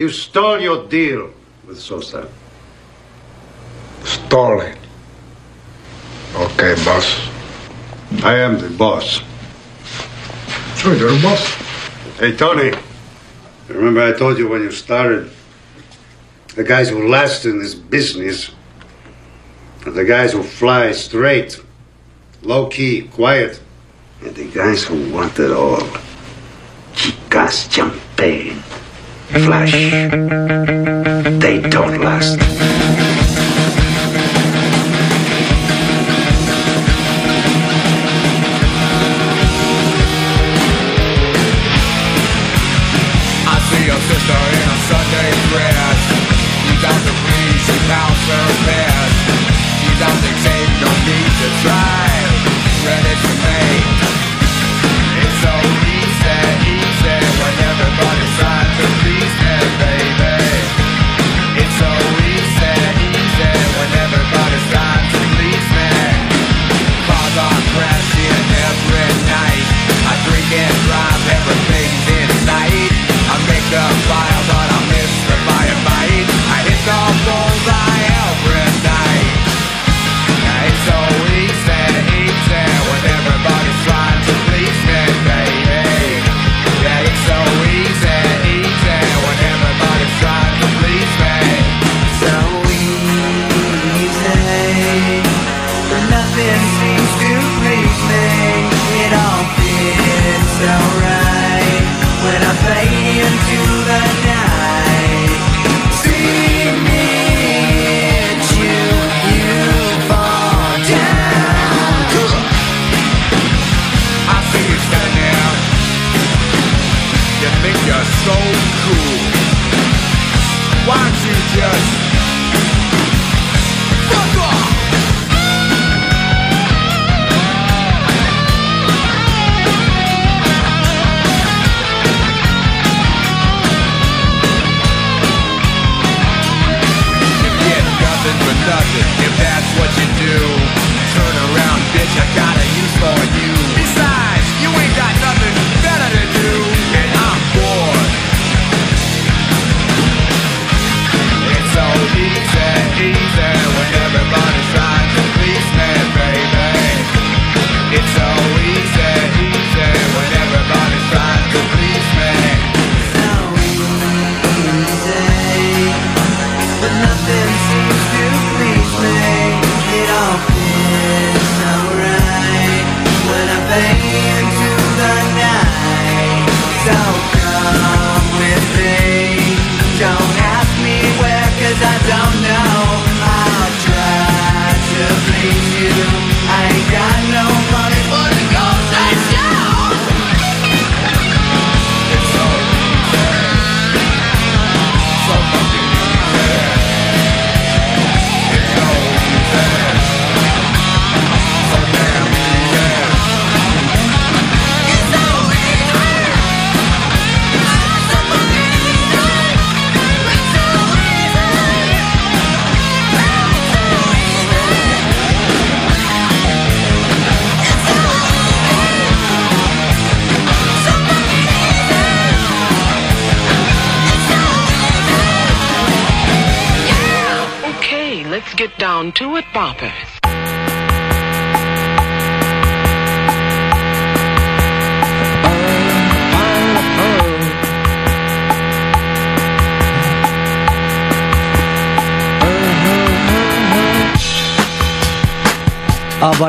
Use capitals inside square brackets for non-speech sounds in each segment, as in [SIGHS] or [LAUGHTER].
You stole your deal with Sosa. Stole it. Okay, boss. I am the boss. So you're the boss? Hey, Tony. Remember I told you when you started? The guys who last in this business are the guys who fly straight, low key, quiet, and the guys who want it all. Chicas, champagne, flash. They don't last.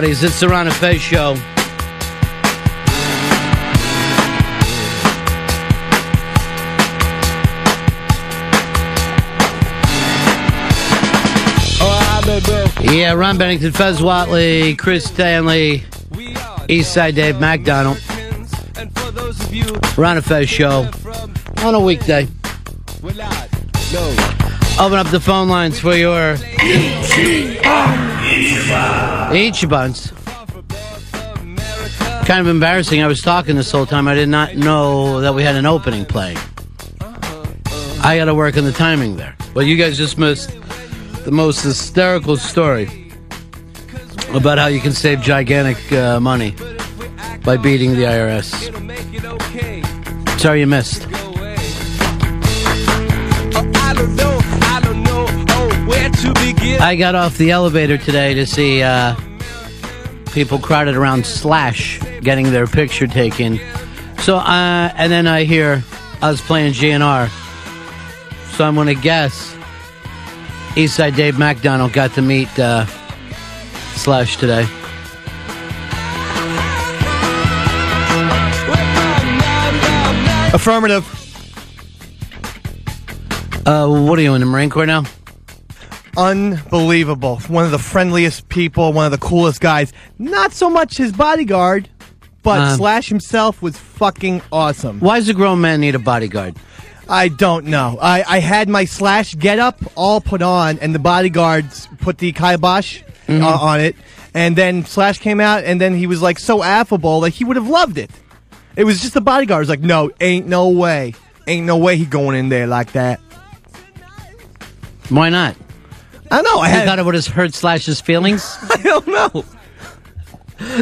It's the Ron and Fez show. Yeah, Ron Bennington, Fez Whatley, Chris Stanley, Eastside Dave McDonald. Ron and Fez show on a weekday. Open up the phone lines for your Ichibans. Kind of embarrassing. I was talking this whole time. I did not know that we had an opening playing. I got to work on the timing there. Well, you guys just missed the most hysterical story about how you can save gigantic uh, money by beating the IRS. Sorry you missed. I got off the elevator today to see uh, people crowded around Slash getting their picture taken. So, uh, and then I hear us playing GNR. So I'm going to guess Eastside Dave McDonald got to meet uh, Slash today. Affirmative. Uh, what are you in the Marine Corps now? Unbelievable. One of the friendliest people, one of the coolest guys. Not so much his bodyguard, but Um, Slash himself was fucking awesome. Why does a grown man need a bodyguard? I don't know. I, I had my Slash get up all put on, and the bodyguards put the kibosh Mm-hmm. uh, on it. And then Slash came out, and then he was like so affable that he would have loved it. It was just the bodyguard was like, no, ain't no way. Ain't no way he going in there like that. Why not? I don't know. I You had, thought it would have hurt Slash's feelings? [LAUGHS] I don't know.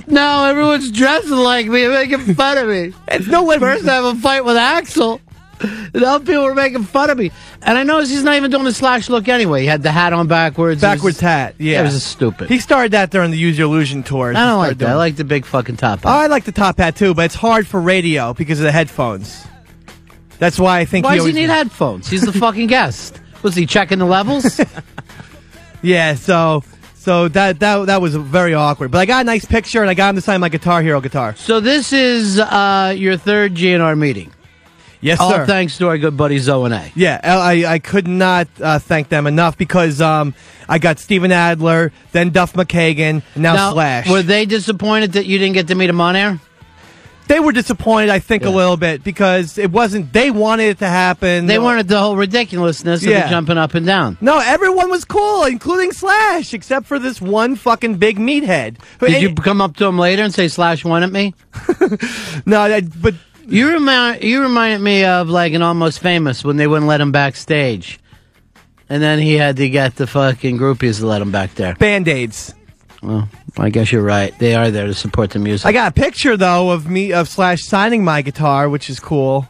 no, everyone's dressing like me, making fun of me. It's no way. First, I have a fight with Axl. And other people were making fun of me. And I noticed he's not even doing the slash look anyway. He had the hat on backwards. It was- Backwards hat. Yeah. It was just stupid. He started that during the Use Your Illusion tour. I don't like that. I like the big fucking top Oh, hat. I like the top hat too, but it's hard for radio because of the headphones. That's why I think Why he does he always, need [LAUGHS] headphones? He's the fucking guest. Was he checking the levels? [LAUGHS] Yeah, so so that that that was very awkward. But I got a nice picture and I got him to sign my Guitar Hero guitar. so this is uh, your third GNR meeting. Yes, All sir. thanks to our good buddies O and A. yeah, I I could not uh, thank them enough because um I got Steven Adler, then Duff McKagan, now, Now, Slash. were they disappointed that you didn't get to meet him on air? They were disappointed, I think, Yeah. a little bit because it wasn't. They wanted it to happen. They wanted the whole ridiculousness of Yeah. the jumping up and down. No, everyone was cool, including Slash, except for this one fucking big meathead. Did you come up to him later and say Slash won at me? [LAUGHS] No, I, but You remind you reminded me of like an almost famous when they wouldn't let him backstage, and then he had to get the fucking groupies to let him back there. band aids. Well, I guess you're right. They are there to support the music. I got a picture though of me of Slash signing my guitar, which is cool.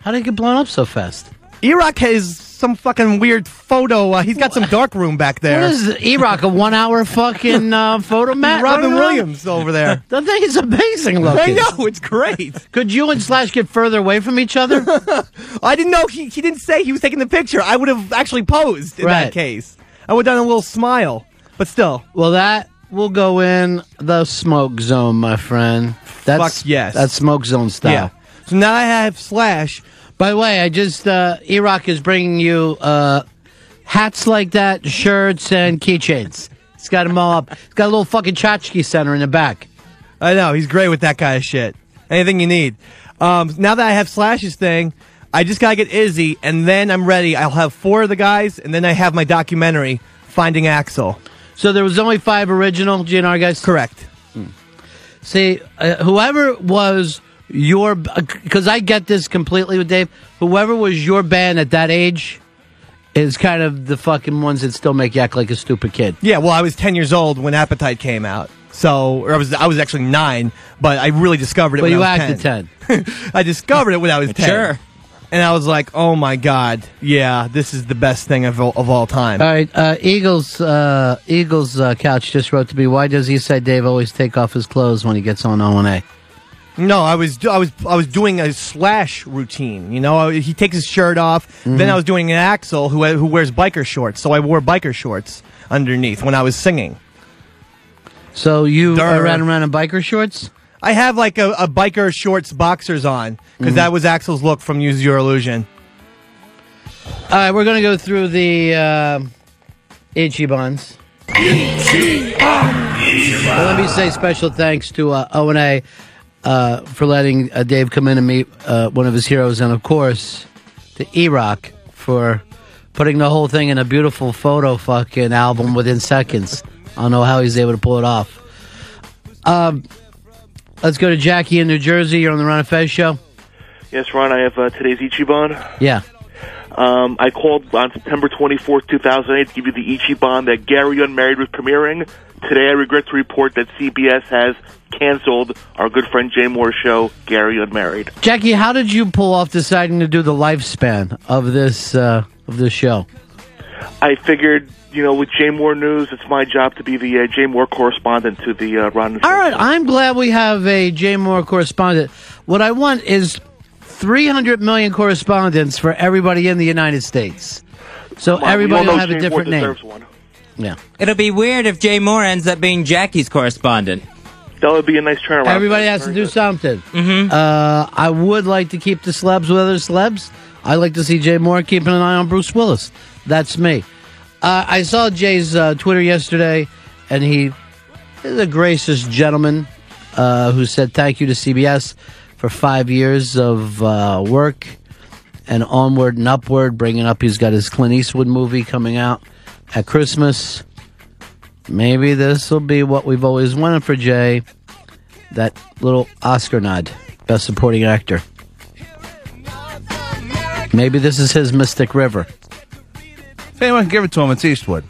How did it get blown up so fast? Erock has some fucking weird photo. Uh, he's got some dark room back there. What is E-Rock a one hour fucking uh, photo [LAUGHS] mat? Robin? Williams over there. [LAUGHS] The thing is amazing looking. I know it's great. [LAUGHS] Could you and Slash get further away from each other? I didn't know he, he didn't say he was taking the picture. I would have actually posed in Right. that case. I would have done a little smile, but still. well, that will go in the smoke zone, my friend. That's Fuck yes. That's smoke zone style. Yeah. So now I have Slash. By the way, I just uh, E-Rock is bringing you uh, hats like that, shirts, and keychains. He's got them all up. He's got a little fucking tchotchke center in the back. I know he's great with that kind of shit. Anything you need. Um, now that I have Slash's thing, I just gotta get Izzy, and then I'm ready. I'll have four of the guys, and then I have my documentary, Finding Axl. So there was only five original GNR guys. Correct. See, uh, whoever was your, because I get this completely with Dave. Whoever was your band at that age is kind of the fucking ones that still make you act like a stupid kid. Yeah, well, I was 10 years old when Appetite came out. So, or I was, I was actually nine, but I really discovered it But when you I was acted 10. 10. [LAUGHS] I discovered it when I was 10. Sure. And I was like, oh my God, yeah, this is the best thing of, all- of all time. All right, uh, Eagles. Uh, Eagles uh, couch just wrote to me. Why does Eastside Dave always take off his clothes when he gets on O and A? No, I was I was I was doing a slash routine. You know, I, he takes his shirt off. Mm-hmm. Then I was doing an Axl who who wears biker shorts, so I wore biker shorts underneath when I was singing. So you Durr. running around in biker shorts? I have like a, a biker shorts boxers on because Mm-hmm. that was Axl's look from Use Your Illusion. All right, we're going to go through the uh, Ichibans. Well, let me say special thanks to uh, O and A uh, for letting uh, Dave come in and meet uh, one of his heroes, and of course to E Rock for putting the whole thing in a beautiful photo fucking album within seconds. I don't know how he's able to pull it off. Um, let's go to Jackie in New Jersey. You're on the Ron and Fez show. Yes, Ron, I have uh, today's Ichiban. Yeah. Um, I called on September 24th, 2008 to give you the Ichiban that Gary Unmarried was premiering. Today I regret to report that CBS has canceled our good friend Jay Mohr's show, Gary Unmarried. Jackie, how did you pull off deciding to do the lifespan of this uh, of this show? I figured, you know, with Jay Mohr News, it's my job to be the uh, Jay Mohr correspondent to the uh, Ron. and All Fez right. I'm glad we have a Jay Mohr correspondent. What I want is 300 million correspondents for everybody in the United States. So Come everybody will know have a different Moore name. One. Yeah. It'll be weird if Jay Mohr ends up being Jackie's correspondent. That would be a nice turnaround. Everybody has to do something. Mm-hmm. Uh, I would like to keep the celebs with other celebs. I like to see Jay Mohr keeping an eye on Bruce Willis. That's me. Uh, I saw Jay's uh, Twitter yesterday, and he is a gracious gentleman uh, who said thank you to CBS for five years of uh, work and onward and upward, bringing up he's got his Clint Eastwood movie coming out at Christmas. Maybe this will be what we've always wanted for Jay that little Oscar nod, Best Supporting Actor. Maybe this is his Mystic River. If anyone can give it to him, it's Eastwood.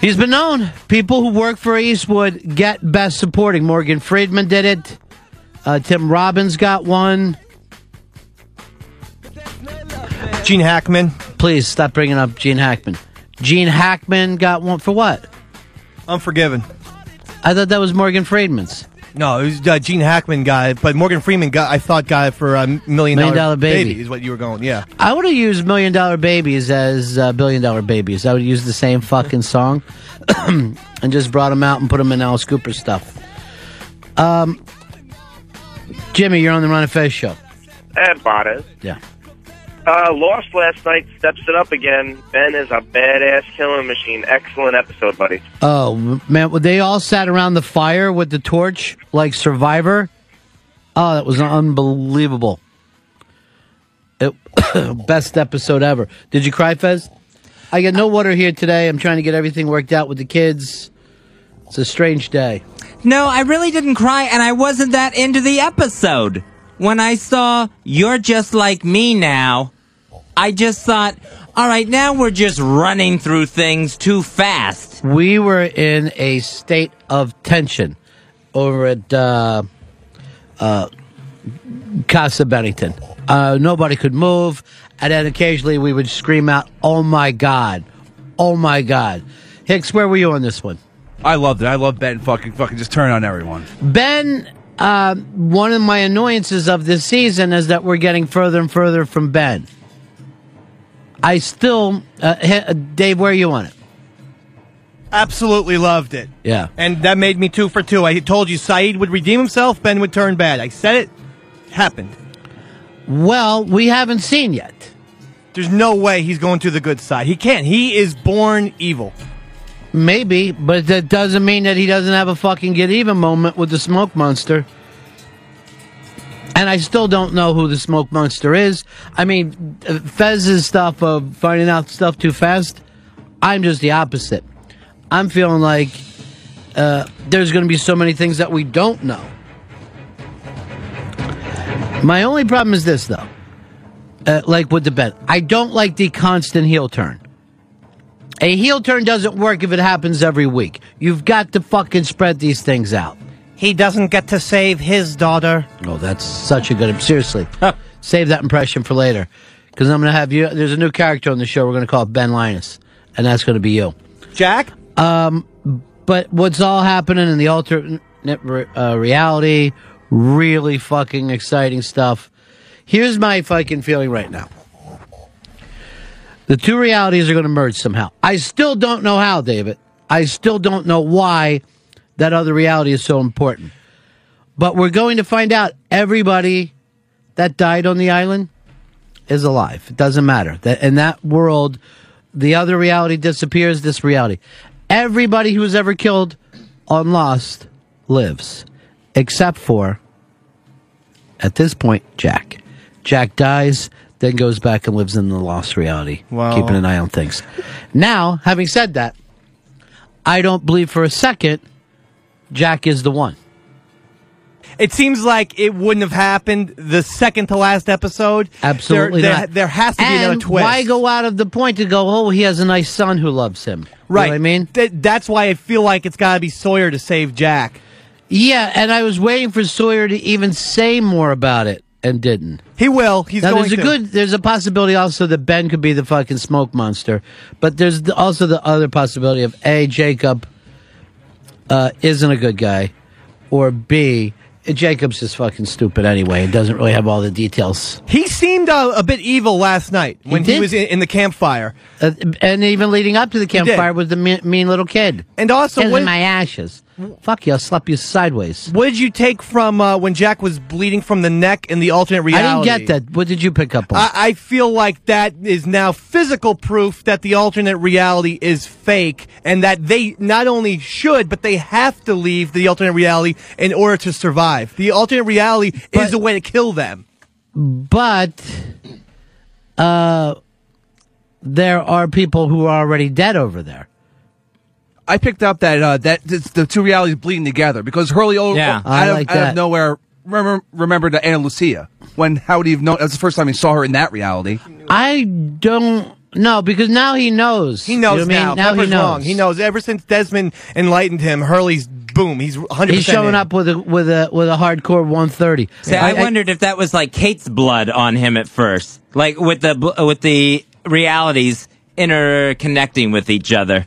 He's been known. People who work for Eastwood get Best Supporting. Morgan Freeman did it. Uh, Tim Robbins got one. Gene Hackman. Please stop bringing up Gene Hackman. Gene Hackman got one for what? Unforgiven. I thought that was Morgan Freeman's. No, it was uh, Gene Hackman guy, but Morgan Freeman got. I thought guy for a million Million dollar, Dollar Baby. is what you were going. Yeah, I would have used Million Dollar Babies as uh, Billion Dollar Babies. I would use the same fucking song [CLEARS THROAT] and just brought them out and put them in Alice Cooper stuff. Um, Jimmy, you're on the Ron and Fez show. And Bonners. Yeah. Uh, lost last night, steps it up again. Ben is a badass killing machine. Excellent episode, buddy. Oh man, well, they all sat around the fire with the torch like Survivor. Oh, that was unbelievable. It, [COUGHS] best episode ever. Did you cry, Fez? I got no water here today. I'm trying to get everything worked out with the kids. It's a strange day. No, I really didn't cry, and I wasn't that into the episode. When I saw You're Just Like Me Now, I just thought, all right, now we're just running through things too fast. We were in a state of tension over at uh, uh, Casa Bennington. Uh, nobody could move, and then occasionally we would scream out, "Oh my God! Oh my God!" Hicks, where were you on this one? I loved it. I love Ben fucking fucking just turn on everyone. Ben, uh, one of my annoyances of this season is that we're getting further and further from Ben. I still, uh, Dave, where are you on it? absolutely loved it. Yeah. And that made me two for two. I told you Sayid would redeem himself, Ben would turn bad. I said it, happened. Well, we haven't seen yet. There's no way he's going to the good side. He can't. He is born evil. Maybe, but that doesn't mean that he doesn't have a fucking get even moment with the smoke monster. And I still don't know who the smoke monster is. I mean, Fez's stuff of finding out stuff too fast, I'm just the opposite. I'm feeling like uh, there's going to be so many things that we don't know. My only problem is this, though. Uh, like with the bet, I don't like the constant heel turn. A heel turn doesn't work if it happens every week. You've got to fucking spread these things out. He doesn't get to save his daughter. Oh, that's such a good. Seriously, save that impression for later, because I'm going to have you. There's a new character on the show. We're going to call it Ben Linus, and that's going to be you. Jack? Um, but what's all happening in the alternate uh, reality? Really fucking exciting stuff. Here's my fucking feeling right now. The two realities are going to merge somehow. I still don't know how, David. I still don't know why that other reality is so important. But we're going to find out everybody that died on the island is alive. It doesn't matter. That in that world, the other reality disappears, this reality. Everybody who was ever killed on Lost lives. Except for at this point, Jack. Jack dies, then goes back and lives in the lost reality, Wow. keeping an eye on things. Now, having said that, I don't believe for a second Jack is the one. It seems like it wouldn't have happened the second to last episode. Absolutely there, not. There, there has to be and another twist. Why go out of the point to go, oh, he has a nice son who loves him? You know Right. what I mean? Th- that's why I feel like it's got to be Sawyer to save Jack. Yeah, and I was waiting for Sawyer to even say more about it. and didn't. He will. He's now, going there's a to. good. There's a possibility also that Ben could be the fucking smoke monster, but there's also the other possibility of a Jacob uh, isn't a good guy, or b Jacob's is fucking stupid anyway and doesn't really have all the details. He seemed uh, a bit evil last night when he, did? was in, in the campfire. Uh, and even leading up to the campfire was the mean, mean little kid. And also, what, my ashes. Fuck you! I'll slap you sideways. what did you take from uh, when Jack was bleeding from the neck in the alternate reality? I didn't get that. What did you pick up on? I, I feel like that is now physical proof that the alternate reality is fake and that they not only should, but they have to leave the alternate reality in order to survive. The alternate reality is a way to kill them. but uh, there are people who are already dead over there. I picked up that uh, that the two realities bleeding together because Hurley o- Yeah, out, I of, like out of that. nowhere remember, remembered Ana Lucia when how would he have known? That was the first time he saw her in that reality. I don't know because now he knows. He knows You know what I now. mean? Now he knows. wrong. He knows ever since Desmond enlightened him, Hurley's boom. He's 100% He's showing in. up with a with a with a hardcore 130. See, I, wondered if that was like Kate's blood on him at first, like with the with the realities interconnecting with each other.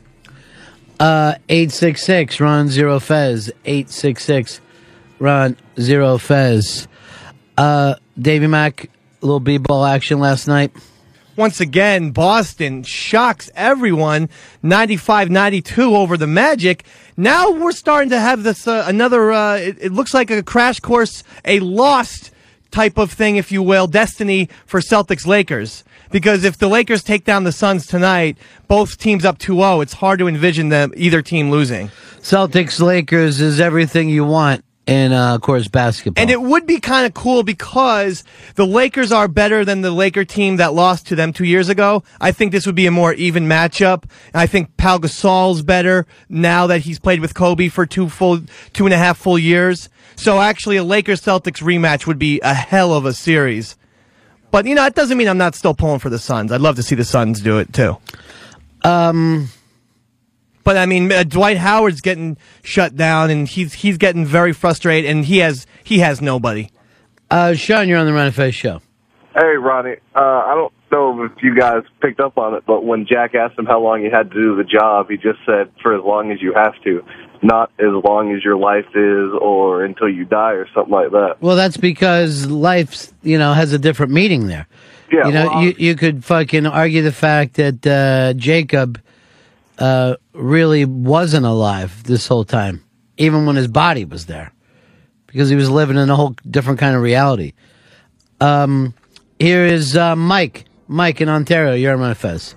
Uh, eight six six Ron Zero Fez. Eight six six Ron Zero Fez. Uh, Davy Mack, little b-ball action last night. Once again, Boston shocks everyone 95 92 over the Magic. Now we're starting to have this uh, another, uh, it, it looks like a crash course, a lost type of thing, if you will, destiny for Celtics Lakers. Because if the Lakers take down the Suns tonight, both teams up 2 0, it's hard to envision them, either team losing. Celtics Lakers is everything you want in, uh, of course, basketball. And it would be kind of cool because the Lakers are better than the Laker team that lost to them two years ago. I think this would be a more even matchup. I think Pau Gasol's better now that he's played with Kobe for two full, two and a half full years. So actually a Lakers Celtics rematch would be a hell of a series. But you know, it doesn't mean I'm not still pulling for the Suns. I'd love to see the Suns do it too. Um, but I mean, uh, Dwight Howard's getting shut down, and he's he's getting very frustrated, and he has he has nobody. Uh, Sean, you're on the Ron of Fez show. Hey, Ronnie. Uh, I don't know if you guys picked up on it, but when Jack asked him how long he had to do the job, he just said, for as long as you have to, not as long as your life is or until you die or something like that. Well, that's because life, you know, has a different meaning there. Yeah, you know, well, you you could fucking argue the fact that uh, Jacob uh, really wasn't alive this whole time, even when his body was there, because he was living in a whole different kind of reality. Um, here is uh, Mike. Mike in Ontario. You're on Fez.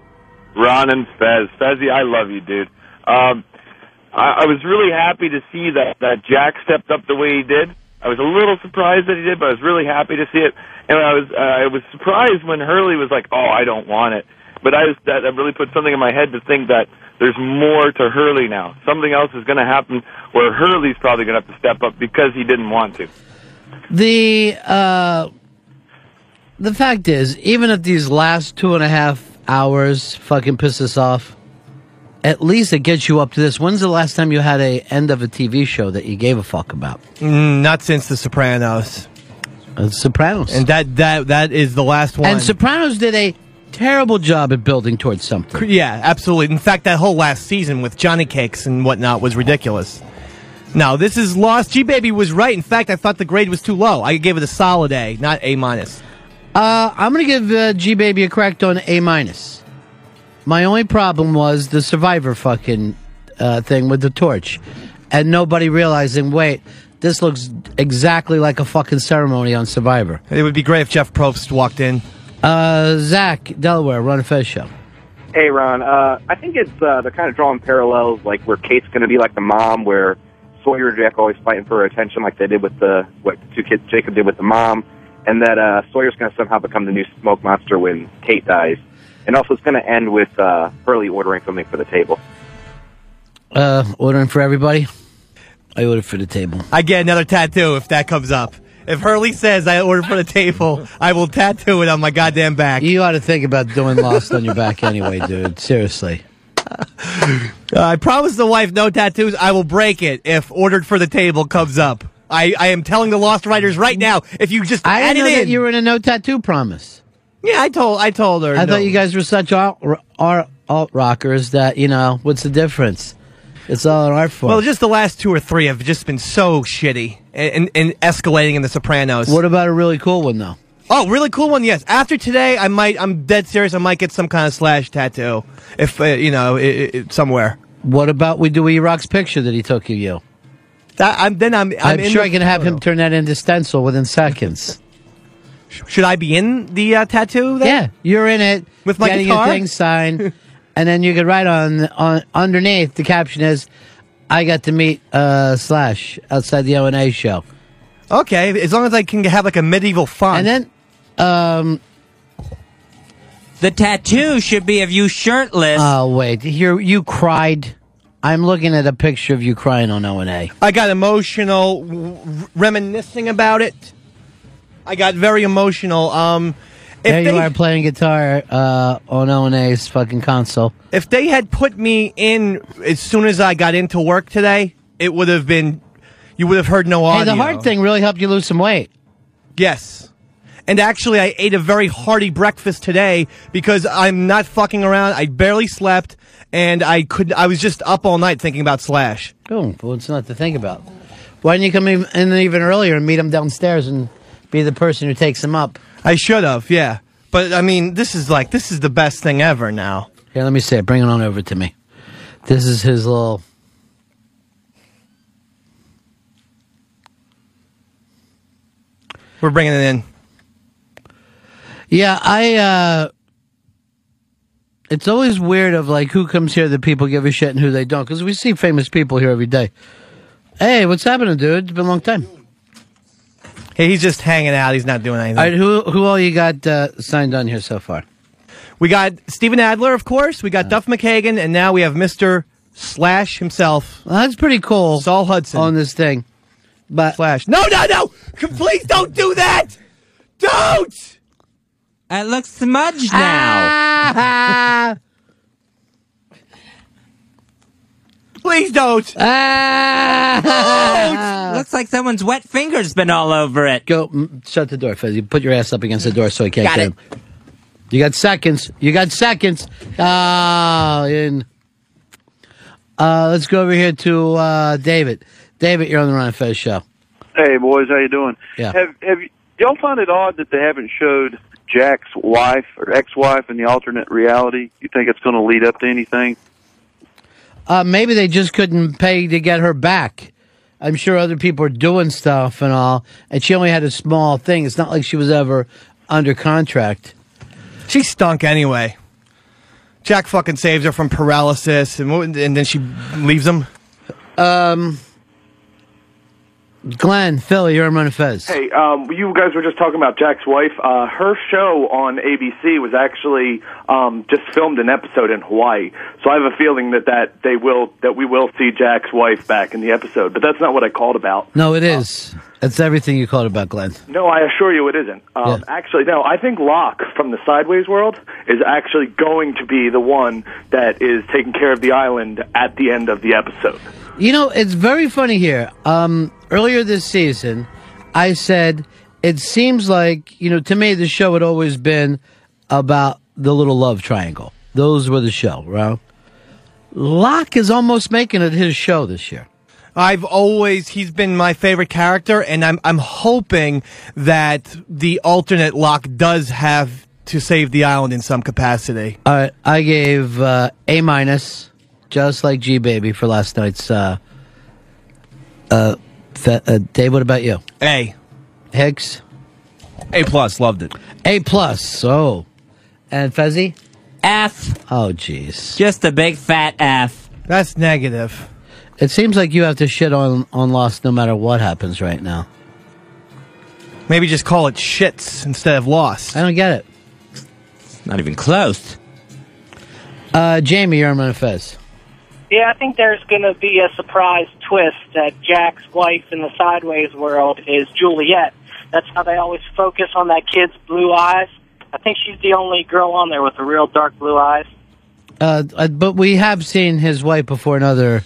Ron and Fez. Fezzy, I love you, dude. Um, I, I was really happy to see that, that Jack stepped up the way he did. I was a little surprised that he did, but I was really happy to see it. And I was uh, I was surprised when Hurley was like, "Oh, I don't want it." But I was that, really put something in my head to think that there's more to Hurley now. Something else is going to happen where Hurley's probably going to have to step up because he didn't want to. The uh, the fact is, even if these last two and a half hours fucking piss us off, at least it gets you up to this. When's the last time you had a end of a TV show that you gave a fuck about? Mm, not since The Sopranos. Uh, Sopranos, and that that that is the last one. And Sopranos did a terrible job at building towards something. Yeah, absolutely. In fact, that whole last season with Johnny Cakes and whatnot was ridiculous. Now this is lost. G Baby was right. In fact, I thought the grade was too low. I gave it a solid A, not A minus. Uh, I'm gonna give uh, G Baby a cracked on A minus. My only problem was the Survivor fucking uh, thing with the torch, and nobody realizing. Wait, this looks exactly like a fucking ceremony on Survivor. It would be great if Jeff Probst walked in. Uh, Zach, Delaware, Ron a Fez show. Hey, Ron. Uh, I think it's uh, they're kind of drawing parallels, like where Kate's going to be like the mom, where Sawyer and Jack are always fighting for her attention, like they did with the what the two kids Jacob did with the mom, and that uh, Sawyer's going to somehow become the new smoke monster when Kate dies. And also, it's going to end with uh, Hurley ordering something for the table. Uh, ordering for everybody. I ordered for the table. I get another tattoo if that comes up. If Hurley says I ordered for the table, I will tattoo it on my goddamn back. You ought to think about doing Lost on your back anyway, dude. Seriously. Uh, I promised the wife no tattoos. I will break it if ordered for the table comes up. I, I am telling the Lost Writers right now. If you just I add didn't know it that in, you were in a no tattoo promise. Yeah, I told I told her. I no. thought you guys were such alt, alt, alt rockers that you know what's the difference? It's all an art form. Well, just the last two or three have just been so shitty and, and, and escalating in The Sopranos. what about a really cool one though? Oh, really cool one. Yes. After today, I might. I'm dead serious. I might get some kind of slash tattoo, if uh, you know, i i somewhere. What about we do E Rock's picture that he took of you? That, I'm, then I'm. I'm, I'm, sure I can have him turn that into stencil within seconds. Should I be in the uh, tattoo? Then? Yeah, you're in it With my getting guitar? your thing signed, [LAUGHS] and then you could write on on underneath the caption is, "I got to meet uh, Slash outside the O and A show," Okay, as long as I can have like a medieval font. and then um, The tattoo should be of you shirtless. oh wait, here you cried. I'm looking at a picture of you crying on O and A. I got emotional, w- reminiscing about it. I got very emotional. Um, if There you they are playing guitar uh, on O and A's fucking console. if they had put me in as soon as I got into work today, it would have been. You would have heard no audio. Hey, the heart thing really helped you lose some weight. Yes. And actually, I ate a very hearty breakfast today because I'm not fucking around. I barely slept, and I could. I was just up all night thinking about Slash. Oh, well, it's not to think about. Why didn't you come in even earlier and meet him downstairs and be the person who takes him up? I should have, yeah. But I mean, this is like this is the best thing ever now. Here, let me say it. Bring it on over to me. This is his little. We're bringing it in. Yeah, I. uh It's always weird of like who comes here that people give a shit and who they don't because we see famous people here every day. Hey, what's happening, dude? It's been a long time. Hey, he's just hanging out. He's not doing anything. All right, who who all you got uh, signed on here so far? We got Steven Adler, of course. We got Duff McKagan, and now we have Mister Slash himself. Well, that's pretty cool. Saul Hudson on this thing, but Slash. No, no, no! Please don't do that! Don't! It looks smudged now. Ah! [LAUGHS] [LAUGHS] Please don't! Ah! Looks like someone's wet fingers been all over it. Go mm, shut the door, Fez. You put your ass up against the door so I can't Got get it. him. You got seconds. You got seconds. Ah, in. Uh, let's go over here to uh, David. David, you're on the Ron and Fez show. Hey boys, how you doing? Yeah. Have have y- y'all find it odd that they haven't showed Jack's wife or ex-wife in the alternate reality? You think it's going to lead up to anything? Uh, maybe they just couldn't pay to get her back. I'm sure other people are doing stuff and all, and she only had a small thing. It's not like she was ever under contract. She stunk anyway. Jack fucking saves her from paralysis, and and then she leaves him. Um, Glenn, Philly, you're on Ron Fez. Hey, um, you guys were just talking about Jack's wife. Uh, her show on ABC was actually um, just filmed an episode in Hawaii. So I have a feeling that, that they will that we will see Jack's wife back in the episode. But that's not what I called about. No, it is. That's everything you called about Glenn. No, I assure you it isn't. Um, Actually, no. I think Locke from the Sideways world is actually going to be the one that is taking care of the island at the end of the episode. You know, it's very funny here. Um, earlier this season, I said it seems like you know to me the show had always been about the little love triangle. Those were the show, right? Locke is almost making it his show this year. I've always he's been my favorite character, and I'm I'm hoping that the alternate lock does have to save the island in some capacity. All right, I gave uh, A minus, just like G baby for last night's. Uh, uh, fe- uh, Dave, what about you? A. Hicks. A plus, loved it. A plus. Oh, and Fezzy. F. Oh, jeez. Just a big fat F. That's negative. It seems like you have to shit on on Lost no matter what happens right now. Maybe just call it shits instead of lost. I don't get it. Not even close. Uh, Jamie, you're on Ron and Fez. Yeah, I think there's going to be a surprise twist that Jack's wife in the Sideways world is Juliet. That's how they always focus on that kid's blue eyes. I think she's the only girl on there with the real dark blue eyes. Uh, uh, but we have seen his wife before in other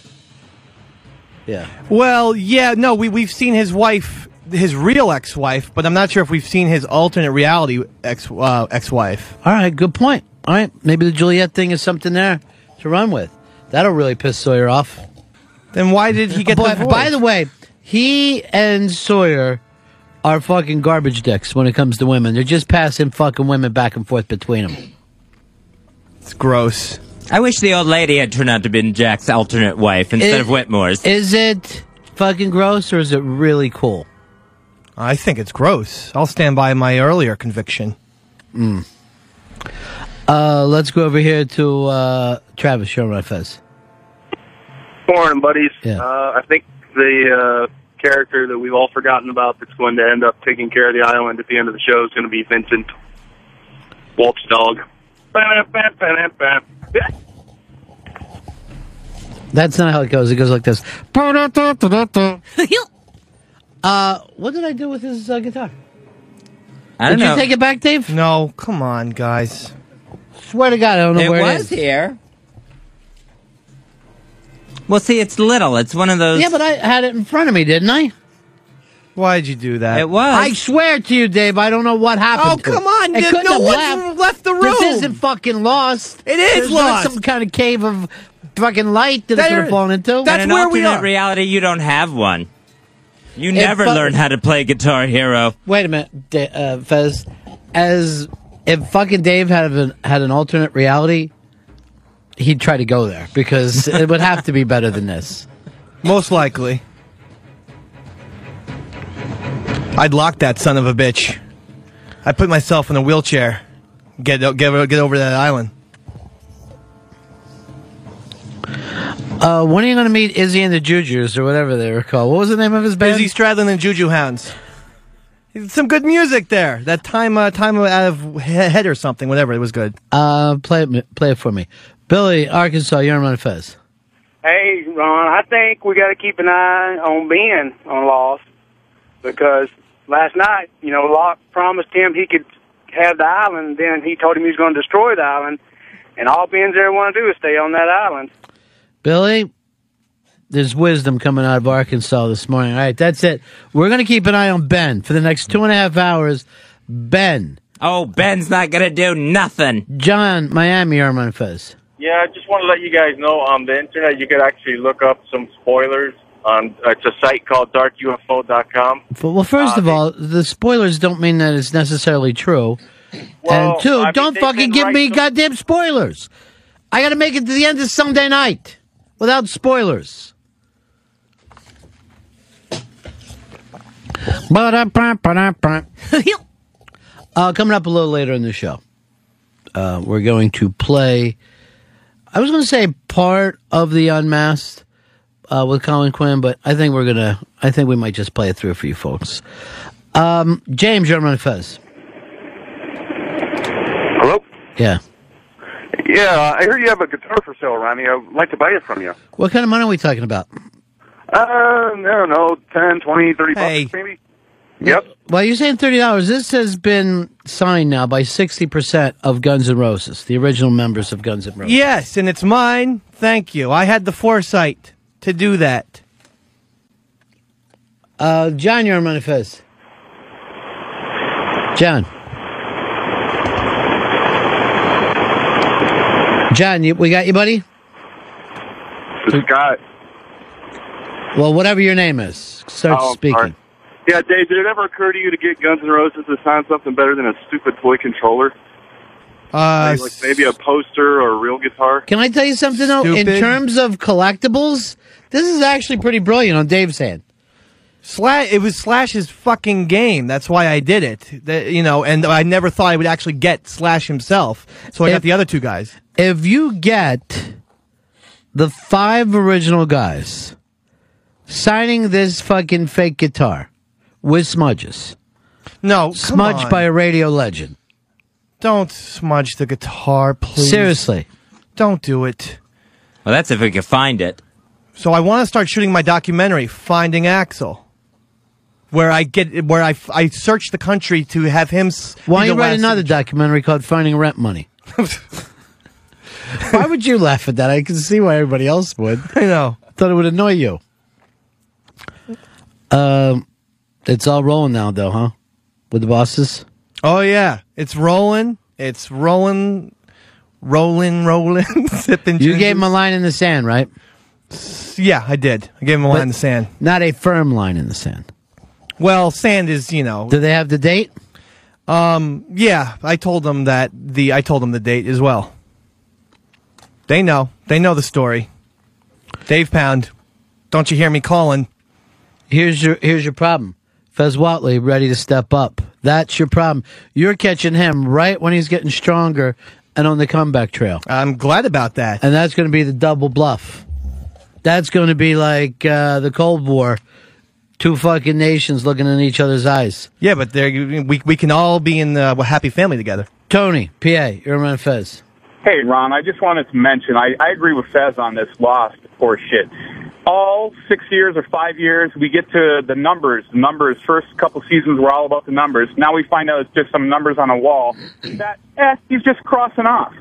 Yeah. Well, yeah, no, we we've seen his wife, his real ex-wife, but I'm not sure if we've seen his alternate reality ex uh, ex-wife. All right, good point. All right, maybe the Juliet thing is something there to run with. That'll really piss Sawyer off. Then why did he get But, divorced? By the way, he and Sawyer are fucking garbage dicks when it comes to women. They're just passing fucking women back and forth between them. It's gross. I wish the old lady had turned out to be Jack's alternate wife instead It- of Widmore's. Is it fucking gross or is it really cool? I think it's gross. I'll stand by my earlier conviction. Hmm. Uh, let's go over here to uh, Travis. Show my Fez. Morning, buddies. Yeah. Uh, I think the uh, character that we've all forgotten about that's going to end up taking care of the island at the end of the show is going to be Vincent, Walt's dog. That's not how it goes. It goes like this. [LAUGHS] Uh, what did I do with his uh, guitar? I did don't know. you take it back, Dave? No, come on, guys. Swear to God, I don't know it where it was it is. here. Well, see, it's little. It's one of those. Yeah, but I had it in front of me, didn't I? Why'd you do that? It was. I swear to you, Dave, I don't know what happened. Oh, to come on, It dude, couldn't no have one's left. left the room. This isn't fucking lost. It is There's not lost. some kind of cave of fucking light that it There- could have fallen into. In an alternate reality, you don't have one. You never fu- learned how to play Guitar Hero. Wait a minute, Da- uh, Fez. As if fucking Dave had an, had an alternate reality, he'd try to go there because it would have to be better than this. Most likely. I'd lock that son of a bitch. I put myself in a wheelchair. Get get get over that island. Uh, when are you going to meet Izzy and the Jujus or whatever they were called? What was the name of his band? Izzy Stradlin and Juju Hounds. Some good music there. That time, uh, time out of head or something, whatever. It was good. Uh, play it, play it for me, Billy, Arkansas. You're on Fez. Hey, Ron, I think we got to keep an eye on Ben on Lost because last night, you know, Locke promised him he could have the island. Then he told him he was going to destroy the island, and all Ben's ever want to do is stay on that island. Billy, there's wisdom coming out of Arkansas this morning. All right, that's it. We're going to keep an eye on Ben for the next two and a half hours. Ben. Oh, Ben's not going to do nothing. John, Miami, you're on Fez. Yeah, I just want to let you guys know on the internet you could actually look up some spoilers on it's a site called darkufo.com. Well, first uh, of all, the spoilers don't mean that it's necessarily true. Well, and two, I don't they've fucking give me to- goddamn spoilers. I got to make it to the end of Sunday night without spoilers. Uh, coming up a little later in the show, uh, we're going to play. I was going to say part of the Unmasked uh, with Colin Quinn, but I think we're gonna. I think we might just play it through for you folks. Um, James, you're on Fez. Hello? Yeah. Yeah, I heard you have a guitar for sale, Ronnie. I'd like to buy it from you. What kind of money are we talking about? Uh, I don't know, ten, twenty, thirty bucks maybe? Yep. Well, you're saying thirty dollars. This has been signed now by sixty percent of Guns N' Roses, the original members of Guns N' Roses. Yes, and it's mine. Thank you. I had the foresight to do that. Uh, John, you're on Manifest. John. John, you, we got you, buddy. Scott. Well, whatever your name is, start Oh, speaking. sorry. Yeah, Dave, did it ever occur to you to get Guns N' Roses to sign something better than a stupid toy controller? Uh, Maybe, like maybe a poster or a real guitar? Can I tell you something though? In terms of collectibles, this is actually pretty brilliant on Dave's hand. Slash, it was Slash's fucking game. That's why I did it. That- you know, and I never thought I would actually get Slash himself. So I got the other two guys. If you get the five original guys signing this fucking fake guitar with smudges, No, come smudged on. by a radio legend. Don't smudge the guitar, please. Seriously. Don't do it. Well, that's if we can find it. So I want to start shooting my documentary, Finding Axl, where I get where I, I search the country to have him. Why don't you write last another documentary called Finding Rent Money? [LAUGHS] why would you laugh at that? I can see why everybody else would. I know. Thought it would annoy you. Um, it's all rolling now, though, huh? With the bosses. Oh yeah, it's rolling. It's rolling, rolling, rolling, [LAUGHS] sipping. You gave him a line in the sand, right? Yeah, I did. I gave him a line in the sand. Not a firm line in the sand. Well, sand is you know. Do they have the date? Um. Yeah, I told them that the I told them the date as well. They know. They know the story. Dave Pound, don't you hear me calling? Here's your here's your problem. Fez Whatley ready to step up. That's your problem. You're catching him right when he's getting stronger and on the comeback trail. I'm glad about that. And that's going to be the double bluff. That's going to be like uh, the Cold War. Two fucking nations looking in each other's eyes. Yeah, but there we we can all be in the happy family together. Tony, PA, you're around Fez. Hey, Ron, I just wanted to mention, I, I agree with Fez on this lost horse shit. All six years or five years, we get to the numbers. The numbers, first couple seasons were all about the numbers. Now we find out it's just some numbers on a wall. That, eh, he's just crossing off.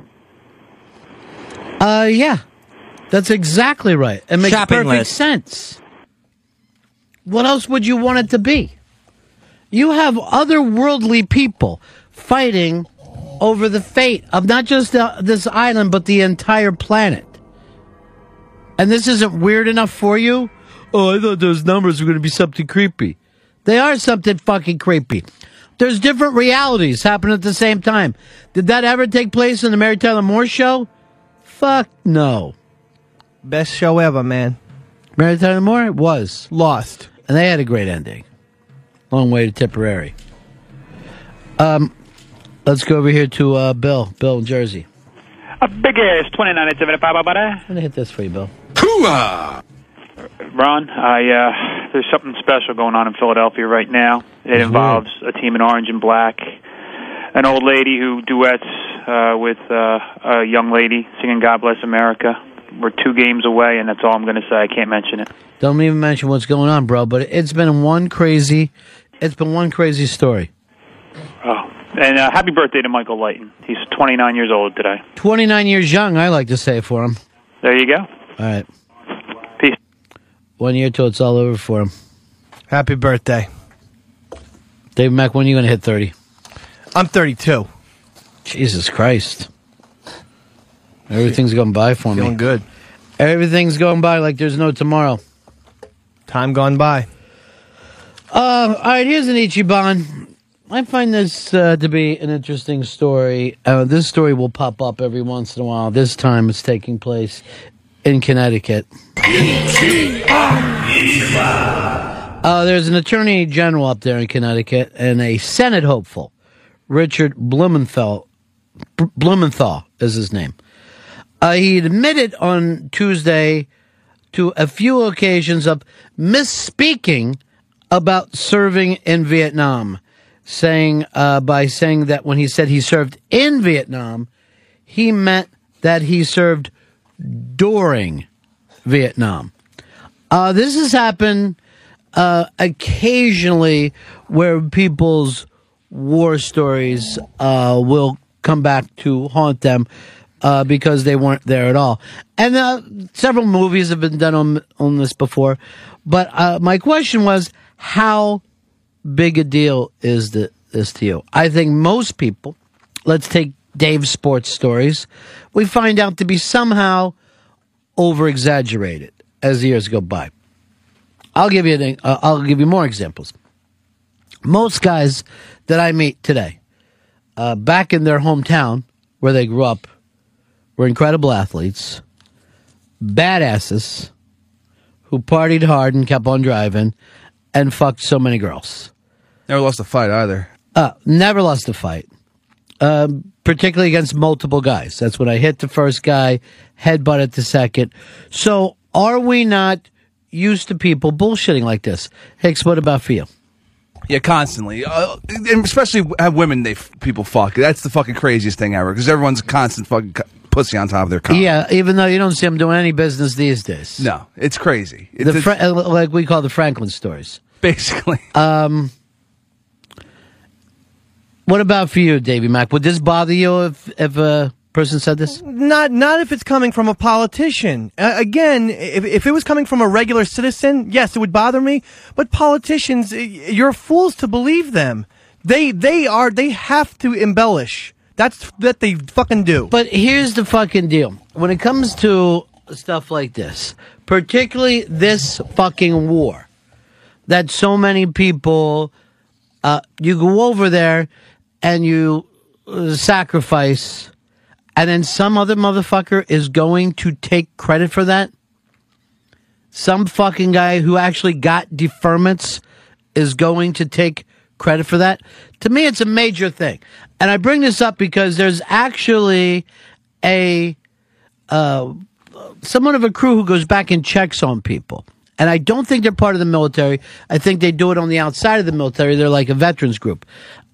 Uh, yeah, that's exactly right. It makes Shopping perfect list. sense. What else would you want it to be? You have otherworldly people fighting over the fate of not just uh, this island, but the entire planet. And this isn't weird enough for you? Oh, I thought those numbers were going to be something creepy. They are something fucking creepy. There's different realities happening at the same time. Did that ever take place in the Mary Tyler Moore show? Fuck no. Best show ever, man. Mary Tyler Moore it was lost, and they had a great ending. Long way to Tipperary. Um, let's go over here to uh, Bill. Bill in Jersey. A big ass 2975 buddy. I'm gonna hit this for you, Bill. Ron, I uh, there's something special going on in Philadelphia right now. It involves a team in orange and black, an old lady who duets uh, with uh, a young lady singing "God Bless America." We're two games away, and that's all I'm going to say. I can't mention it. Don't even mention what's going on, bro. But it's been one crazy. It's been one crazy story. Oh, and uh, happy birthday to Michael Leighton. He's 29 years old today. 29 years young, I like to say for him. There you go. All right. One year till it's all over for him. Happy birthday. Dave Mack, when are you going to hit 30? I'm 32. Jesus Christ. Everything's going by for me. Feeling good. Everything's going by like there's no tomorrow. Time gone by. Uh, all right, here's an Ichiban. I find this uh, to be an interesting story. Uh, this story will pop up every once in a while. This time it's taking place in Connecticut. Uh, there's an attorney general up there in Connecticut and a Senate hopeful, Richard Blumenthal. Blumenthal is his name. Uh, he admitted on Tuesday to a few occasions of misspeaking about serving in Vietnam, saying uh, by saying that when he said he served in Vietnam, he meant that he served during Vietnam. Uh, this has happened uh, occasionally where people's war stories uh, will come back to haunt them uh, because they weren't there at all. And uh, several movies have been done on on this before. But uh, my question was, how big a deal is this to you? I think most people, let's take Dave's sports stories, we find out to be somehow over exaggerated as the years go by. I'll give you an, uh, I'll give you more examples. Most guys that I meet today, uh, back in their hometown where they grew up, were incredible athletes, badasses who partied hard and kept on driving and fucked so many girls. Never lost a fight either. Uh, never lost a fight, um, particularly against multiple guys. That's when I hit the first guy, headbutted the second. So are we not used to people bullshitting like this? Hicks, what about for you? Yeah, constantly, uh, and especially have women they f- people fuck. That's the fucking craziest thing ever because everyone's constant fucking c- pussy on top of their. Yeah, even though you don't see them doing any business these days. No, it's crazy. It's, the Fra- uh, like we call the Franklin stories. Basically. Um, what about for you, Davy Mack? Would this bother you if if a person said this? Not not if it's coming from a politician. Uh, again, if if it was coming from a regular citizen, yes, it would bother me. But politicians, you're fools to believe them. They they are they have to embellish. That's that they fucking do. But here's the fucking deal. When it comes to stuff like this, particularly this fucking war, that so many people, uh, you go over there and you uh, sacrifice, and then some other motherfucker is going to take credit for that. Some fucking guy who actually got deferments is going to take credit for that. To me, it's a major thing. And I bring this up because there's actually a, uh, someone of a crew who goes back and checks on people. And I don't think they're part of the military. I think they do it on the outside of the military. They're like a veterans group.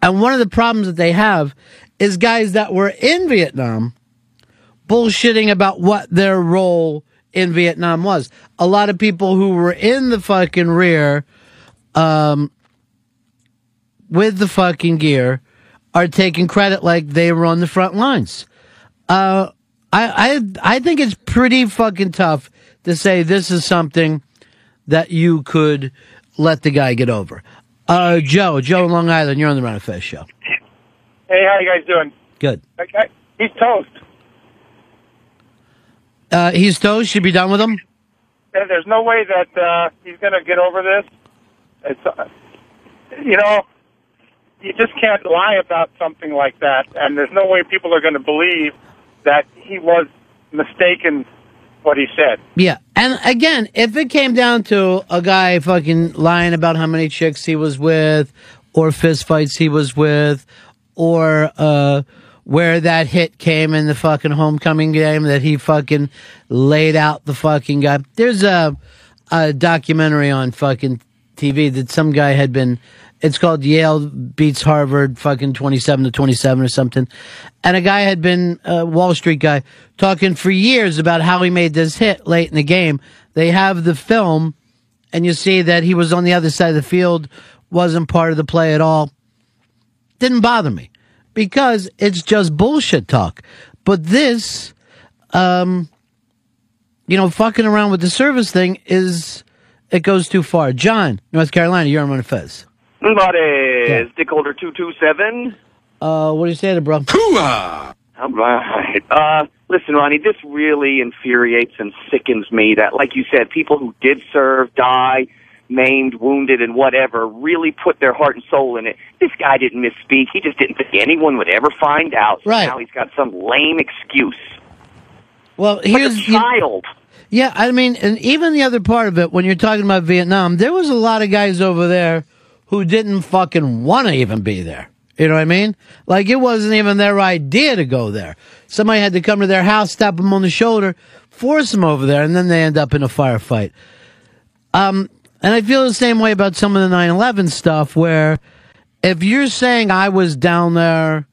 And one of the problems that they have is guys that were in Vietnam bullshitting about what their role in Vietnam was. A lot of people who were in the fucking rear, um, with the fucking gear are taking credit like they were on the front lines. Uh, I, I, I think it's pretty fucking tough to say this is something that you could let the guy get over. Uh, Joe, Joe in Long Island, you're on the Ron and Fez show. Hey, how you guys doing? Good. Okay. He's toast. Uh, he's toast. Should be done with him. There- There's no way that uh, he's going to get over this. It's, uh, you know, you just can't lie about something like that, and there's no way people are going to believe that he was mistaken what he said. Yeah. And again, if it came down to a guy fucking lying about how many chicks he was with, or fist fights he was with, or uh, where that hit came in the fucking homecoming game that he fucking laid out the fucking guy. There's a, a documentary on fucking TV that some guy had been. It's called Yale beats Harvard, fucking twenty-seven to twenty-seven or something. And a guy had been a Wall Street guy talking for years about how he made this hit late in the game. They have the film, and you see that he was on the other side of the field, wasn't part of the play at all. Didn't bother me because it's just bullshit talk. But this, um, you know, fucking around with the service thing is it goes too far. John, North Carolina, you're on Fez. Buddy, Dick Holder 227. Uh, what do you say to bro? All right. Uh, listen, Ronnie, this really infuriates and sickens me that, like you said, people who did serve, die, maimed, wounded, and whatever, really put their heart and soul in it. This guy didn't misspeak. He just didn't think anyone would ever find out. Right. Now he's got some lame excuse. Well, here's like a child. Yeah, I mean, and even the other part of it, when you're talking about Vietnam, there was a lot of guys over there who didn't fucking want to even be there. You know what I mean? Like it wasn't even their idea to go there. Somebody had to come to their house, tap them on the shoulder, force them over there, and then they end up in a firefight. Um, and I feel the same way about some of the 9/11 stuff, where if you're saying I was down there,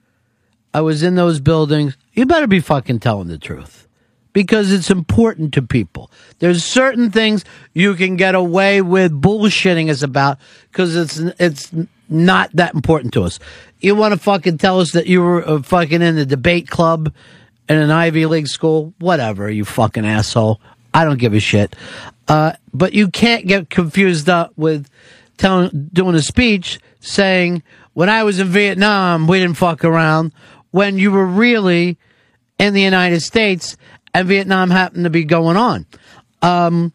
I was in those buildings, you better be fucking telling the truth because it's important to people. There's certain things you can get away with bullshitting us about because it's it's not that important to us. You want to fucking tell us that you were uh, fucking in the debate club in an Ivy League school? Whatever, you fucking asshole. I don't give a shit. Uh, but you can't get confused up with telling, doing a speech saying, when I was in Vietnam, we didn't fuck around, when you were really in the United States and Vietnam happened to be going on. Um,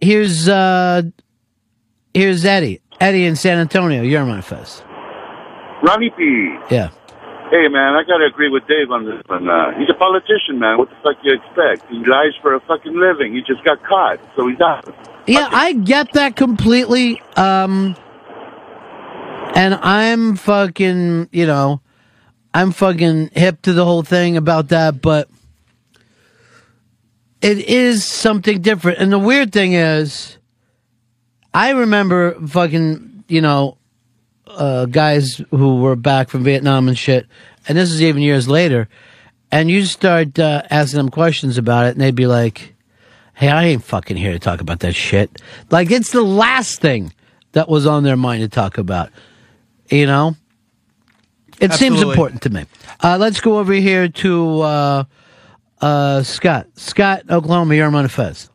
here's, uh, here's Eddie. Eddie in San Antonio. You're on my face. Ronnie P. Yeah. Hey, man, I gotta agree with Dave on this one. Uh, he's a politician, man. What the fuck do you expect? He lies for a fucking living. He just got caught, so he's out. Yeah, I get that completely. Um, and I'm fucking, you know, I'm fucking hip to the whole thing about that, but it is something different. And the weird thing is, I remember fucking, you know, uh, guys who were back from Vietnam and shit, and this is even years later, and you start uh, asking them questions about it, and they'd be like, hey, I ain't fucking here to talk about that shit. Like, it's the last thing that was on their mind to talk about, you know? It seems important to me. Uh, let's go over here to uh, Scott. Scott, Oklahoma, you're on Fez.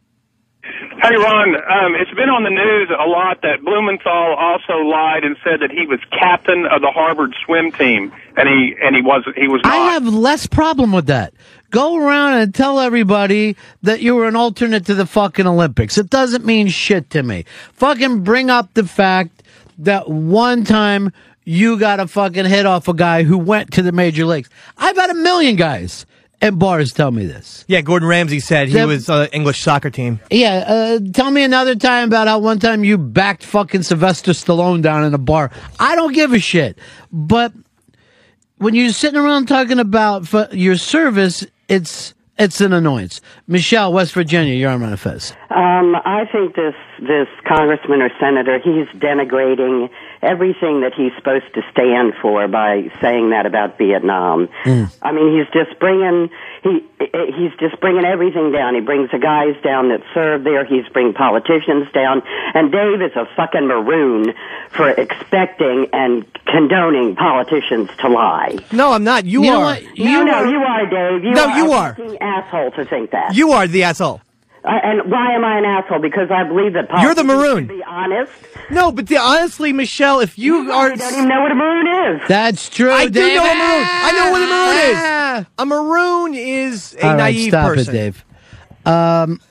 Hey, Ron. Um, it's been on the news a lot that Blumenthal also lied and said that he was captain of the Harvard swim team, and he and he was he was not. I have less problem with that. Go around and tell everybody that you were an alternate to the fucking Olympics. It doesn't mean shit to me. Fucking bring up the fact that one time you got a fucking hit off a guy who went to the major leagues. I've had a million guys at bars tell me this. Yeah, Gordon Ramsay said he Them- was uh, English soccer team. Yeah, uh, tell me another time about how one time you backed fucking Sylvester Stallone down in a bar. I don't give a shit. But when you're sitting around talking about f- your service, it's it's an annoyance. Michelle, West Virginia, you're on Manifest. Um, I think this this congressman or senator, he's denigrating everything that he's supposed to stand for by saying that about Vietnam. Hmm. I mean, he's just bringing he he's just bringing everything down. He brings the guys down that serve there. He's bringing politicians down. And Dave is a fucking maroon for expecting and condoning politicians to lie. No, I'm not. You, are You know are. what? No, no, you are, Dave. You No, are you a are. fucking asshole to think that. You are the asshole. Uh, and why am I an asshole? Because I believe that You're the maroon. should Be honest. No, but the, honestly, Michelle, if you are, don't even know what a maroon is. That's true. I do know a maroon. I know what a maroon is. A maroon is a All right, naive stop person. it, Dave. Um,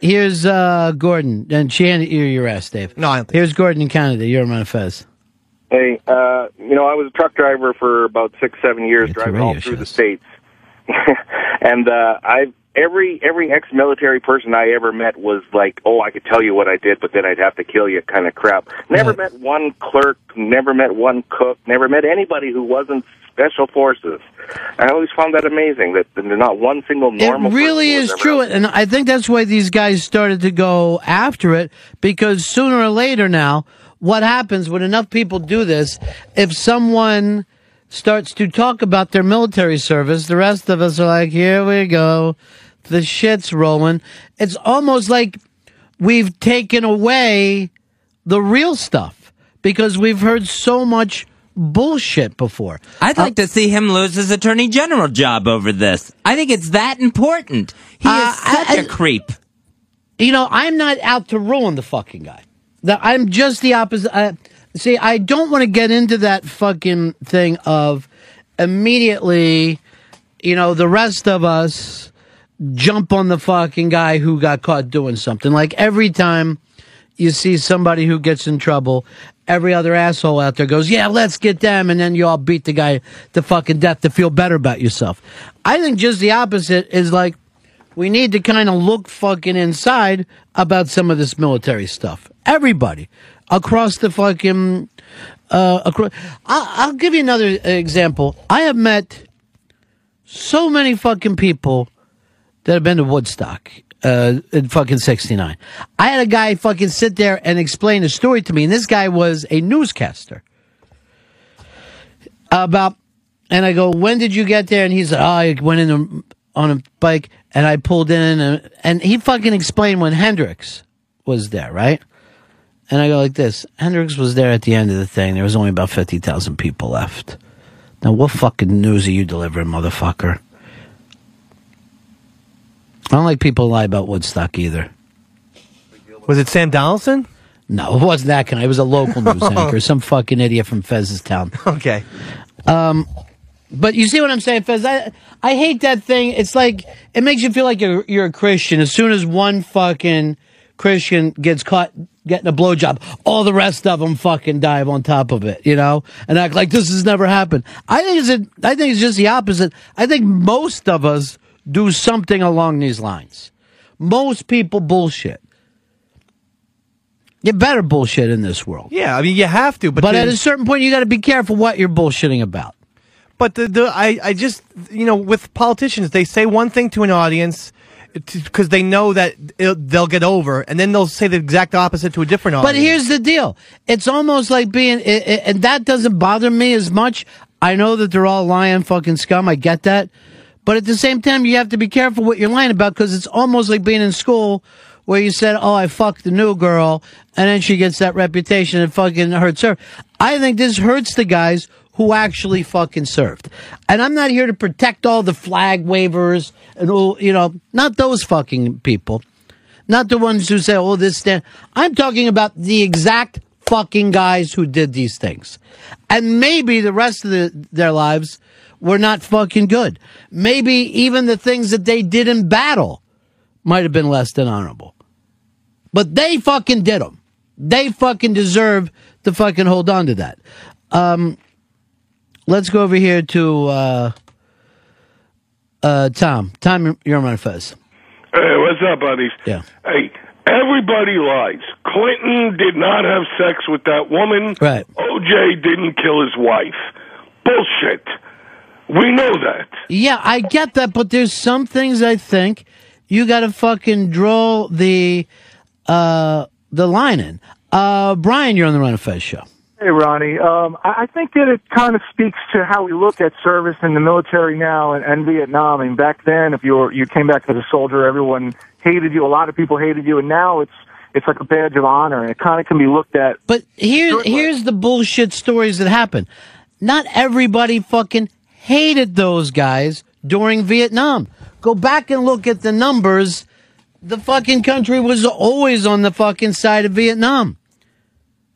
here's uh, Gordon and Shannon. You're your ass, Dave. No, I don't here's Gordon in Canada. You're on Manifest. Hey, uh, you know, I was a truck driver for about six, seven years, driving all radio through the states, [LAUGHS] and uh, I every every ex-military person I ever met was like, "Oh, I could tell you what I did, but then I'd have to kill you," kind of crap. Never met one clerk, never met one cook, never met anybody who wasn't special forces. I always found that amazing that there's not one single normal. It really is true, and I think that's why these guys started to go after it because sooner or later now, what happens when enough people do this? If someone starts to talk about their military service, the rest of us are like, "Here we go, the shit's rolling." It's almost like we've taken away the real stuff because we've heard so much bullshit before. I'd like to see him lose his attorney general job over this. I think it's that important. He Uh, is such a creep. You know, I'm not out to ruin the fucking guy. I'm just the opposite. Uh, see, I don't want to get into that fucking thing of immediately, you know, the rest of us jump on the fucking guy who got caught doing something. Like every time you see somebody who gets in trouble, every other asshole out there goes, yeah, let's get them. And then you all beat the guy to fucking death to feel better about yourself. I think just the opposite is like, we need to kind of look fucking inside about some of this military stuff. Everybody across the fucking, uh, across, I'll, I'll give you another example. I have met so many fucking people that have been to Woodstock uh, in fucking 69. I had a guy fucking sit there and explain a story to me, and this guy was a newscaster. About, and I go, when did you get there? And he's like, oh, I went in on a bike and I pulled in, and, and he fucking explained when Hendrix was there, right? And I go like this Hendrix was there at the end of the thing. There was only about 50,000 people left. Now, what fucking news are you delivering, motherfucker? I don't like people who lie about Woodstock either. Was it Sam Donaldson? No, it wasn't that kind. It was a local [LAUGHS] news anchor, some fucking idiot from Fez's town. Okay. Um, but you see what I'm saying, Fez? I I hate that thing. It's like it makes you feel like you're you're a Christian. As soon as one fucking Christian gets caught getting a blowjob, all the rest of them fucking dive on top of it, you know, and act like this has never happened. I think it's I think it's just the opposite. I think most of us do something along these lines. Most people bullshit. You better bullshit in this world. Yeah, I mean you have to, but But, at a certain point, you got to be careful what you're bullshitting about. But the, the I, I just you know with politicians they say one thing to an audience because they know that it, they'll get over, and then they'll say the exact opposite to a different audience. But here's the deal: it's almost like being, i i and that doesn't bother me as much. I know that they're all lying fucking scum. I get that, but at the same time, you have to be careful what you're lying about because it's almost like being in school where you said, "Oh, I fucked the new girl," and then she gets that reputation and fucking hurts her. I think this hurts the guys who actually fucking served. And I'm not here to protect all the flag wavers and all, you know, not those fucking people. Not the ones who say, oh, this, that. I'm talking about the exact fucking guys who did these things. And maybe the rest of the, their lives were not fucking good. Maybe even the things that they did in battle might have been less than honorable. But they fucking did them. They fucking deserve to fucking hold on to that. Um, let's go over here to uh, uh, Tom. Tom, you're on my fez. Hey, what's up, buddies? Yeah. Hey, everybody lies. Clinton did not have sex with that woman. Right. OJ didn't kill his wife. Bullshit. We know that. Yeah, I get that, but there's some things I think you got to fucking draw the uh, the line in. Uh, Brian, you're on the Ron and Fez show. Hey, Ronnie. Um, I I think that it kind of speaks to how we look at service in the military now and, and Vietnam. I mean, back then, if you were you came back as a soldier, everyone hated you. A lot of people hated you, and now it's it's like a badge of honor, and it kind of can be looked at. But here, here's the bullshit stories that happen. Not everybody fucking hated those guys during Vietnam. Go back and look at the numbers. The fucking country was always on the fucking side of Vietnam.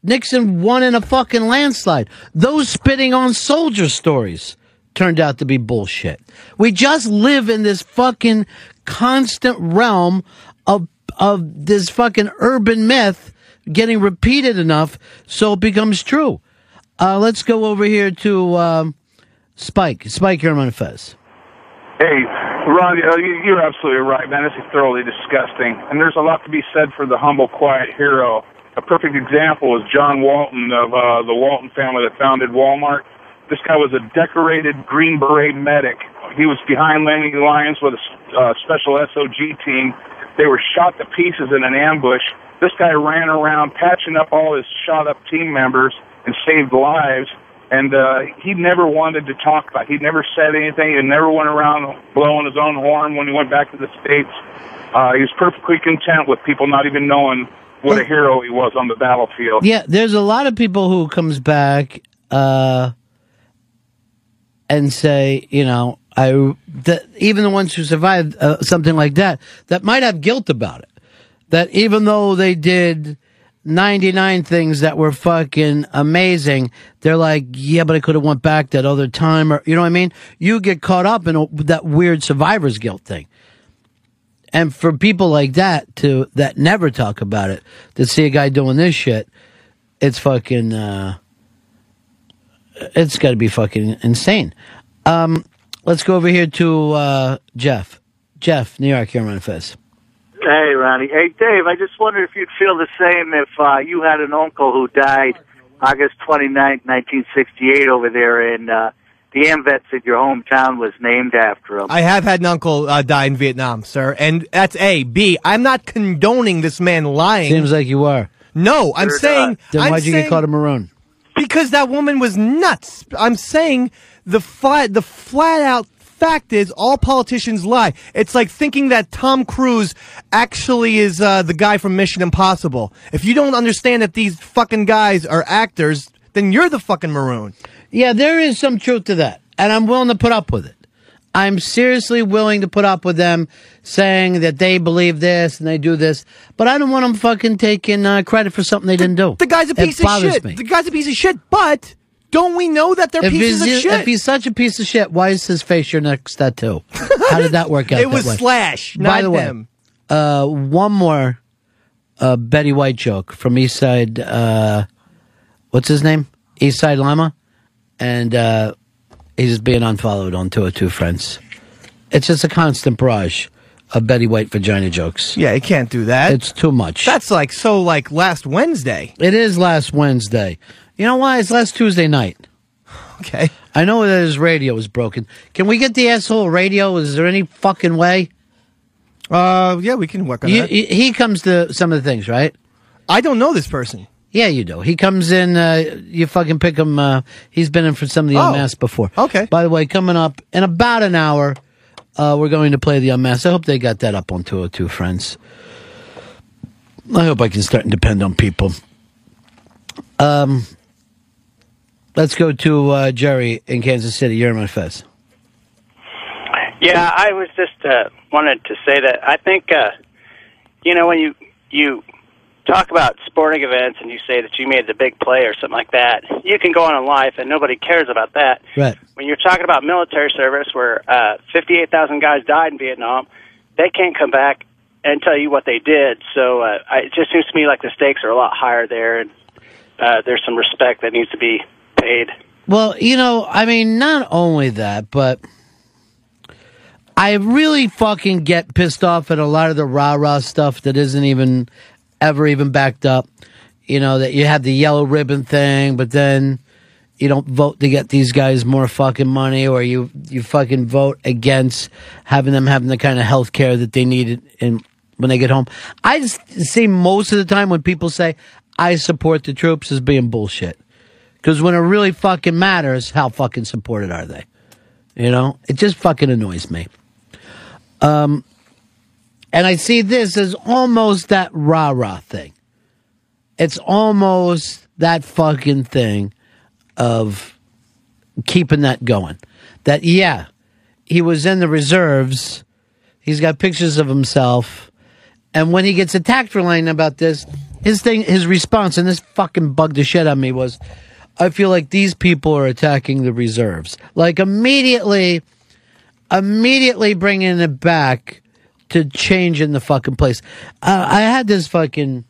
Nixon won in a fucking landslide. Those spitting on soldier stories turned out to be bullshit. We just live in this fucking constant realm of of this fucking urban myth getting repeated enough so it becomes true. Uh, let's go over here to um, Spike. Spike, you're on Fez. Hey, Ronnie, uh, you- you're absolutely right, man. This is thoroughly disgusting. And there's a lot to be said for the humble, quiet hero. A perfect example is John Walton of uh, the Walton family that founded Walmart. This guy was a decorated Green Beret medic. He was behind landing lines with a uh, special SOG team. They were shot to pieces in an ambush. This guy ran around patching up all his shot up team members and saved lives. And uh, he never wanted to talk about. It. He never said anything. He never went around blowing his own horn when he went back to the states. Uh, he was perfectly content with people not even knowing what a hero he was on the battlefield. Yeah, there's a lot of people who comes back uh, and say, you know, I that even the ones who survived uh, something like that that might have guilt about it. That even though they did 99 things that were fucking amazing, they're like, yeah, but I could have went back that other time, or you know what I mean? You get caught up in a, that weird survivor's guilt thing. And for people like that to that never talk about it, to see a guy doing this shit, it's fucking uh it's got to be fucking insane. Um let's go over here to uh Jeff. Jeff, New York, you're on. Hey, Ronnie. Hey, Dave, I just wondered if you'd feel the same if uh, you had an uncle who died August 29th, 1968 over there and uh, the AMVETS at your hometown was named after him. I have had an uncle uh, die in Vietnam, sir, and that's A. B. I'm not condoning this man lying. Seems like you are. No, I'm You're saying. Then I'm why'd you saying- get caught a maroon? Because that woman was nuts. I'm saying the flat, the flat out fact is all politicians lie. It's like thinking that Tom Cruise actually is uh, the guy from Mission Impossible. If you don't understand that these fucking guys are actors, then you're the fucking maroon. Yeah, there is some truth to that, and I'm willing to put up with it. I'm seriously willing to put up with them saying that they believe this and they do this, but I don't want them fucking taking uh, credit for something they didn't do. The guy's a It piece of shit. Me. The guy's a piece of shit. But don't we know that they're If pieces he's, of shit? if he's such a piece of shit, why is his face your next tattoo? How did that work [LAUGHS] out? It that was way? Slash, By not the way, uh, one more uh, Betty White joke from East Side. Uh, what's his name? East Side Llama, and uh, he's being unfollowed on 202 Friends. It's just a constant barrage of Betty White vagina jokes. Yeah, you can't do that. It's too much. That's like so like last Wednesday. It is last Wednesday. You know why? It's last Tuesday night. Okay. I know that his radio is broken. Can we get the asshole radio? Is there any fucking way? Uh, yeah, we can work on You, that. he he comes to some of the things, right? I don't know this person. Yeah, you do. He comes in. Uh, you fucking pick him. Uh, he's been in for some of the Oh. unmasked before. Okay. By the way, coming up in about an hour, uh, we're going to play the unmasked. I hope they got that up on 202, friends. I hope I can start and depend on people. Um, Let's go to uh, Jerry in Kansas City. You're my fez. Yeah, I was just uh, wanted to say that I think uh, you know when you you talk about sporting events and you say that you made the big play or something like that, you can go on in life and nobody cares about that. Right. When you're talking about military service, where uh, 58,000 guys died in Vietnam, they can't come back and tell you what they did. So uh, I, it just seems to me like the stakes are a lot higher there, and uh, there's some respect that needs to be paid. Well, you know, I mean, not only that, but I really fucking get pissed off at a lot of the rah rah stuff that isn't even ever even backed up. You know, that you have the yellow ribbon thing, but then you don't vote to get these guys more fucking money or you, you fucking vote against having them having the kind of health care that they needed in, when they get home. I see most of the time when people say, I support the troops as being bullshit. Because when it really fucking matters, how fucking supported are they? You know, it just fucking annoys me. Um, and I see this as almost that rah rah thing. It's almost that fucking thing of keeping that going. That, yeah, he was in the reserves. He's got pictures of himself. And when he gets attacked for lying about this, his thing, his response, and this fucking bugged the shit out of me was, I feel like these people are attacking the reserves. Like immediately, immediately bringing it back to change in the fucking place. Uh, I had this fucking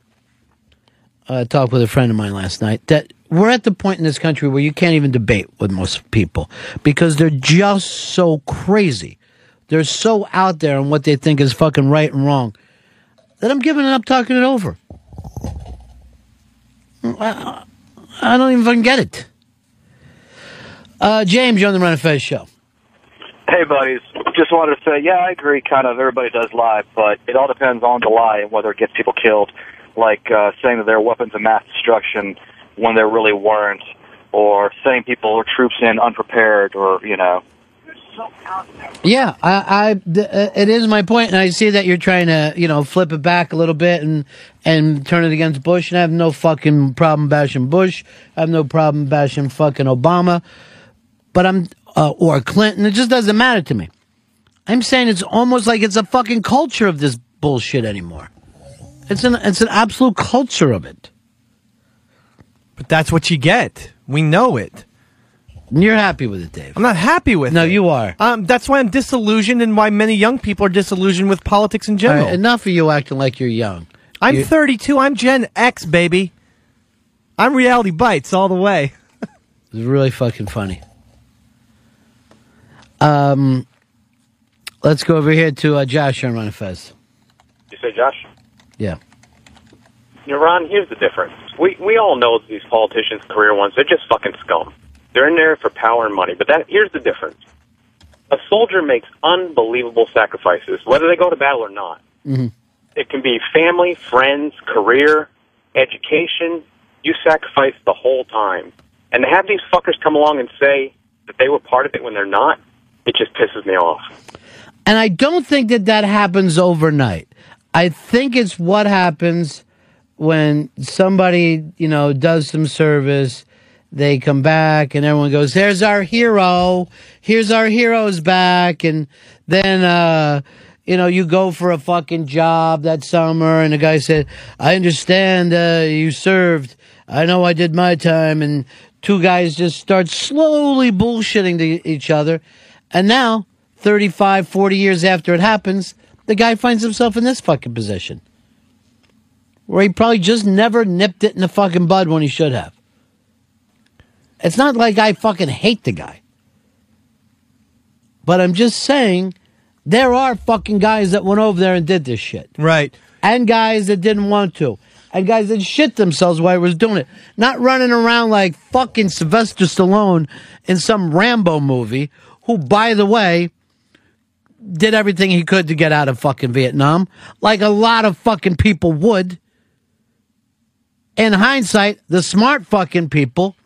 uh, talk with a friend of mine last night that we're at the point in this country where you can't even debate with most people because they're just so crazy. They're so out there on what they think is fucking right and wrong that I'm giving it up talking it over. I, I don't even fucking get it. Uh, James, you're on the Ron and Fez show. Hey, buddies. Just wanted to say, yeah, I agree. Kind of everybody does lie, but it all depends on the lie and whether it gets people killed. Like uh, saying that they're weapons of mass destruction when there really weren't, or saying people or troops in unprepared, or you know. Yeah, I, I uh, it is my point, and I see that you're trying to, you know, flip it back a little bit and and turn it against Bush. And I have no fucking problem bashing Bush. I have no problem bashing fucking Obama, but I'm uh, or Clinton. It just doesn't matter to me. I'm saying it's almost like it's a fucking culture of this bullshit anymore. It's an it's an absolute culture of it. But that's what you get. We know it. You're happy with it, Dave. I'm not happy with No, it. No, you are. Um, that's why I'm disillusioned and why many young people are disillusioned with politics in general. All right, enough of you acting like you're young. I'm You- 32. I'm Gen X, baby. I'm reality bites all the way. [LAUGHS] It's really fucking funny. Um, let's go over here to uh, Josh on Run Fez. You say, Josh? Yeah. You know, Ron, here's the difference. We we all know these politicians, career ones, they're just fucking scum. They're in there for power and money. But that here's the difference. A soldier makes unbelievable sacrifices, whether they go to battle or not. Mm-hmm. It can be family, friends, career, education. You sacrifice the whole time. And to have these fuckers come along and say that they were part of it when they're not, it just pisses me off. And I don't think that that happens overnight. I think it's what happens when somebody, you know, does some service, they come back and everyone goes, there's our hero. Here's our hero's back. And then, uh, you know, you go for a fucking job that summer and the guy said, I understand, uh, you served. I know I did my time. And two guys just start slowly bullshitting to each other. And now, 35, 40 years after it happens, the guy finds himself in this fucking position. Where he probably just never nipped it in the fucking bud when he should have. It's not like I fucking hate the guy. But I'm just saying, there are fucking guys that went over there and did this shit. Right. And guys that didn't want to. And guys that shit themselves while he was doing it. Not running around like fucking Sylvester Stallone in some Rambo movie, who, by the way, did everything he could to get out of fucking Vietnam, like a lot of fucking people would. In hindsight, the smart fucking people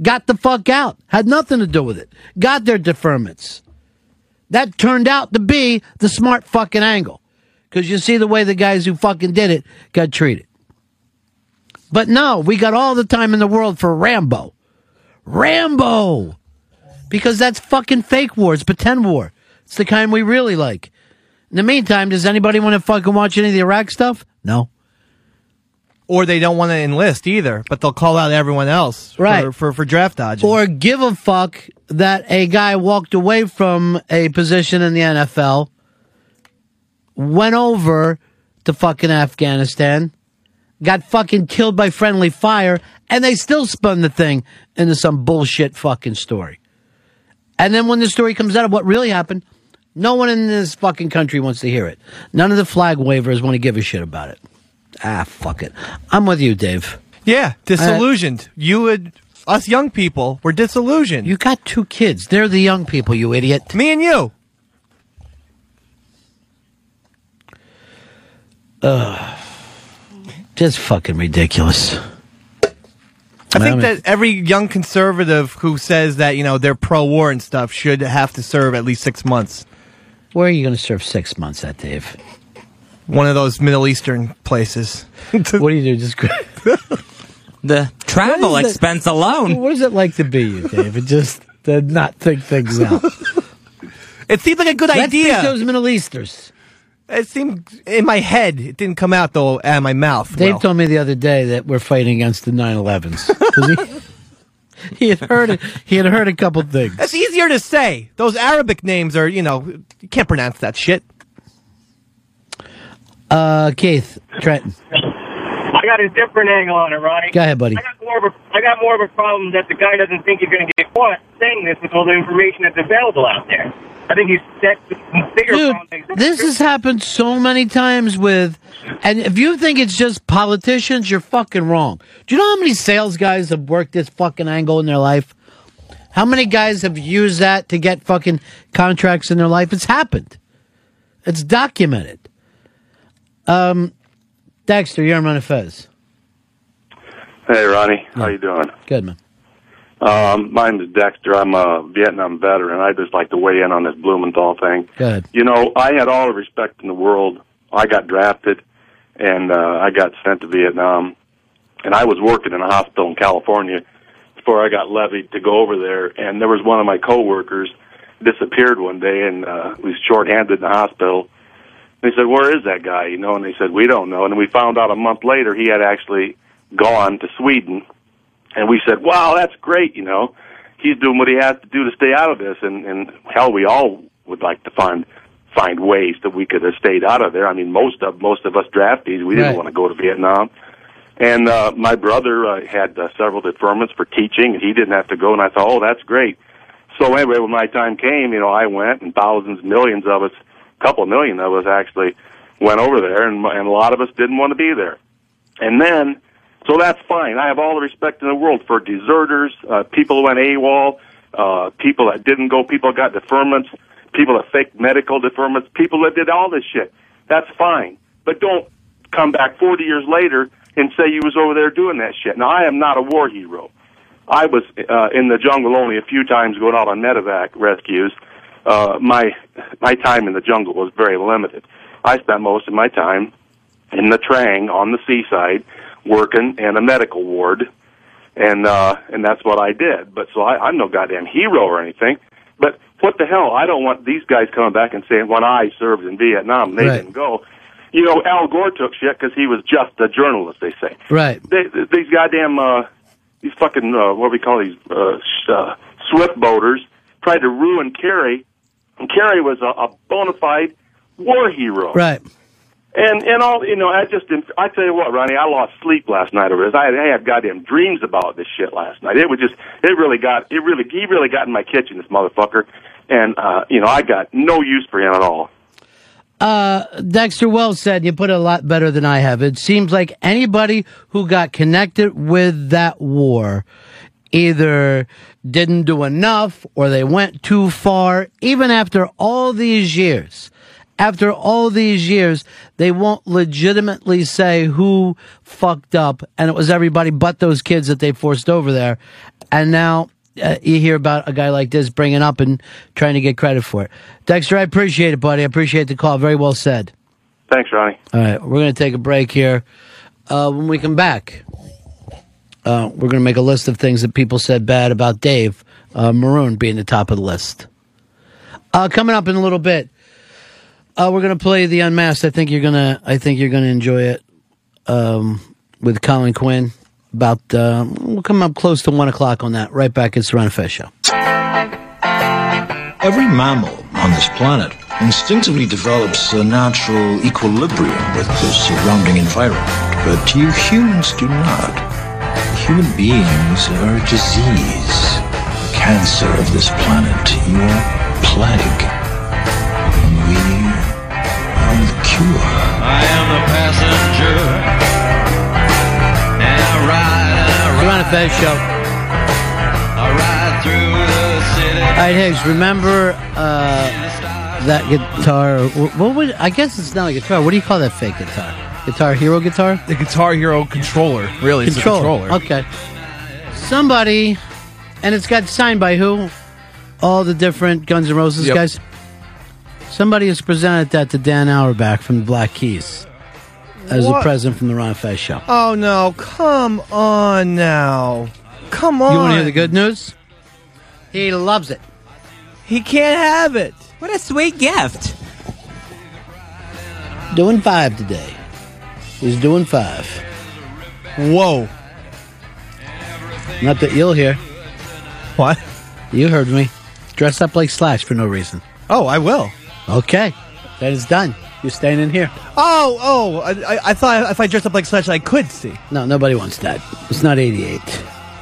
got the fuck out. Had nothing to do with it. Got their deferments. That turned out to be the smart fucking angle. Because you see the way the guys who fucking did it got treated. But no, we got all the time in the world for Rambo. Rambo. Because that's fucking fake war. It's pretend war. It's the kind we really like. In the meantime, does anybody want to fucking watch any of the Iraq stuff? No. Or they don't want to enlist either, but they'll call out everyone else for, for, for draft dodging. Or give a fuck that a guy walked away from a position in the NFL, went over to fucking Afghanistan, got fucking killed by friendly fire, and they still spun the thing into some bullshit fucking story. And then when the story comes out of what really happened, no one in this fucking country wants to hear it. None of the flag wavers want to give a shit about it. Ah, fuck it. I'm with you, Dave. yeah, disillusioned. you would, us young people, were disillusioned. You got two kids. They're the young people, you idiot. Me and you. Ugh. Just fucking ridiculous. I think mean- that every young conservative who says that you know they're pro-war and stuff should have to serve at least six months. Where are you going to serve six months at, Dave? One of those Middle Eastern places. [LAUGHS] what do you do? Just [LAUGHS] the travel What is it- expense alone. What is it like to be you, David? Just to not think things out. [LAUGHS] It seemed like a good Let's idea. think those Middle Easters. It seemed in my head. It didn't come out though out of my mouth. Dave well. told me the other day that we're fighting against the 9/11s. 'Cause he, he had heard it. He had heard a couple things. That's easier to say. Those Arabic names are, you know, you can't pronounce that shit. Uh, Keith Trenton. I got a different angle on it, Ronnie. Go ahead, buddy. I got more of a, I got more of a problem that the guy doesn't think he's going to get caught saying this with all the information that's available out there. I think he's that's the bigger Dude, problem. this has happened so many times with, and if you think it's just politicians, you're fucking wrong. Do you know how many sales guys have worked this fucking angle in their life? How many guys have used that to get fucking contracts in their life? It's happened. It's documented. Um, Dexter, you're on Fez. Hey, Ronnie. How you doing? Good, man. Um, my name is Dexter. I'm a Vietnam veteran. I just like to weigh in on this Blumenthal thing. Good. You know, I had all the respect in the world. I got drafted, and uh, I got sent to Vietnam, and I was working in a hospital in California before I got levied to go over there. And there was one of my coworkers disappeared one day, and uh, was shorthanded in the hospital. They said, "Where is that guy?" You know, and they said, "We don't know." And we found out a month later he had actually gone to Sweden, and we said, "Wow, that's great!" You know, he's doing what he has to do to stay out of this, and and hell, we all would like to find find ways that we could have stayed out of there. I mean, most of most of us draftees, we didn't want to go to Vietnam. And uh, my brother uh, had uh, several deferments for teaching, and he didn't have to go. And I thought, oh, that's great. So anyway, when my time came, you know, I went, and thousands, millions of us, couple million of us actually went over there, and, and a lot of us didn't want to be there. And then, so that's fine. I have all the respect in the world for deserters, uh, people who went AWOL, uh, people that didn't go, people got deferments, people that faked medical deferments, people that did all this shit. That's fine. But don't come back 40 years later and say you was over there doing that shit. Now, I am not a war hero. I was uh, in the jungle only a few times going out on medevac rescues. Uh, my my time in the jungle was very limited. I spent most of my time in Nha Trang on the seaside, working in a medical ward, and uh, and that's what I did. But so I, I'm no goddamn hero or anything. But what the hell? I don't want these guys coming back and saying when I served in Vietnam they Right. didn't go. You know, Al Gore took shit because he was just a journalist. They say Right. they, these goddamn uh, these fucking uh, what do we call these uh, sh- uh, swift boaters tried to ruin Kerry, and Kerry was a, a bona fide war hero. Right. And and all you know, I just I tell you what, Ronnie, I lost sleep last night over this. I had, I had goddamn dreams about this shit last night. It was just it really got it really he really got in my kitchen, this motherfucker, and uh, you know I got no use for him at all. Uh, Dexter well said. You put it a lot better than I have. It seems like anybody who got connected with that war either didn't do enough or they went too far. Even after all these years, after all these years, they won't legitimately say who fucked up, and it was everybody but those kids that they forced over there. And now uh, you hear about a guy like this bringing up and trying to get credit for it. Dexter, I appreciate it, buddy. I appreciate the call. Very well said. Thanks, Ronnie. All right, we're going to take a break here. Uh, when we come back, Uh, we're going to make a list of things that people said bad about Dave uh, Maroon being the top of the list. Uh, coming up in a little bit, uh, we're going to play the Unmasked. I think you're gonna. I think you're going to enjoy it um, with Colin Quinn. About uh, we'll come up close to one o'clock on that. Right back. It's the Ron show. Every mammal on this planet instinctively develops a natural equilibrium with the surrounding environment, but you humans do not. Human beings are a disease, a cancer of this planet, your plague. And we are the cure. I am the passenger, and I ride and I The Ron and Fez show. I ride through the city. All right, Hicks. Remember uh, that guitar? What would I guess it's not a guitar. What do you call that fake guitar? Guitar Hero guitar? The Guitar Hero controller. Really, it's a controller. Okay. Somebody, and it's got signed by who? All the different Guns N' Roses Yep. guys. Somebody has presented that to Dan Auerbach from the Black Keys as a What? present from the Ron Fez show. Oh no! Come on now! Come on! You want to hear the good news? He loves it. He can't have it. What a sweet gift. Doing five today. He's doing five. Whoa! Not that you'll hear. What? You heard me. Dress up like Slash for no reason. Oh, I will. Okay. That is done. You're staying in here. Oh, oh! I, I, I thought if I dressed up like Slash, I could see. No, nobody wants that. It's not 88.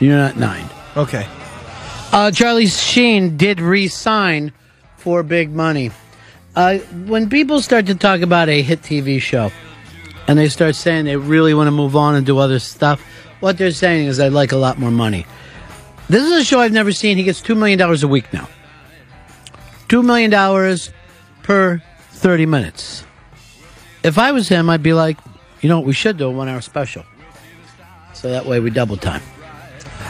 You're not nine. Okay. Uh, Charlie Sheen did re-sign for big money. Uh, when people start to talk about a hit TV show, and they start saying they really want to move on and do other stuff, what they're saying is I'd like a lot more money. This is a show I've never seen. He gets $2 million a week now. $2 million per 30 minutes. If I was him, I'd be like, you know what, we should do a one hour special. So that way we double time.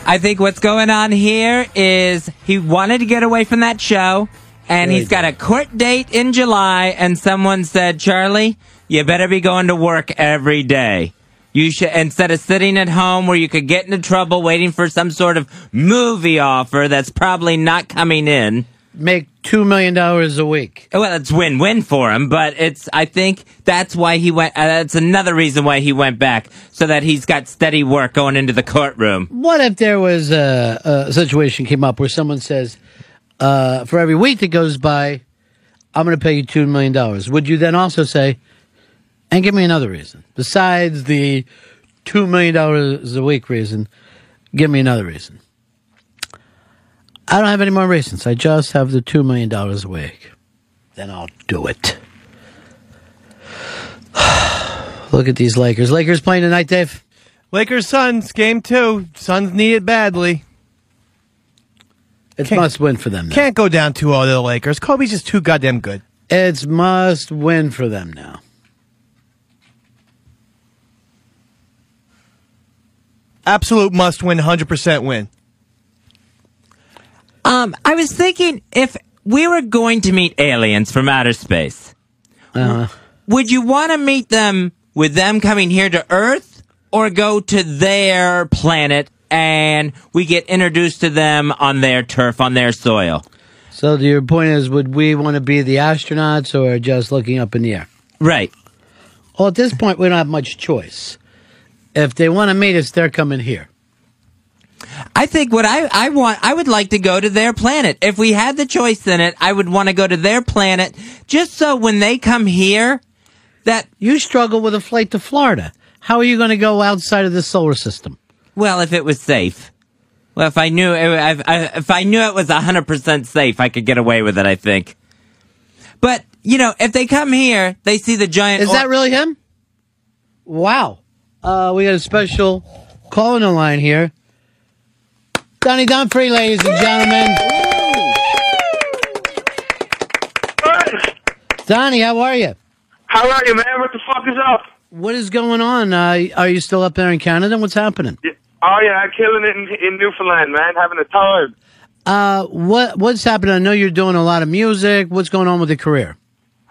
I think what's going on here is he wanted to get away from that show, and he's he got a court date in July, and someone said, Charlie, you better be going to work every day. You should, instead of sitting at home where you could get into trouble waiting for some sort of movie offer that's probably not coming in. Make $2 million a week. Well, it's win-win for him, but it's, I think that's why he went, uh, that's another reason why he went back, so that he's got steady work going into the courtroom. What if there was a, a situation came up where someone says, uh, for every week that goes by, I'm going to pay you $2 million. Would you then also say, and give me another reason, besides the $2 million a week reason, give me another reason? I don't have any more reasons. I just have the $2 million a week. Then I'll do it. [SIGHS] Look at these Lakers. Lakers playing tonight, Dave? Lakers Suns game two. Suns need it badly. It's must win for them now. Can't go down 2-0 to the Lakers. Kobe's just too goddamn good. It's must win for them now. Absolute must win. 100% win. Um, I was thinking if we were going to meet aliens from outer space, Uh, would you want to meet them with them coming here to Earth or go to their planet and we get introduced to them on their turf, on their soil? so your point is, would we want to be the astronauts or just looking up in the air? Right. Well, at this point, we don't have much choice. If they want to meet us, they're coming here. I think what I, I want, I would like to go to their planet. If we had the choice in it, I would want to go to their planet just so when they come here, that. You struggle with a flight to Florida. How are you going to go outside of the solar system? Well, if it was safe. Well, if I knew, if I, if I knew it was hundred percent safe, I could get away with it. I think. But you know, if they come here, they see the giant. Is that really him? Wow. Uh, we got a special call on the line here. Donnie Dunphy, ladies and gentlemen. Donnie, how are you? How are you, man? What the fuck is up? What is going on? Uh, are you still up there in Canada? What's happening? Oh yeah, I'm killing it in, in Newfoundland, man. Having a time. Uh, what what's happening? I know you're doing a lot of music. What's going on with the career?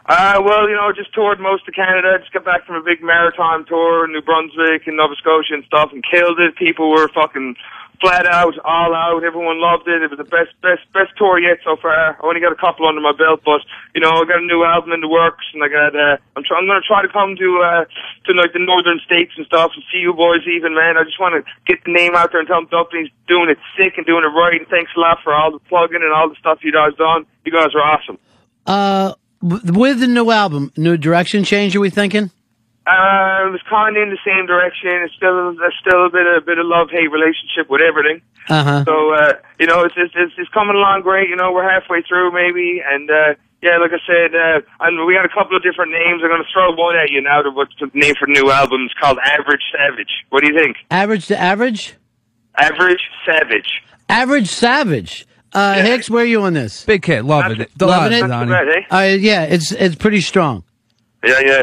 Uh, well, you know, just toured most of Canada. Just got back from a big maritime tour in New Brunswick and Nova Scotia and stuff, and killed it. People were fucking flat out, all out. Everyone loved it. It was the best, best, best tour yet so far. I only got a couple under my belt, but you know, I got a new album in the works, and I got. Uh, I'm, try- I'm gonna try to come to uh, to like the northern states and stuff, and see you boys even, man. I just want to get the name out there and tell them Dunphy's doing it sick and doing it right. And thanks a lot for all the plugging and all the stuff you guys done. You guys are awesome. Uh, with the new album, new direction change, are we thinking? Uh, it was kind of in the same direction. It's still, there's still a bit a bit of love hate relationship with everything. Uh huh. So, uh, you know, it's, it's, it's, it's coming along great. You know, we're halfway through maybe. And, uh, yeah, like I said, uh, and we got a couple of different names. I'm going to throw one at you now to what's the name for the new album. It's called Average Savage. What do you think? Average to average? Average Savage. Average Savage. Uh, Hicks, where are you on this? Big hit, loving it. Loving it? Not too eh? Uh, yeah, it's it's pretty strong. Yeah, yeah.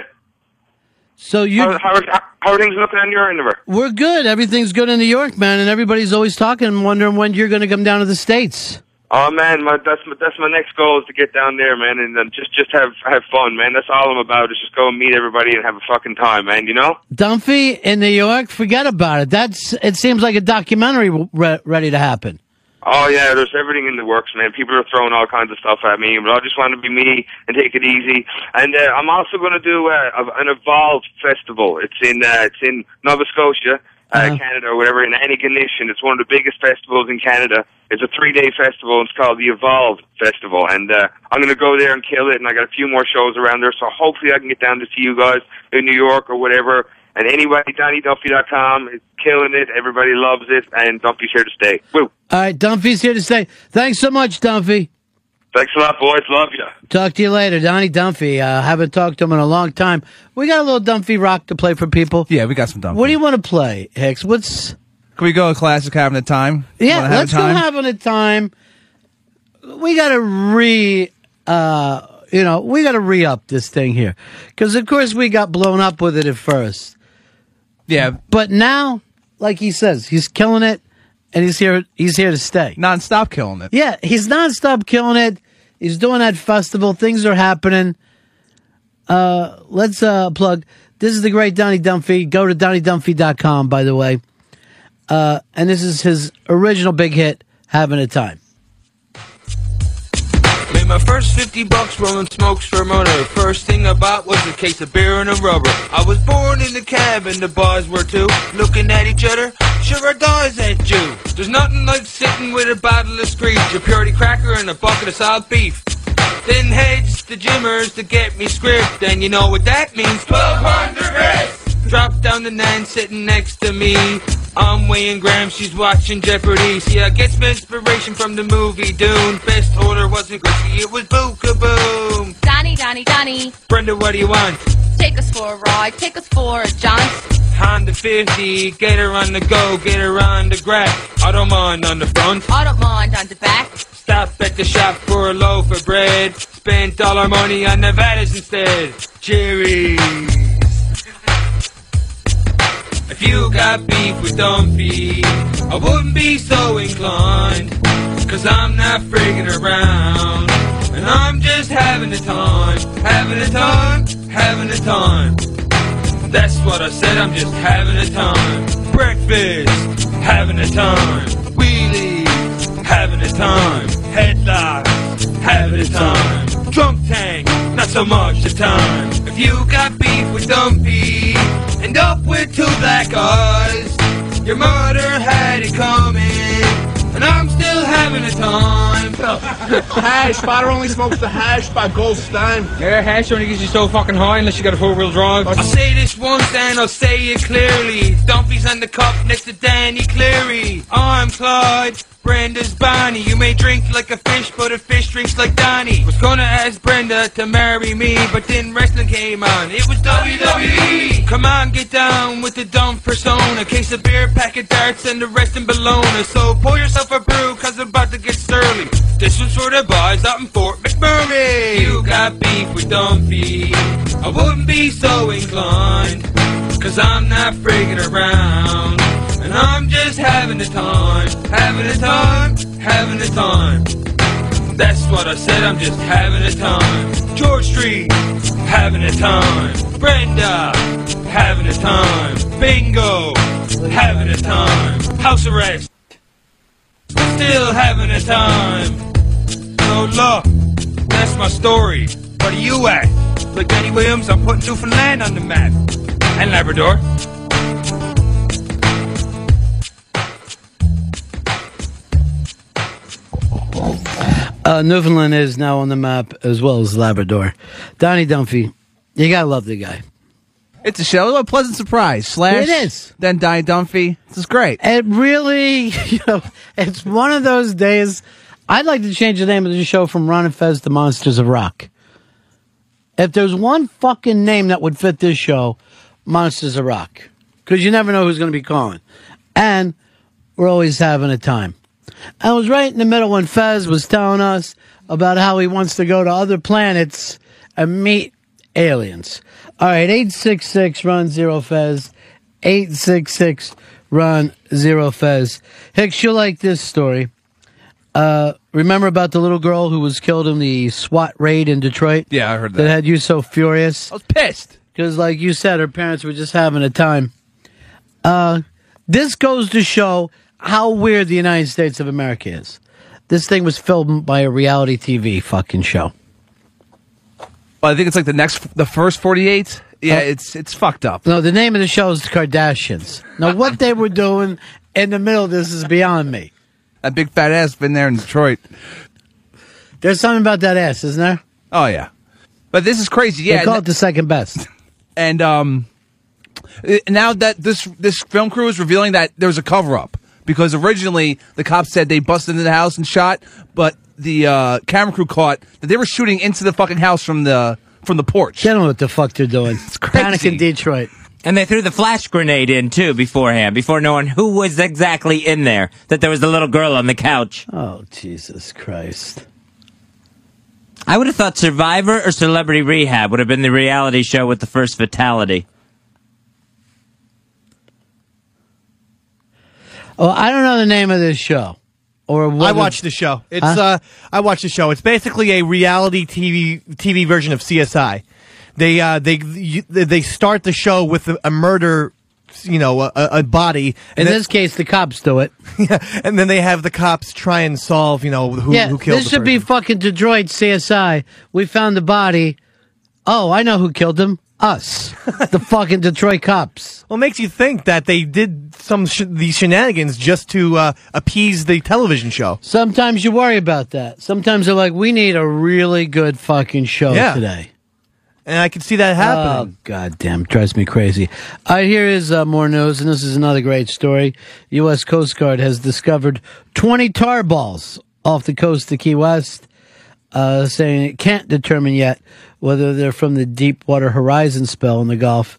So you, How, how, are, how are things looking on your end of it? we're good. Everything's good in New York, man, and everybody's always talking and wondering when you're going to come down to the states. Oh man, my, that's my, that's my next goal is to get down there, man, and then just just have have fun, man. That's all I'm about. Is just go and meet everybody and have a fucking time, man. You know? Dunphy in New York, forget about it. That's it. Seems like a documentary re- ready to happen. Oh yeah, there's everything in the works, man. People are throwing all kinds of stuff at me, but I just want to be me and take it easy. And uh, I'm also going to do uh, an Evolve festival. It's in uh, it's in Nova Scotia, uh, Canada, or whatever, in Antigonish. It's one of the biggest festivals in Canada. It's a three day festival. And it's called the Evolve Festival, and uh, I'm going to go there and kill it. And I got a few more shows around there, so hopefully I can get down to see you guys in New York or whatever. And anyway, DonnieDunphy.com is killing it. Everybody loves it, and Dunphy's here to stay. Woo! All right, Dunphy's here to stay. Thanks so much, Dunphy. Thanks a lot, boys. Love you. Talk to you later, Donnie Dunphy. Uh, haven't talked to him in a long time. We got a little Dunphy rock to play for people. Yeah, we got some Dunphy. What do you want to play, Hicks? What's Can we go a classic having a time? yeah? Have Let's go time? having a time. We got to re, uh, you know, we got to re up this thing here because, of course, we got blown up with it at first. Yeah, but now, like he says, he's killing it, and he's here. He's here to stay. Non-stop killing it. Yeah, he's nonstop killing it. He's doing that festival. Things are happening. Uh, let's uh, plug. This is the great Donnie Dunphy. Go to DonnieDunphy.com, by the way. Uh, and this is his original big hit, Having a Time. My first 50 bucks rolling smokes for motor. First thing I bought was a case of beer and a rubber. I was born in the cab and the bars were too. Looking at each other, sure our doors at you. There's nothing like sitting with a bottle of screech, a purity cracker and a bucket of salt beef. Then heads the Jimmers to get me script, and you know what that means. 1200 reps! Drop down the nine sitting next to me. I'm weighing grams, she's watching Jeopardy. See, I get some inspiration from the movie Dune. Best order wasn't Gracie, it was Boo Kaboom. Donnie, Donnie, Donnie, Brenda, what do you want? take us for a ride, take us for a jaunt. Honda 50, get her on the go, get her on the grab. I don't mind on the front. I don't mind on the back. Stop at the shop for a loaf of bread. Spend all our money on Nevadas instead. Cherries. If you got beef with Dunphy, I wouldn't be so inclined. Cause I'm not friggin' around. And I'm just having a time, having a time, having a time. That's what I said, I'm just having a time. Breakfast, having a time. Wheelies, having a time. Headlocks, having a time. Drunk tank, not so much the time. If you got beef with Dunphy, and up with two black eyes, your mother had it coming, and I'm still having a time. [LAUGHS] hash, Spotter only smokes the hash by Gold Stein. Yeah, hash only gets you so fucking high unless you got a four-wheel drive. I'll say this once and I'll say it clearly. Dunphy's on the cup next to Danny Cleary. I'm Clyde. Brenda's Bonnie. You may drink like a fish, but a fish drinks like Donnie. Was gonna ask Brenda to marry me, but then wrestling came on. It was WWE. Come on, get down with the dumb persona. Case of beer, pack of darts, and the rest in Bologna. So pour yourself a brew, cause I'm about to get surly. This one's for the boys out in Fort McMurray. You got beef with Dunphy. I wouldn't be so inclined. Cause I'm not friggin' around. And I'm just having a time, having a time, having a time. That's what I said, I'm just having a time. George Street, having a time. Brenda, having a time. Bingo, having a time. House arrest, still having a time. So look, that's my story. What are you at? Like Danny Williams, I'm putting Newfoundland on the map. And Labrador. Uh, Newfoundland is now on the map as well as Labrador. Donnie Dunphy, you gotta love the guy. It's a show. A pleasant surprise. Slash. It is. Then Donnie Dunphy. This is great. It really, [LAUGHS] you know, it's one of those days. I'd like to change the name of the show from Ron and Fez to Monsters of Rock. If there's one fucking name that would fit this show, Monsters of Rock. Because you never know who's going to be calling. And we're always having a time. I was right in the middle when Fez was telling us about how he wants to go to other planets and meet aliens. All right, 866 run zero Fez. 866 run zero Fez. Hicks, you'll like this story. Uh, remember about the little girl who was killed in the SWAT raid in Detroit? Yeah, I heard That that. had you so furious? I was pissed. Because, like you said, her parents were just having a time. Uh, this goes to show how weird the United States of America is. This thing was filmed by a reality TV fucking show. Well, I think it's like the next, the first 48. Yeah, Uh, it's it's fucked up. No, the name of the show is The Kardashians. Now, what they were doing in the middle of this is beyond me. That big fat ass been there in Detroit. There's something about that ass, isn't there? Oh yeah, but this is crazy. Yeah, They call it the second best. [LAUGHS] and um, now that this this film crew is revealing that there was a cover up because originally the cops said they busted into the house and shot, but the uh, camera crew caught that they were shooting into the fucking house from the from the porch. They don't know what the fuck they're doing. It's crazy. Panic in Detroit. And they threw the flash grenade in too beforehand, before knowing who was exactly in there. That there was a little girl on the couch. Oh Jesus Christ! I would have thought Survivor or Celebrity Rehab would have been the reality show with the first fatality. Oh, I don't know the name of this show. Or what I watched the show. It's Huh? uh, I watched the show. It's basically a reality TV TV version of CSI. They uh, they they start the show with a, murder, you know, a, a body. In then, this case, the cops do it. [LAUGHS] yeah, and then they have the cops try and solve, you know, who yeah, who killed this should be fucking Detroit CSI. We found the body. Oh, I know who killed him. Us, the [LAUGHS] fucking Detroit cops. Well, it makes you think that they did some sh- these shenanigans just to uh, appease the television show. Sometimes you worry about that. Sometimes they're like, we need a really good fucking show Yeah. today. And I can see that happening. Oh, God damn, drives me crazy. All right, here is uh, more news, and this is another great story. U.S. Coast Guard has discovered 20 tar balls off the coast of Key West, uh, saying it can't determine yet whether they're from the Deepwater Horizon spill in the Gulf.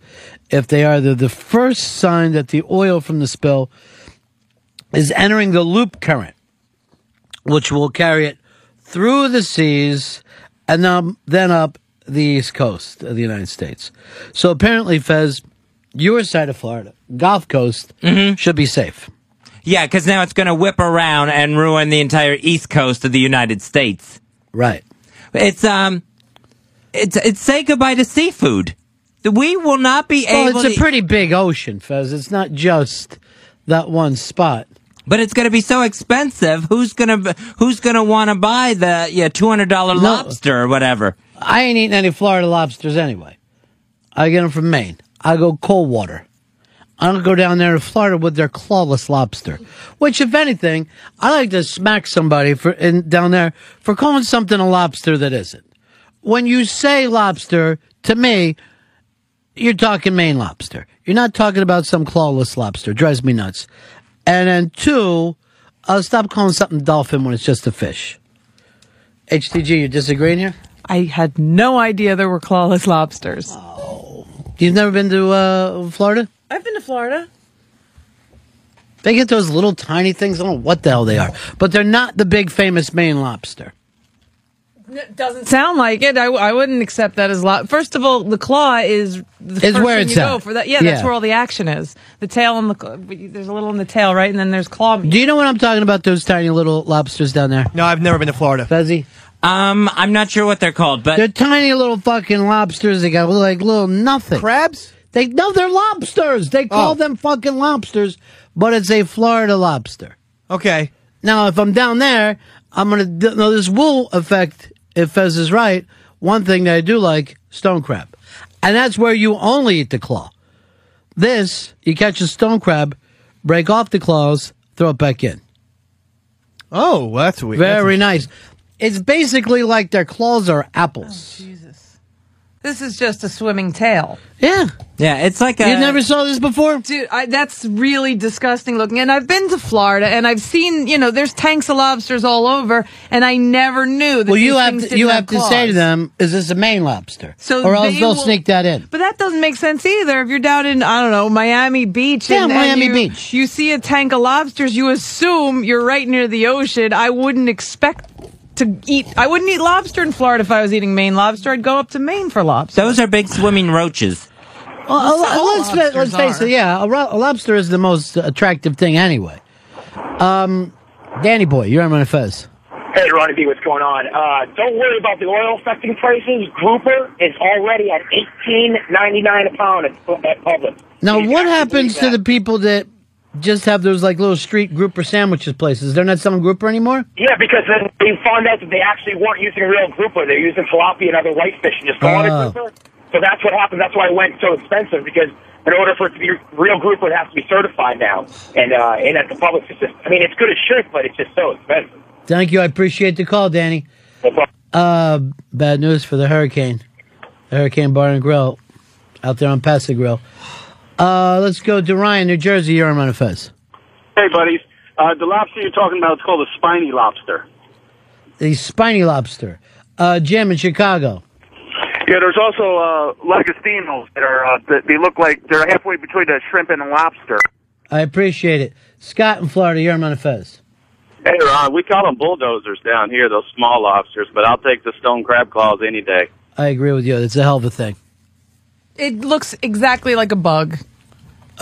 If they are, they're the first sign that the oil from the spill is entering the loop current, which will carry it through the seas and um, then up the east coast of the United States. So apparently, Fez, your side of Florida, Gulf Coast, should be safe. Yeah, because now it's going to whip around and ruin the entire east coast of the United States. Right. It's um, it's it's say goodbye to seafood. We will not be Well, able. it's a to, pretty big ocean, Fez. It's not just that one spot. but it's going to be so expensive. Who's gonna Who's gonna want to buy the yeah two hundred dollar lobster or whatever? I ain't eating any Florida lobsters anyway. I get them from Maine. I go cold water. I don't go down there to Florida with their clawless lobster. Which, if anything, I like to smack somebody for in, down there for calling something a lobster that isn't. When you say lobster, to me, you're talking Maine lobster. You're not talking about some clawless lobster. drives me nuts. And then two, uh, stop calling something dolphin when it's just a fish. HTG, you disagreeing here? I had no idea there were clawless lobsters. Oh. You've never been to uh, Florida? I've been to Florida. They get those little tiny things. I don't know what the hell they are, but they're not the big famous Maine lobster. Doesn't sound like it. I, I wouldn't accept that as lot. First of all, the claw is the Is first where thing it's you go at. for that. Yeah, that's Yeah. where all the action is. The tail and the cl- there's a little in the tail, right? And then there's claw meat. Do you know what I'm talking about? Those tiny little lobsters down there. No, I've never been to Florida. Fezzy. Um, I'm not sure what they're called, but They're tiny little fucking lobsters. They got like little nothing. Crabs? They no, they're lobsters. They call Oh. them fucking lobsters, but it's a Florida lobster. Okay. Now, if I'm down there, I'm gonna d- no. This will affect if Fez is right. One thing that I do like stone crab, and that's where you only eat the claw. This you catch a stone crab, break off the claws, throw it back in. Oh, that's weird. Very nice. It's basically like their claws are apples. Oh, This is just a swimming tail. Yeah. yeah, it's like a. you never saw this before? Dude, I, that's really disgusting looking. And I've been to Florida and I've seen, you know, there's tanks of lobsters all over, and I never knew that Well, you these have to, didn't you have to say to them, "Is this a Maine lobster?" So or else they they'll will- sneak that in. But that doesn't make sense either. If you're down in, I don't know, Miami Beach. Yeah, and, and Miami you- Beach. You see a tank of lobsters, you assume you're right near the ocean. I wouldn't expect to eat, I wouldn't eat lobster in Florida if I was eating Maine lobster. I'd go up to Maine for lobster. Those are big swimming roaches. Well, a lo- all let's, let's face are. it. Yeah, a, ro- a lobster is the most attractive thing anyway. Um, Danny boy, you're on my Fez. Hey, Ronnie B, what's going on? Uh, don't worry about the oil affecting prices. Grouper is already at eighteen ninety nine a pound at, at Publix. Now, You what have to happens to the people that just have those like little street grouper sandwiches places? They're not selling grouper anymore. Yeah, because then they found out that they actually weren't using real grouper. They're using tilapia and other whitefish and just calling Oh. it grouper. So that's what happened. That's why it went so expensive because in order for it to be real grouper, it has to be certified now. And uh, and at the it's just I mean, it's good as should, but it's just so expensive. Thank you. I appreciate the call, Danny. Uh, bad news for the hurricane. The Hurricane Bar and Grill out there on Pass-a-Grille. Uh, let's go to Ryan, New Jersey. You're on my Fez. Hey, buddies. Uh, the lobster you're talking about is called a spiny lobster. The spiny lobster. Uh, Jim in Chicago. Yeah, there's also uh, langostinos that are uh, that they look like they're halfway between a shrimp and a lobster. I appreciate it. Scott in Florida. You're on my Fez. Hey, Ron, we call them bulldozers down here, those small lobsters, but I'll take the stone crab claws any day. I agree with you. It's a hell of a thing. It looks exactly like a bug.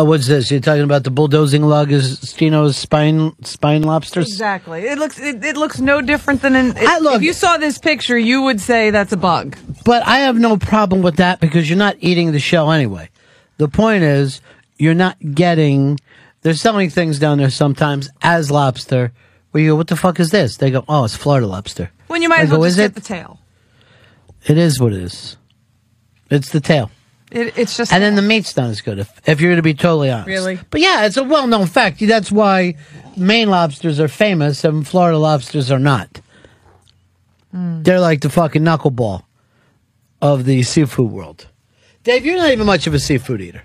Oh, what's this? You're talking about the bulldozing Lagostino's spine spine lobsters? Exactly. It looks it, it looks no different than an. It, I- look- if you saw this picture, you would say that's a bug. But I have no problem with that because you're not eating the shell anyway. The point is, you're not getting. They're selling things down there sometimes as lobster. Where you go, what the fuck is this? They go, oh, it's Florida lobster. When you might I as well "Is just it?" the tail. It is what it is. It's the tail. It, it's just And then the meat's not as good, if, if you're going to be totally honest. Really? But yeah, it's a well known fact. That's why Maine lobsters are famous and Florida lobsters are not. Hmm. They're like the fucking knuckleball of the seafood world. Dave, you're not even much of a seafood eater.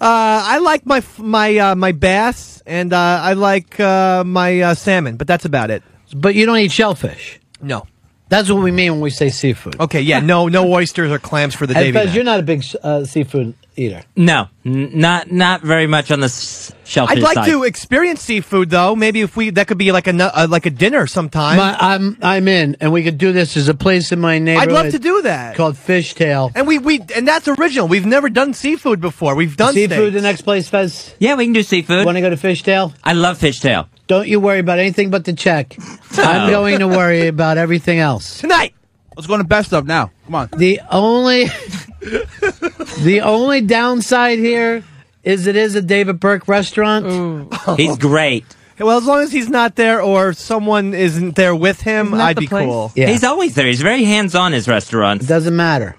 Uh, I like my my uh, my bass and uh, I like uh, my uh, salmon, but that's about it. But you don't eat shellfish. No. That's what we mean when we say seafood. Okay, yeah, no no [LAUGHS] oysters or clams for the day. Davy. Fez, Mac. you're not a big uh, seafood eater. No, n- not not very much on the s- shellfish I'd like side. to experience seafood though. Maybe if we that could be like a nu- uh, like a dinner sometime. My, I'm I'm in, and we could do this. There's a place in my neighborhood. I'd love to do that. Called Fishtail. And we we and that's original. We've never done seafood before. We've done seafood. steaks. The next place, Fez. Yeah, we can do seafood. Want to go to Fishtail? I love fishtail. Don't you worry about anything but the check. I'm going to worry about everything else tonight. Let's go to best of now. Come on. The only the only downside here is it is a David Burke restaurant. He's great. Well, as long as he's not there or someone isn't there with him, Isn't that I'd the be place? cool. He's always there. He's very hands on his restaurants. Doesn't matter.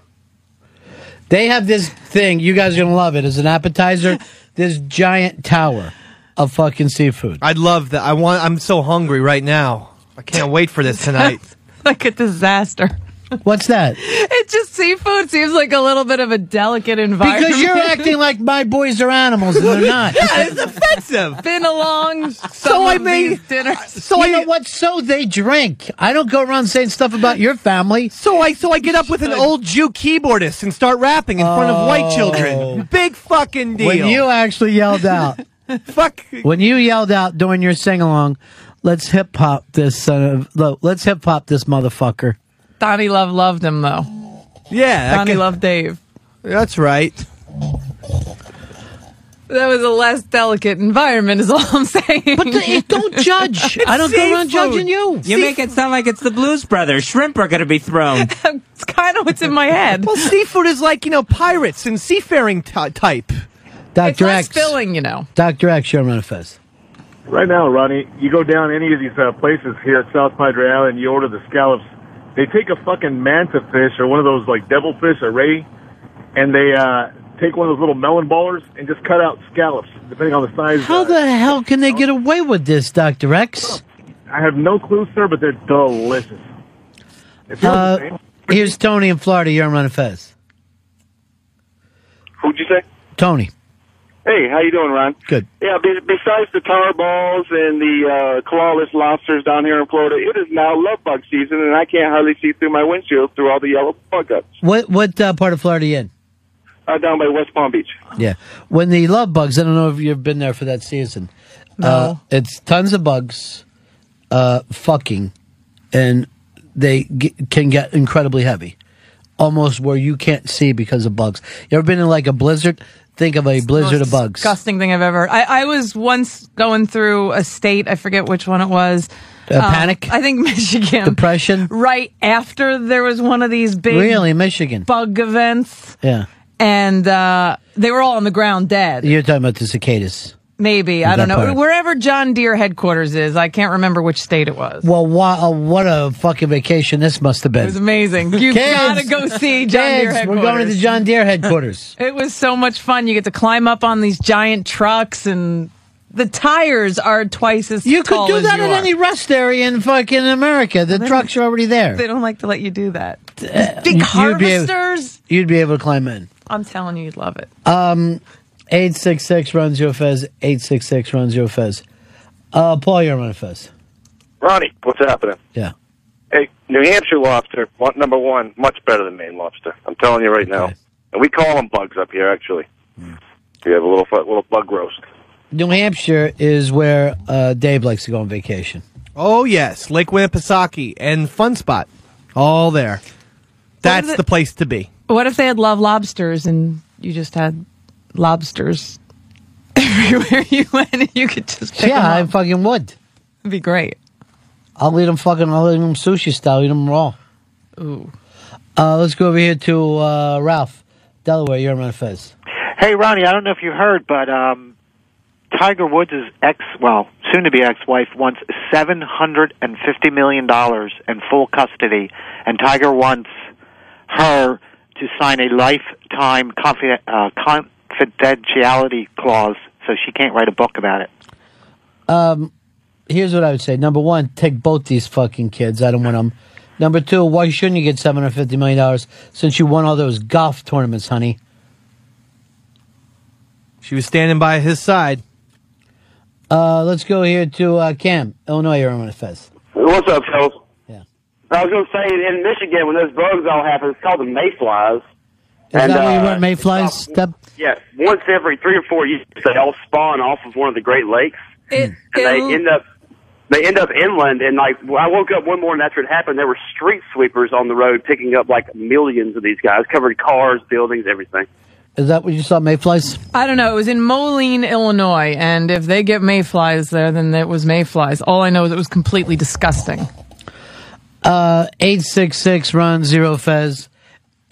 They have this thing. You guys are gonna love it as an appetizer. [LAUGHS] this giant tower of fucking seafood. I'd love that. I want. I'm so hungry right now. I can't wait for this tonight. [LAUGHS] like a disaster. What's that? It just seafood seems like a little bit of a delicate environment. Because you're acting like my boys are animals and they're not. [LAUGHS] yeah, it's offensive. Been along some So I of may- these dinners. So you know what? So they drink. I don't go around saying stuff about your family. So I so I get up with an old Jew keyboardist and start rapping in front of white children. Oh. Big fucking deal. Oh. When you actually yelled out, [LAUGHS] fuck. when you yelled out during your sing along, let's hip hop this uh, son of, look, let's hip hop this motherfucker. Donnie Love loved him though. Yeah, that Donnie guy- loved Dave. That's right. That was a less delicate environment, is all I'm saying. But don't judge. [LAUGHS] I don't go around judging you. You make it sound like it's the Blues Brothers. Shrimp are going to be thrown. [LAUGHS] it's kind of what's in my head. Well, seafood is like you know pirates and seafaring ty type. Dr. less X. filling, you know. Dr. X, you're on Fez. Right now, Ronnie, you go down any of these uh, places here at South Padre Island, you order the scallops. They take a fucking manta fish or one of those like devil fish or ray, and they uh, take one of those little melon ballers and just cut out scallops, depending on the size. How the hell can they get away with this, Dr. X? I have no clue, sir, but they're delicious. It feels the Uh, here's Tony in Florida. You're on Fez. Who'd you say? Tony. Hey, how you doing, Ron? Good. Yeah, be, besides the tar balls and the uh, clawless lobsters down here in Florida, it is now love bug season, and I can't hardly see through my windshield through all the yellow bug guts What what uh, part of Florida are you in? uh, down by West Palm Beach. Yeah. When the love bugs, I don't know if you've been there for that season. No. Uh, it's tons of bugs, uh, fucking, and they g- can get incredibly heavy, almost where you can't see because of bugs. You ever been in like a blizzard? Think of a blizzard of bugs. Disgusting thing I've ever. I, I was once going through a state. I forget which one it was. Uh, panic? I think [LAUGHS] Michigan. Depression? Right after there was one of these big Really, Michigan? bug events, Yeah. and uh, they were all on the ground dead. You're talking about the cicadas. Maybe I don't know. part. Wherever John Deere headquarters is, I can't remember which state it was. Well, what, uh, what a fucking vacation this must have been. It was amazing. You Kids, gotta go see John Deere headquarters. We're going to the John Deere headquarters. [LAUGHS] It was so much fun. You get to climb up on these giant trucks, and the tires are twice as You could do that at are. any rest area in fucking America. The trucks are already there. They don't like to let you do that. Uh, big you'd be able- harvesters. You'd be able to climb in. I'm telling you, you'd love it. Um, 866 runs your fez. 866 runs your fez. Uh, Paul, you're on fez. Ronnie, what's happening? Yeah. Hey, New Hampshire lobster, number one, much better than Maine lobster. I'm telling you right now. And we call them bugs up here, actually. We have a little little bug roast. New Hampshire is where uh, Dave likes to go on vacation. Oh yes, Lake Winnipesaukee and Fun Spot, all there. That's it- the place to be. What if they had love lobsters and you just had lobsters [LAUGHS] everywhere you went and you could just pick yeah, them I up? fucking would. It'd be great. I'll eat them fucking, I'll eat them sushi style, eat them raw. Ooh. Uh, let's go over here to uh, Ralph. Delaware, you're on Fez. Hey, Ronnie, I don't know if you heard, but um, Tiger Woods' ex, well, soon to be ex wife, wants $750 million in full custody, and Tiger wants her to sign a lifetime confiden- uh, confidentiality clause so she can't write a book about it. Um, here's what I would say. Number one, take both these fucking kids. I don't want them. Number two, why shouldn't you get seven hundred fifty million dollars since you won all those golf tournaments, honey? She was standing by his side. Uh, let's go here to uh, Cam, Illinois. You're on Fez. What's up, fellas? Yeah. I was going to say, in Michigan, when those bugs all happen, it's called the mayflies. Is And, that where you uh, want mayflies? Step. Yeah, once every three or four years, they all spawn off of one of the Great Lakes, and they end up they end up inland. And like, I woke up one morning after it happened, there were street sweepers on the road picking up like millions of these guys, covered cars, buildings, everything. Is that what you saw, mayflies? I don't know. It was in Moline, Illinois, and if they get mayflies there, then it was mayflies. All I know is it was completely disgusting. Uh, eight six six run zero Fez.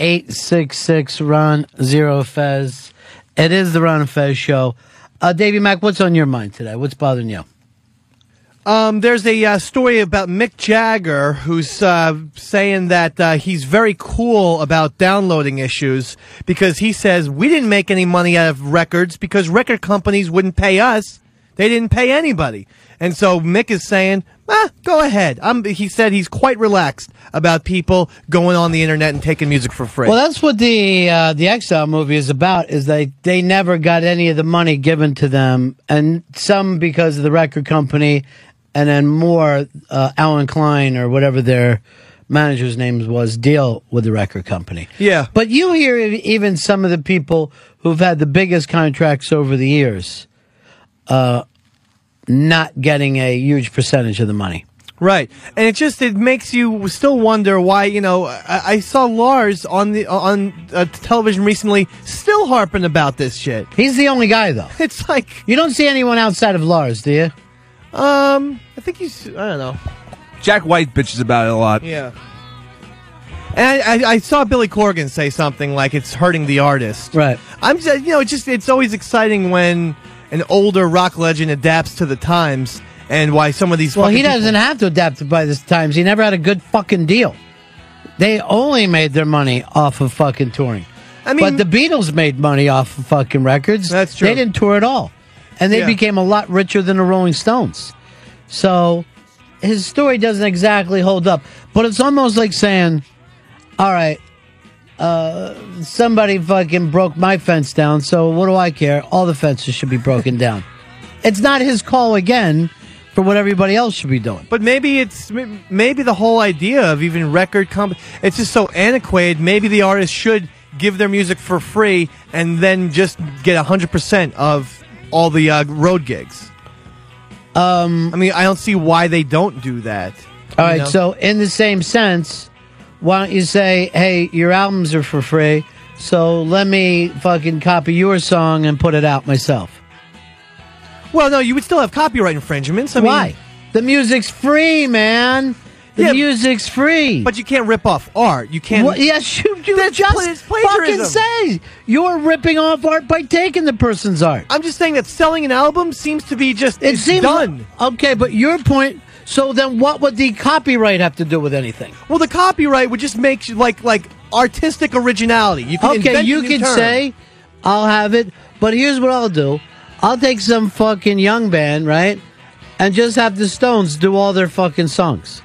Eight six six run zero Fez. It is the Ron Fez show. Uh, Davey Mack, what's on your mind today? What's bothering you? Um, there's a uh, story about Mick Jagger who's uh, saying that uh, he's very cool about downloading issues because he says we didn't make any money out of records because record companies wouldn't pay us. They didn't pay anybody. And so Mick is saying, ah, go ahead. Um, he said he's quite relaxed about people going on the internet and taking music for free. Well, that's what the uh, the Exile movie is about. Is they they never got any of the money given to them, and some because of the record company, and then more uh, Allen Klein or whatever their manager's name was deal with the record company. Yeah. But you hear even some of the people who've had the biggest contracts over the years, uh, not getting a huge percentage of the money. Right, and it just it makes you still wonder why you know I, I saw Lars on the on uh, television recently still harping about this shit. He's the only guy though. [LAUGHS] It's like you don't see anyone outside of Lars, do you? Um, I think he's I don't know. Jack White bitches about it a lot. Yeah. And I, I, I saw Billy Corgan say something like it's hurting the artist. Right. I'm just, you know, it's just it's always exciting when an older rock legend adapts to the times and why some of these. Well, he doesn't have to adapt by this times. He never had a good fucking deal. They only made their money off of fucking touring. I mean- but the Beatles made money off of fucking records. That's true. They didn't tour at all, and they Yeah. became a lot richer than the Rolling Stones. So his story doesn't exactly hold up. But it's almost like saying, "All right, uh, somebody fucking broke my fence down, so what do I care? All the fences should be broken down." It's not his call again for what everybody else should be doing. But maybe it's maybe the whole idea of even record comp. It's just so antiquated. Maybe the artist should give their music for free and then just get hundred percent of all the uh, road gigs. Um, I mean, I don't see why they don't do that. All right, know? so in the same sense, why don't you say, hey, your albums are for free, so let me fucking copy your song and put it out myself? well, no, you would still have copyright infringements. I Why? mean, The music's free, man. The Yeah, music's free. but you can't rip off art. You can't. Well, yes, you, you That's just it's fucking say you're ripping off art by taking the person's art. I'm just saying that selling an album seems to be just It it's seems done. okay, but your point. So then, what would the copyright have to do with anything? Well, the copyright would just make you like like artistic originality. You can okay, invent a you new can term. say, I'll have it, but here's what I'll do. I'll take some fucking young band, right? And just have the Stones do all their fucking songs.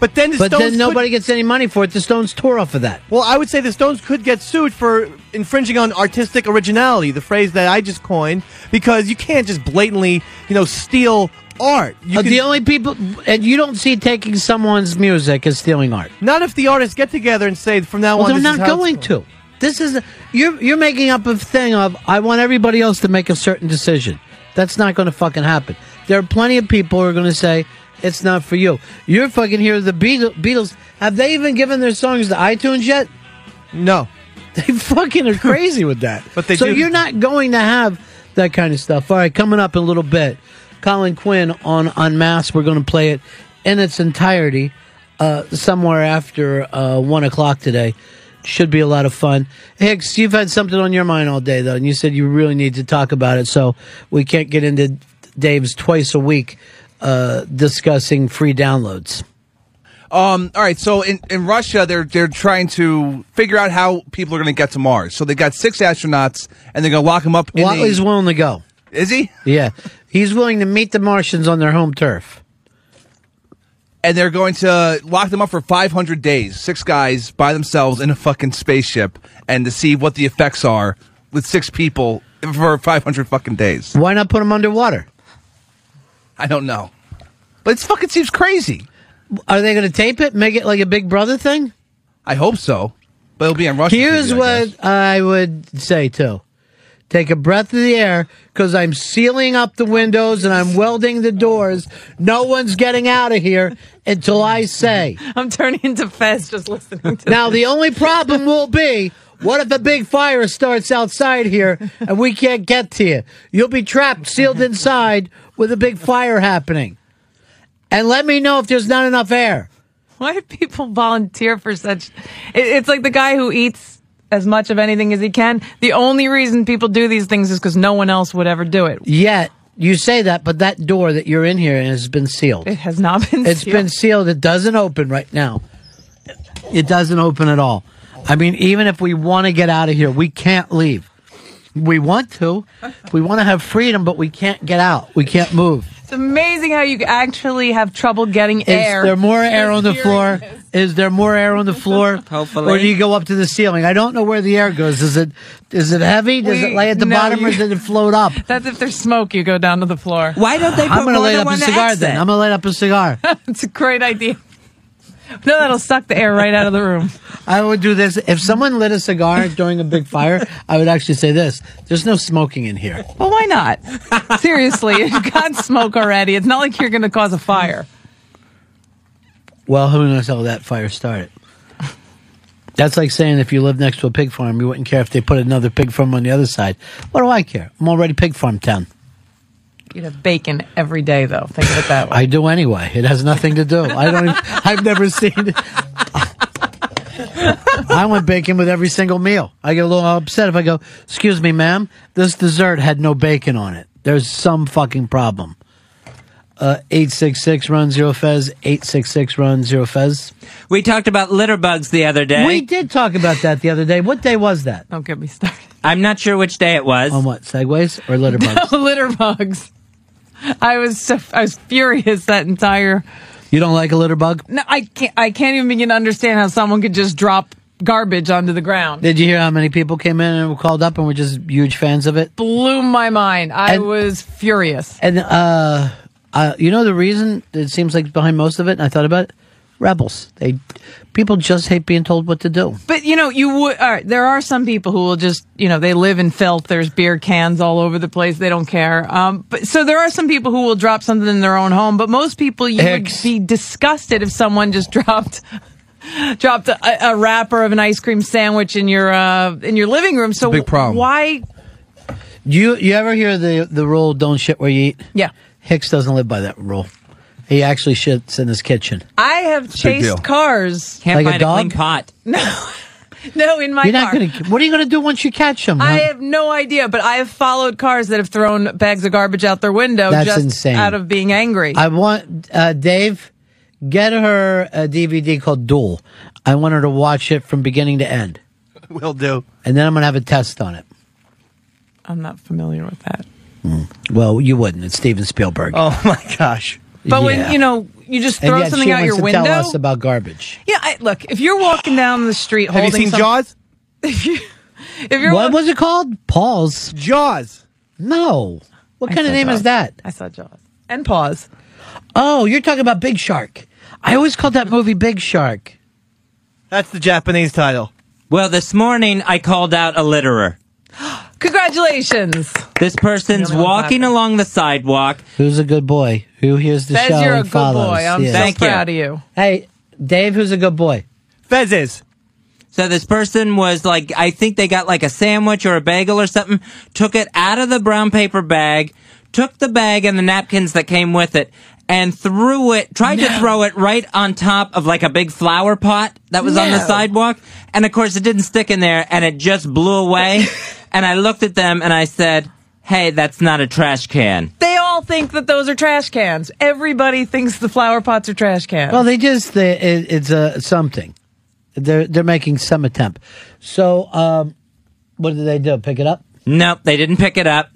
But then the but Stones then could- nobody gets any money for it. The Stones tore off of that. Well, I would say the Stones could get sued for infringing on artistic originality, the phrase that I just coined, because you can't just blatantly, you know, steal art. You Uh, can- the only people, and you don't see taking someone's music as stealing art. not if the artists get together and say from now Well, on. they're not going to. This is you're you're making up a thing of I want everybody else to make a certain decision. That's not going to fucking happen. There are plenty of people who are going to say it's not for you. You're fucking here. The Beatles, Beatles have they even given their songs to iTunes yet? No. [LAUGHS] They fucking are crazy with that. [LAUGHS] But they so do- you're not going to have that kind of stuff. All right, coming up in a little bit, Colin Quinn on Unmasked. We're going to play it in its entirety uh, somewhere after uh, one o'clock today. Should be a lot of fun. Hicks, you've had something on your mind all day though, and you said you really need to talk about it. So we can't get into Dave's twice a week uh, discussing free downloads. Um, all right, so in, in Russia, they're they're trying to figure out how people are going to get to Mars. So they got six astronauts, and they're going to lock them up. In Whatley's the, willing to go. is he? Yeah, he's willing to meet the Martians on their home turf. And they're going to lock them up for 500 days. Six guys by themselves in a fucking spaceship, and to see what the effects are with six people for 500 fucking days. Why not put them underwater? I don't know, but it fucking seems crazy. Are they going to tape it, make it like a Big Brother thing? I hope so, but it'll be on Russian. Here's TV, what. I would say too. Take a breath of the air because I'm sealing up the windows and I'm welding the doors. No one's getting out of here until I say. I'm turning into Fez just listening to Now, this. the only problem will be what if a big fire starts outside here and we can't get to you? You'll be trapped, sealed inside with a big fire happening. And let me know if there's not enough air. Why do people volunteer for such? It's like the guy who eats as much of anything as he can. The only reason people do these things is because no one else would ever do it. Yet, you say that, but that door that you're in here has been sealed. It has not been. It's sealed. been sealed. It doesn't open right now. It doesn't open at all. I mean, even if we want to get out of here, we can't leave. We want to. We want to have freedom, but we can't get out. We can't move. It's amazing how you actually have trouble getting Is air. Is there more air on the floor? Is there more air on the floor? Hopefully. Or do you go up to the ceiling? I don't know where the air goes. Is it is it heavy? Does it lay at the no, bottom or does it float up? [LAUGHS] That's if there's smoke, you go down to the floor. Why don't they put all the one I'm gonna more light than up a cigar exit? then. I'm gonna light up a cigar. [LAUGHS] it's a great idea. No, that'll suck the air right out of the room. [LAUGHS] I would do this. If someone lit a cigar during a big fire, I would actually say this. There's no smoking in here. Well, why not? Seriously, [LAUGHS] you've got smoke already. It's not like you're going to cause a fire. Well, who knows how that fire started? That's like saying if you live next to a pig farm, you wouldn't care if they put another pig farm on the other side. What do I care? I'm already pig farm town. You'd have bacon every day, though. Think of it that way. I do anyway. It has nothing to do. I don't. Even, I've never seen. It. I want bacon with every single meal. I get a little upset if I go, "Excuse me, ma'am, this dessert had no bacon on it." There's some fucking problem. Uh, eight six six run zero fez. Eight six six run zero fez. We talked about litter bugs the other day. We did talk about that the other day. What day was that? Don't get me started. I'm not sure which day it was. On what segways or litter [LAUGHS] bugs? No litter bugs. I was so, I was furious that entire. You don't like a litter bug? No, I can't. I can't even begin to understand how someone could just drop garbage onto the ground. Did you hear how many people came in and were called up and were just huge fans of it? Blew my mind. I And- was furious. And uh, uh, you know the reason it seems like behind most of it, and I thought about it. Rebels. They people just hate being told what to do. But you know, you would. All right, there are some people who will just, you know, they live in filth. There's beer cans all over the place. They don't care. Um, but so there are some people who will drop something in their own home. But most people, you would be disgusted if someone just [LAUGHS] dropped. Dropped a, a wrapper of an ice cream sandwich in your uh, in your living room. So big problem. why? Do you you ever hear the the rule "Don't shit where you eat"? Yeah. Hicks doesn't live by that rule. He actually shits in his kitchen. I have a chased cars. Can't Like a find a clean dog? pot. [LAUGHS] No, no, in my You're not car. gonna. What are you gonna do once you catch him? I huh? have no idea, but I have followed cars that have thrown bags of garbage out their window That's just insane. out of being angry. I want uh, Dave get her a DVD called Duel. I want her to watch it from beginning to end, [LAUGHS] Will do. and then I'm gonna have a test on it. I'm not familiar with that. Well, you wouldn't. It's Steven Spielberg. Oh my gosh! But Yeah. when you know you just And throw yet something she out wants your to window. Tell us about garbage. yeah, I, look. If you're walking down the street Have you seen some- Jaws? [LAUGHS] if you, if you're what was it called? Paul's Jaws. No. What I kind of name Jaws. is that? I saw Jaws and pause. Oh, you're talking about Big Shark. I always called that movie Big Shark. That's the Japanese title. Well, this morning I called out a litterer. [GASPS] [GASPS] [GASPS] Congratulations. This person's The only walking along the sidewalk. Who's a good boy? Who hears the Says show you're a and good follows? boy. I'm Yeah. so Thank you. proud of you. Hey, Dave, who's a good boy? Fez is. So this person was like, I think they got like a sandwich or a bagel or something, took it out of the brown paper bag, took the bag and the napkins that came with it, and threw it, tried to throw it right on top of like a big flower pot that was on the sidewalk. And of course it didn't stick in there and it just blew away. [LAUGHS] and I looked at them and I said, Hey, that's not a trash can. They all think that those are trash cans. Everybody thinks the flower pots are trash cans. Well, they just they, it, it's a something. They're they're making some attempt. So, um, what did they do? Pick it up? Nope, they didn't pick it up.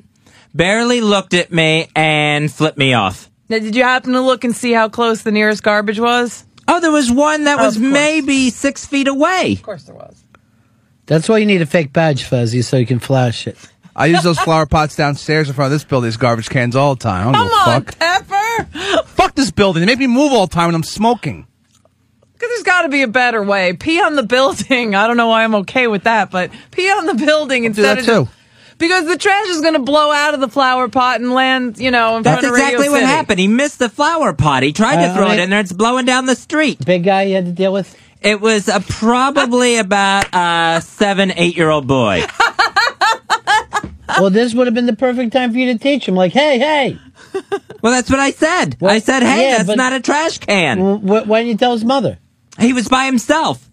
Barely looked at me and flipped me off. Now, did you happen to look and see how close the nearest garbage was? Oh, there was one that was maybe six feet away. Of course there was. That's why you need a fake badge, Fuzzy, so you can flash it. I use those flower pots downstairs in front of this building as garbage cans all the time. I don't Come give a on, fuck. Pepper. Fuck this building. They make me move all the time when I'm smoking. Because there's got to be a better way. Pee on the [LAUGHS] building. I don't know why I'm okay with that, but pee on the building Do instead that of too. Just- because the trash is going to blow out of the flower pot and land, you know, in That's front of Radio exactly what City. happened. He missed the flower pot. He tried to Uh, throw I- it in there. It's blowing down the street. Big guy you had to deal with? It was a probably [LAUGHS] about a seven, eight year old boy. well, this would have been the perfect time for you to teach him. Like, hey, hey. Well, that's what I said. I said, hey, yeah, that's but- not a trash can. Wh- why didn't you tell his mother? He was by himself.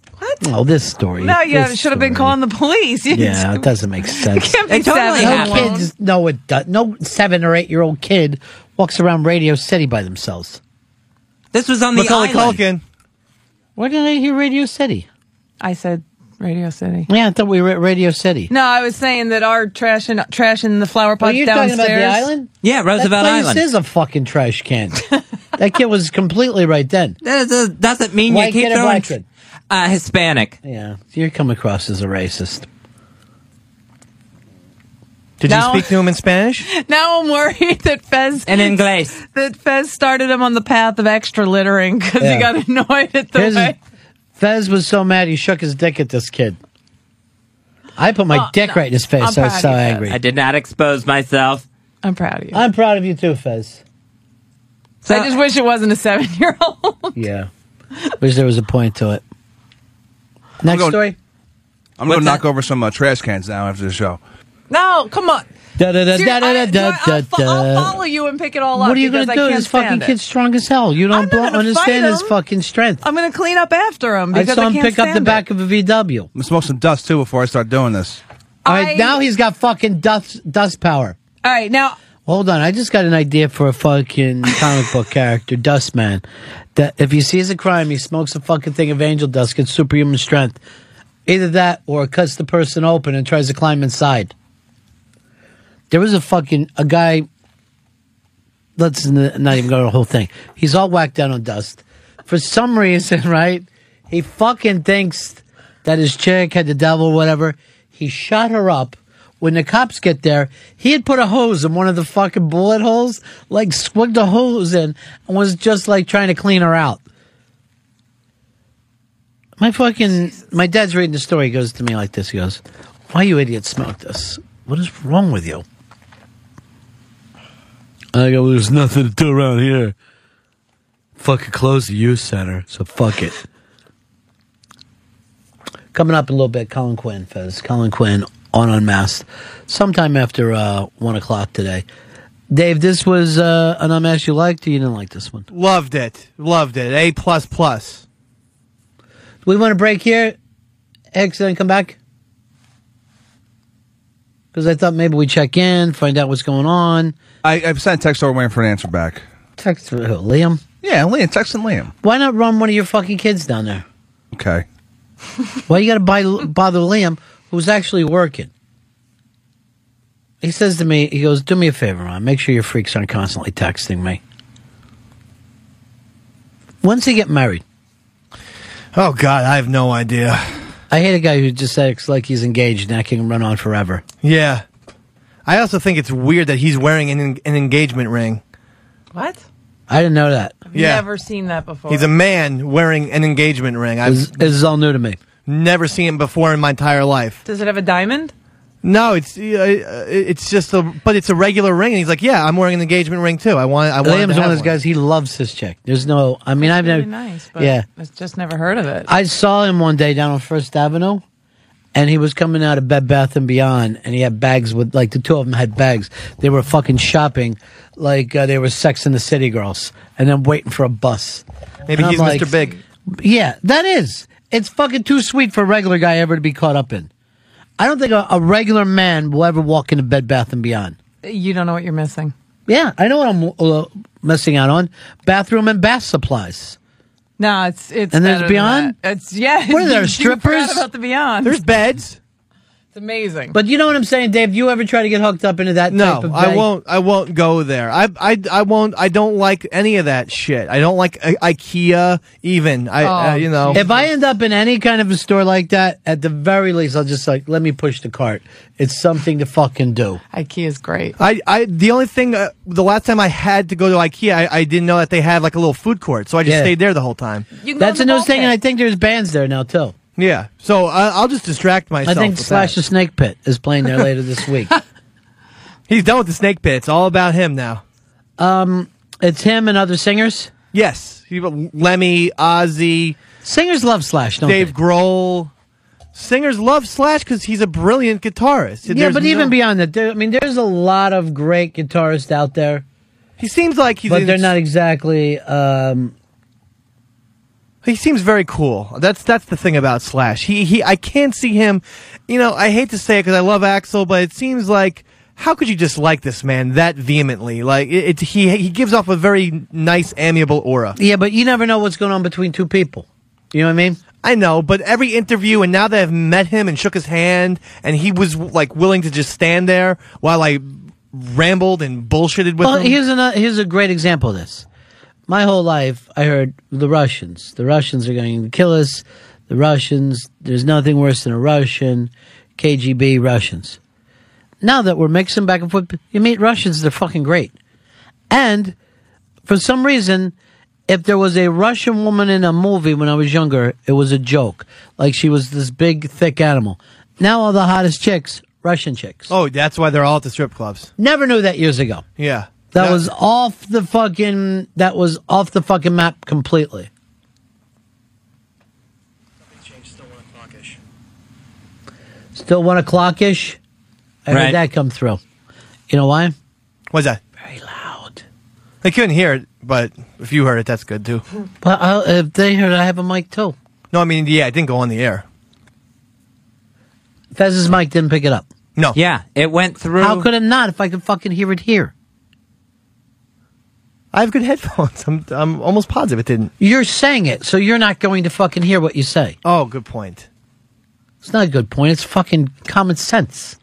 Oh, this story. No, you this should have been story. calling the police. You Yeah, it doesn't make [LAUGHS] sense. can't be It totally seven no happened. kids, no, it does. No seven or eight year old kid walks around Radio City by themselves. This was on the Macaulay island. Culkin. Why did I hear Radio City? I said Radio City. Yeah, I thought we were at Radio City. No, I was saying that our trash and trash in the flower Are pots you downstairs. talking about the island? Yeah, Roosevelt that place Island. is a fucking trash can. [LAUGHS] that kid was completely right then. That doesn't mean White you keep kid throwing black kid? Uh, Hispanic. Yeah, you come across as a racist. Did No. you speak to him in Spanish? [LAUGHS] Now I'm worried that Fez In [LAUGHS] English. that Fez started him on the path of extra littering because Yeah. he got annoyed at the Here's way. Fez was so mad he shook his dick at this kid. I put my Oh, dick no. right in his face. I'm I was so of you, Fez. angry. I did not expose myself. I'm proud of you. I'm proud of you too, Fez. So, I just wish it wasn't a seven year old. Yeah. Wish there was a point to it. Next going- story. I'm going to knock over some uh, trash cans now after the show. No, come on. Da, da, da, Seriously, da, da, I- da, do I- I'll, da, I'll follow you and pick it all up. What are you going gonna do? This fucking kid's strong as hell. You don't gonna understand his fucking strength. I'm going to clean up after him I because saw him can't pick up the stand back it. of a VW. I'm gonna smoke some dust too before I start doing this. All right, now he's got fucking dust dust power. All right, now Hold on, I just got an idea for a fucking comic book [LAUGHS] character, Dustman. That if he sees a crime, he smokes a fucking thing of angel dust, gets superhuman strength. Either that, or cuts the person open and tries to climb inside. There was a fucking a guy. Let's not even go to the whole thing. He's all whacked out on dust. For some reason, [LAUGHS] right? He fucking thinks that his chick had the devil or whatever. He shot her up. When the cops get there, he had put a hose in one of the fucking bullet holes, like squigged a hose in, and was just like trying to clean her out. My fucking my dad's reading the story. He goes to me like this. He goes, "Why you idiots smoke this? What is wrong with you?" I go, "There's nothing to do around here. Fucking close the youth center, so fuck it." Coming up in a little bit, Colin Quinn, Fez. Colin Quinn on Unmasked, sometime after uh, one o'clock today. Dave, this was uh, an Unmasked you liked, or you didn't like this one? Loved it. Loved it. A plus plus. We want to break here, X, and then come back. Because I thought maybe we check in, find out what's going on. I, I sent a text over waiting for an answer back. Text who, Liam. Yeah, Liam. Texting Liam. Why not run one of your fucking kids down there? Okay. Why you got to buy, bother Liam, who's actually working? He says to me, he goes, "Do me a favor, man. Make sure your freaks aren't constantly texting me." When's he get married? Oh God, I have no idea. I hate a guy who just acts like he's engaged and that can run on forever. Yeah. I also think it's weird that he's wearing an, an engagement ring. What? I didn't know that. have Yeah. Never seen that before. He's a man wearing an engagement ring. I've This, this is all new to me. Never seen it before in my entire life. Does it have a diamond? No, it's uh, it's just a but it's a regular ring. And he's like, yeah, I'm wearing an engagement ring too. I want I want. Liam's one of those guys. He loves his chick. There's no. I mean, I've Really never. nice, but yeah, I've just never heard of it. I saw him one day down on First Avenue, and he was coming out of Bed Bath and Beyond, and he had bags with like the two of them had bags. They were fucking shopping, like uh, they were Sex in the City girls, and then waiting for a bus. Maybe And he's like, Mr. Big. Yeah, that is. It's fucking too sweet for a regular guy ever to be caught up in. I don't think a, a regular man will ever walk into Bed Bath and Beyond. You don't know what you're missing. Yeah, I know what I'm uh, missing out on: bathroom and bath supplies. No, it's it's And there's Beyond? It's yeah. What are [LAUGHS] there, strippers? about the Beyond. There's beds. It's amazing. But you know what I'm saying, Dave? You ever try to get hooked up into that? No, type of I won't. I won't go there. I, I, I won't. I don't like any of that shit. I don't like I- IKEA even. I, uh, you know. if I end up in any kind of a store like that, at the very least, I'll just like let me push the cart. It's something to fucking do. IKEA is great. I, I, the only thing, uh, the last time I had to go to IKEA, I, I didn't know that they had like a little food court, so I just Yeah. stayed there the whole time. That's a new thing, and I think there's bands there now too. Yeah, so I, I'll just distract myself. I think with Slash that. the Snake Pit is playing there later this week. [LAUGHS] He's done with the snake pit. It's all about him now. Um, it's him and other singers. Yes, He- Lemmy, Ozzy. Singers love Slash, don't Dave Grohl. Singers love Slash because he's a brilliant guitarist. Yeah, There's but no- even beyond that, there, I mean, there's a lot of great guitarists out there. He seems like he's but they're not exactly. Um, He seems very cool. That's that's the thing about Slash. He he. I can't see him. You know, I hate to say it because I love Axl, but it seems like how could you dislike this man that vehemently? Like it, it, he he gives off a very nice, amiable aura. yeah, but you never know what's going on between two people. You know what I mean? I know, but every interview, and now that I've met him and shook his hand, and he was like willing to just stand there while I rambled and bullshitted with well, him. Well, here's another. Here's a great example of this. My whole life, I heard the Russians. The Russians are going to kill us. The Russians. There's nothing worse than a Russian. KGB Russians. Now that we're mixing back and forth, you meet Russians. They're fucking great. And for some reason, if there was a Russian woman in a movie when I was younger, it was a joke. Like she was this big, thick animal. Now all the hottest chicks, Russian chicks. oh, that's why they're all at the strip clubs. Never knew that years ago. Yeah, that was off the fucking. That was off the fucking map completely. Still one o'clock ish. Still one o'clock ish. I right. heard that come through. You know why? Why's that? Very loud. They couldn't hear it, but if you heard it, that's good too. But I'll, if they heard, it, I have a mic too. No, I mean, yeah, it didn't go on the air. Fez's mic didn't pick it up. No. Yeah, it went through. How could it not? If I could fucking hear it here. I have good [LAUGHS] headphones. I'm, I'm almost positive it didn't. You're saying it, so you're not going to fucking hear what you say. Oh, good point. It's not a good point. It's fucking common sense.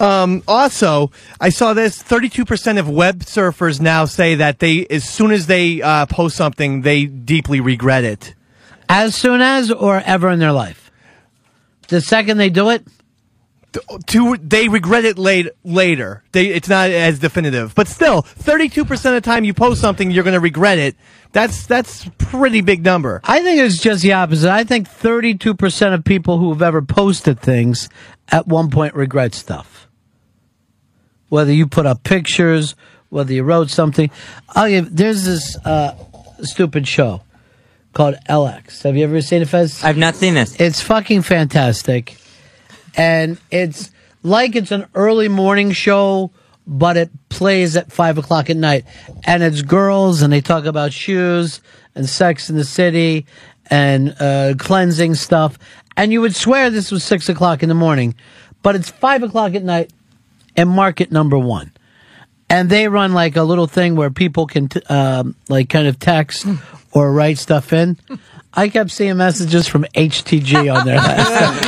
Um, also, I saw this: thirty-two percent of web surfers now say that they, as soon as they uh, post something, they deeply regret it. As soon as or ever in their life. The second they do it, To they regret it late, later. They, it's not as definitive, but still, thirty-two percent of the time you post something, you're going to regret it. That's that's pretty big number. I think it's just the opposite. I think 32% of people who have ever posted things at one point regret stuff. Whether you put up pictures, whether you wrote something. I'll give, there's this uh, stupid show called LX. Have you ever seen it, Fez? I've not seen this. It's fucking fantastic. And it's like it's an early morning show, but it plays at five o'clock at night. And it's girls, and they talk about shoes and sex in the city and uh, cleansing stuff. And you would swear this was six o'clock in the morning, but it's five o'clock at night and market number one. And they run like a little thing where people can, t- um, like, kind of text or write stuff in. I kept seeing messages from HTG on there [LAUGHS] last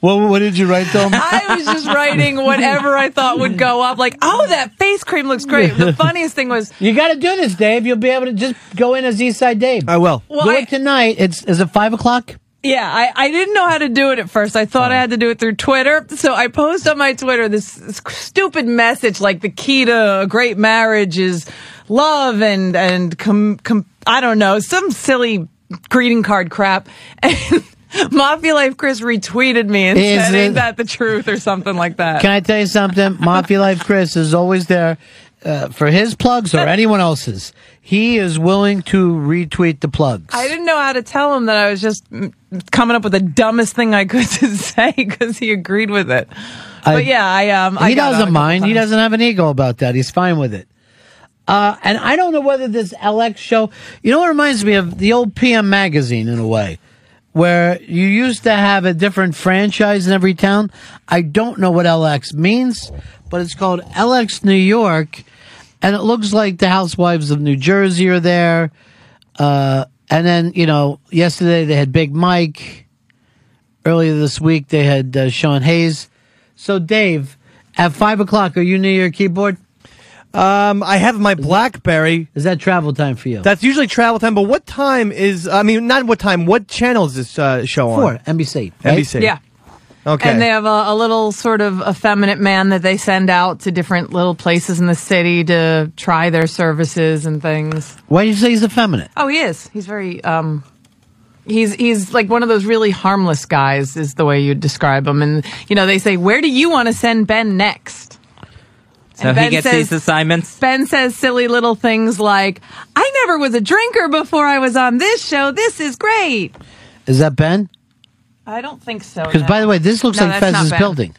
What, what did you write them? I was just writing whatever I thought would go up. Like, oh, that face cream looks great. The funniest thing was, You got to do this, Dave. You'll be able to just go in as Eastside Dave. I will. Well, do I- it tonight. It's is it five o'clock? yeah, I, I didn't know how to do it at first. I thought I oh. had to do it through Twitter. So I post on my Twitter this, this stupid message like the key to a great marriage is love and, and com, com, I don't know, some silly greeting card crap. [LAUGHS] And Mafia Life Chris retweeted me and Is said, it- ain't that the truth or something like that. Can I tell you something? [LAUGHS] Mafia Life Chris is always there uh, for his plugs or anyone else's. He is willing to retweet the plugs. I didn't know how to tell him that I was just mm, coming up with the dumbest thing I could [LAUGHS] to say because he agreed with it. I- but yeah, I um, I he doesn't mind. He doesn't have an ego about that. He's fine with it. Uh, and I don't know whether this LX show, you know, what reminds me of the old PM magazine in a way, where you used to have a different franchise in every town. I don't know what LX means, but it's called LX New York, and it looks like the Housewives of New Jersey are there. Uh, and then, you know, yesterday they had Big Mike. Earlier this week they had uh, Sean Hayes. So, Dave, at five o'clock, are you near your keyboard? Um, I have my BlackBerry. Is that travel time for you? That's usually travel time. But what time is? I mean, not what time. What channel is this uh, show on? Four, NBC. right? NBC. Yeah. Okay. And they have a, a little sort of effeminate man that they send out to different little places in the city to try their services and things. Why do you say he's effeminate? Oh, he is. He's very um he's he's like one of those really harmless guys is the way you describe him and you know they say where do you want to send Ben next? So And he Ben gets says- these assignments. Ben says silly little things like I never was a drinker before I was on this show. This is great. Is that Ben? I don't think so. Because, no. by the way, this looks No, like that's not Fez's building.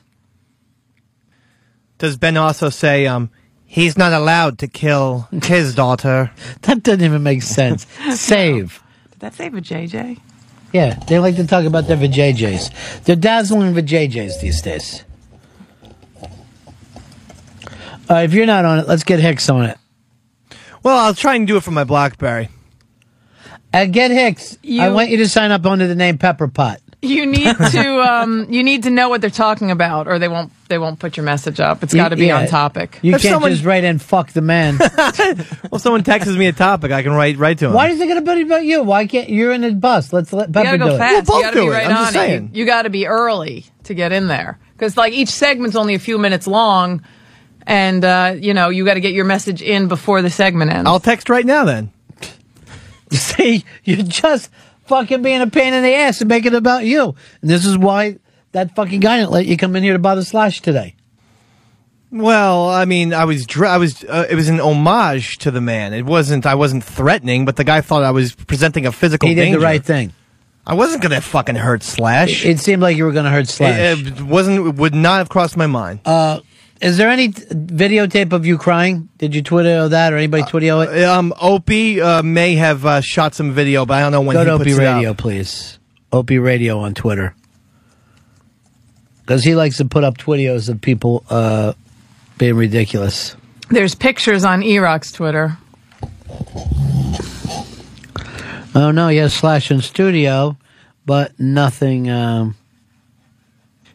Does Ben also say, um, he's not allowed to kill his daughter? [LAUGHS] That doesn't even make sense. [LAUGHS] Save. Did that save a JJ? Yeah, they like to talk about their vajayjays. They're dazzling vajayjays these days. Uh, if you're not on it, let's get Hicks on it. Well, I'll try and do it from my BlackBerry. Uh, get Hicks. I want you to sign up under the name Pepper Pot. You need [LAUGHS] to um you need to know what they're talking about or they won't they won't put your message up. It's got to be Yeah. on topic. You If can't someone- just write in "fuck the man." [LAUGHS] Well, if someone texts me a topic, I can write right to him. Why is it going to be about you? Why can't you're in the bus? Let's let You Pepper gotta go do fast. it. both you gotta be do it. right I'm on just it. You, you gotta be early to get in there. Because like each segment's only a few minutes long and uh, you know, you gotta get your message in before the segment ends. I'll text right now then. [LAUGHS] See, you're just fucking being a pain in the ass and making it about you. And this is why that fucking guy didn't let you come in here to bother Slash today. Well, I mean, I was, dr- I was, uh, it was an homage to the man. It wasn't, I wasn't threatening, but the guy thought I was presenting a physical He did danger. the right thing. I wasn't gonna fucking hurt Slash. It, it seemed like you were going to hurt Slash. It, it wasn't, it would not have crossed my mind. Uh, is there any t- videotape of you crying? Did you Twitter that or anybody Twitter it? Um, Opie uh, may have uh, shot some video, but I don't know when Go he to puts Opie it out. Radio, please. Opie Radio on Twitter. Because he likes to put up videos of people uh, being ridiculous. There's pictures on Erock's Twitter. Oh no, he has Slash in studio, but nothing. Um,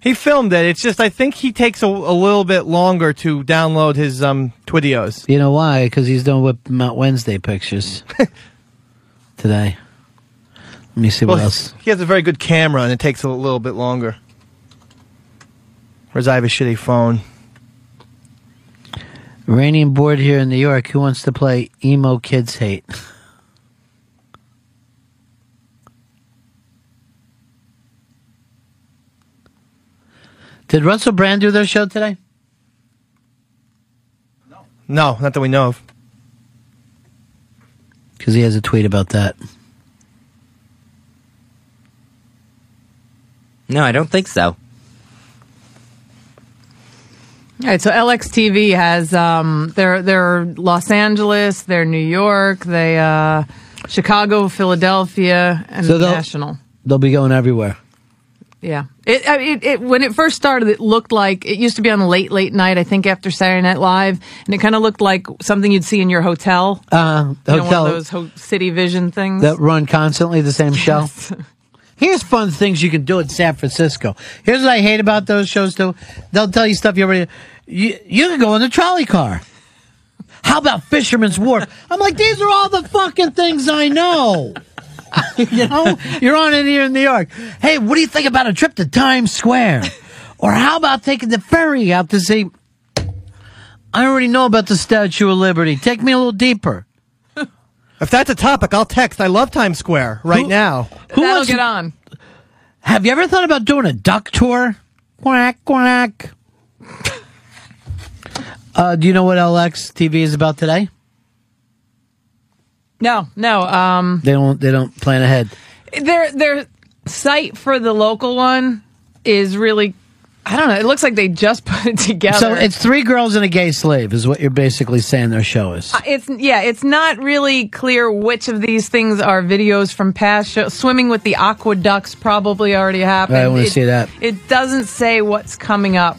He filmed it. It's just I think he takes a, a little bit longer to download his um Twittios. you know why? Because he's doing Whip 'em Mount Wednesday pictures [LAUGHS] today. Let me see what Well, else. He has a very good camera, and it takes a little bit longer. Whereas I have a shitty phone. Raining board here in New York. Who wants to play Emo Kids Hate? [LAUGHS] Did Russell Brand do their show today? No, not that we know of. Because he has a tweet about that. No, I don't think so. All right, so LXTV has um, they're they're Los Angeles, they're New York, they uh, Chicago, Philadelphia, and So they'll- national. They'll be going everywhere. Yeah, it, I mean, it, it when it first started, it looked like it used to be on late late night. I think after Saturday Night Live, and it kind of looked like something you'd see in your hotel. Uh, You know, one hotel of those ho- City Vision things. that run constantly the same show. [LAUGHS] Here's fun things you can do in San Francisco. Here's what I hate about those shows too. They'll tell you stuff you already. You you can go in the trolley car. How about Fisherman's Wharf? I'm like, these are all the fucking things I know. [LAUGHS] you know, you're on it here in New York. Hey, what do you think about a trip to Times Square? Or how about taking the ferry out to see? I already know about the Statue of Liberty. Take me a little deeper. If that's a topic, I'll text. I love Times Square right Who- now. Who That'll wants get on. Have you ever thought about doing a duck tour? Quack, quack. [LAUGHS] uh, do you know what LX TV is about today? No, no. Um, They don't. They don't plan ahead. their their site for the local one is really. I don't know. It looks like they just [LAUGHS] put it together. So it's three girls and a gay slave, is what you're basically saying their show is. Uh, It's yeah, it's not really clear which of these things are videos from past shows. Swimming with the aqueducts probably already happened. I wanna see that. It doesn't say what's coming up.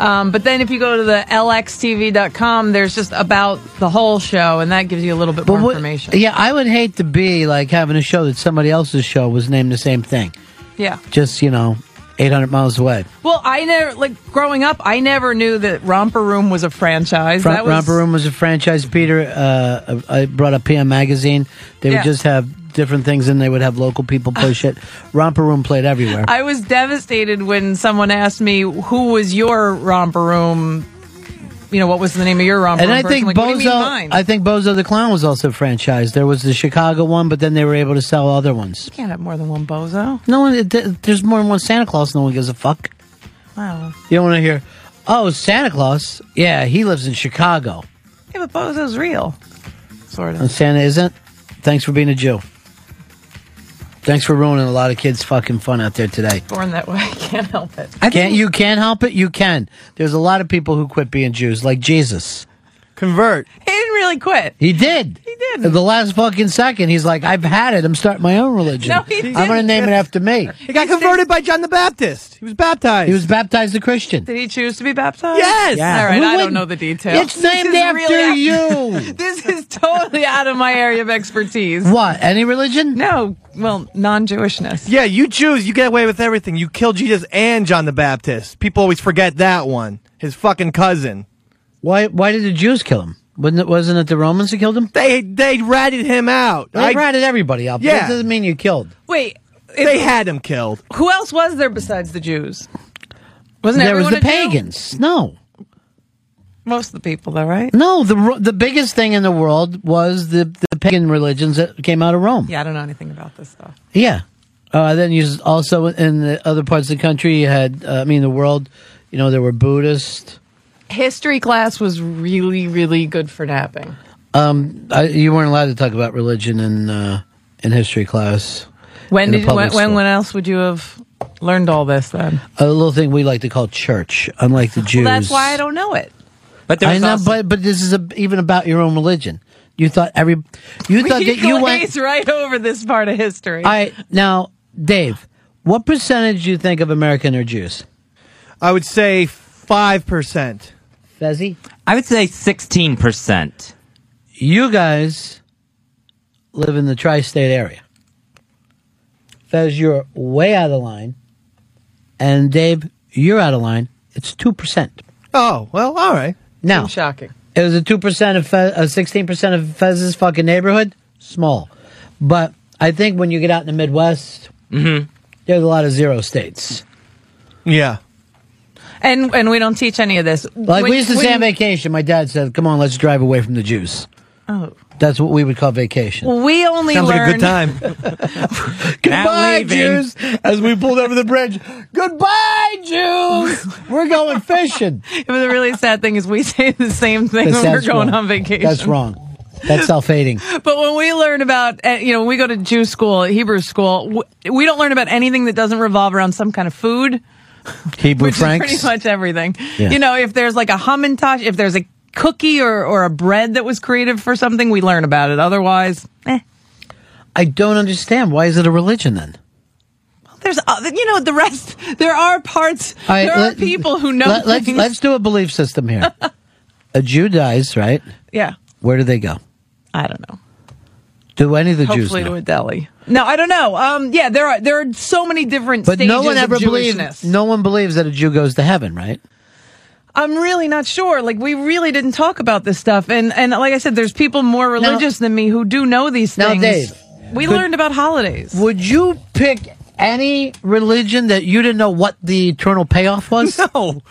Um, but then if you go to the lxtv.com, there's just about the whole show, and that gives you a little bit more what- information. yeah, I would hate to be like having a show that somebody else's show was named the same thing. Yeah. Just you know, 800 miles away. Well, I never like growing up. I never knew that Romper Room was a franchise. That was, Romper Room was a franchise. Peter, uh, I brought up PM Magazine. They Yeah. would just have different things, and they would have local people play shit. [LAUGHS] Romper Room played everywhere. I was devastated when someone asked me who was your romper room. You know, what was the name of your romper room? and? I think Like, what do you mean Bozo, mine? I think Bozo the Clown was also franchised. There was the Chicago one, but then they were able to sell other ones. You can't have more than one bozo. No one, there's more than one Santa Claus. No one gives a fuck. Wow. You don't want to hear, oh, Santa Claus. Yeah, he lives in Chicago. Yeah, but bozo's real. Sort of. And Santa isn't. Thanks for being a Jew. Thanks for ruining a lot of kids' fucking fun out there today. Born that way. I [LAUGHS] can't help it. I Can't you can't help it? You can. There's a lot of people who quit being Jews, like Jesus. Convert. He didn't really quit. He did. He did. At the last fucking second, he's like, "I've had it. I'm starting my own religion. No, he I'm going to name it after me." He got converted by John the Baptist. He was baptized. He was baptized a Christian. Did he choose to be baptized? Yes. Yeah. All right, Who I don't know the details. It's named This after really you. [LAUGHS] this is totally out of my area of expertise. What? Any religion? No. Well, non-Jewishness. Yeah, you Jews, you get away with everything. You killed Jesus and John the Baptist. People always forget that one. His fucking cousin. Why? Why did the Jews kill him? Wasn't it? Wasn't it the Romans who killed him? They they ratted him out. They I- ratted everybody out. Yeah. That doesn't mean you killed. Wait. they had him killed. Who else was there besides the Jews? Wasn't there was the a Jew? pagans. No. Most of the people, though, right? No, the the biggest thing in the world was the the pagan religions that came out of Rome. Yeah, I don't know anything about this stuff. Yeah. Uh, then you also in the other parts of the country, you had, uh, I mean, the world, you know, there were Buddhists, History class was really, really good for napping. Um, I, you weren't allowed to talk about religion in uh, in history class. When did when, when when else would you have learned all this then? A little thing we like to call church, unlike the Jews. Well, that's why I don't know it. But I know, but but this is a, even about your own religion. You thought every you [LAUGHS] thought we that you went. right over this part of history. All right, now, Dave, what percentage do you think of American are Jews? I would say five percent. Fezzy? I would say sixteen percent. You guys live in the tri-state area. Fez, you're way out of line, and Dave, you're out of line. It's two percent. Oh well, all right. Now, shocking. It was a two percent of Fez, uh, sixteen percent of Fez's fucking neighborhood. Small, but I think when you get out in the Midwest, Mm-hmm. there's a lot of zero states. Yeah. And and we don't teach any of this. Like When- we used to when- say on vacation, my dad said, "Come on, let's drive away from the Jews." Oh. That's what we would call vacation. We only Sounds like a good time. [LAUGHS] [LAUGHS] Goodbye, Jews. As we pulled over the bridge, goodbye, Jews. We're going fishing. [LAUGHS] it was a really sad thing is we say the same thing when we're going wrong. on vacation. That's wrong. That's self-hating. But when we learn about, uh, you know, when we go to Jew school, Hebrew school, we don't learn about anything that doesn't revolve around some kind of food, [LAUGHS] Hebrew which Franks. pretty much everything. Yeah. You know, if there's like a hamantash, if there's a cookie or, or a bread that was created for something, we learn about it. Otherwise, eh. I don't understand. Why is it a religion then? There's, uh, you know, the rest. There are parts. Right, there are people who know Let, let's let's do a belief system here. [LAUGHS] a Jew dies, right? yeah, Where do they go? I don't know. Do any of the Jews Hopefully know? to a deli. No, I don't know. Um, yeah, there are there are so many different But stages no one ever of believes. No one believes that a Jew goes to heaven, right? I'm really not sure. Like we really didn't talk about this stuff, and and like I said, there's people more religious than me who do know these Now, things. Dave, we could- learned about holidays. Would you pick any religion that you didn't know what the eternal payoff was? [LAUGHS] No,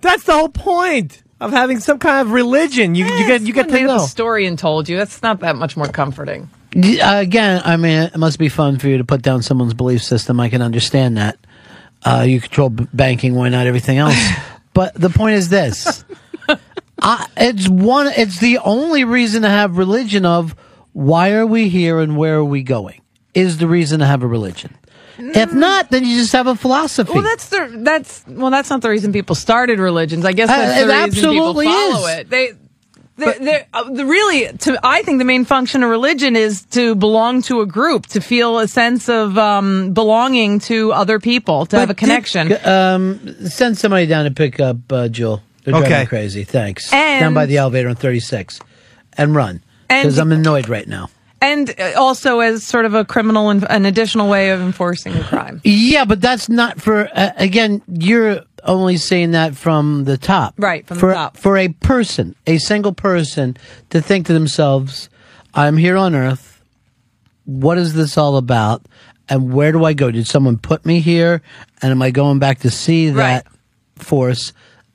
that's the whole point of having some kind of religion. You you get you get Someone to made up know. a story and told you. That's not that much more comforting. Uh, again, I mean, it must be fun for you to put down someone's belief system. I can understand that. Uh, you control b- banking, why not everything else? [LAUGHS] but the point is this: [LAUGHS] I, it's one. It's the only reason to have religion. Of why are we here and where are we going? Is the reason to have a religion. If not, then you just have a philosophy. Well, that's the that's well, that's not the reason people started religions. I guess Uh, that's it the reason people follow is. it. They. They're, they're, uh, the really, to, I think the main function of religion is to belong to a group, to feel a sense of um, belonging to other people, to have a connection. Dick, um, send somebody down to pick up uh, Jewel. They're driving Okay. me crazy. Thanks. And- down by the elevator on 36. And run. Because I'm annoyed right now. and uh, also as sort of a criminal, and an additional way of enforcing a crime. Yeah, but that's not for, uh, again, you're only saying that from the top. Right, from the top. For a person, a single person, to think to themselves, I'm here on earth. What is this all about? And where do I go? Did someone put me here? And am I going back to see that force?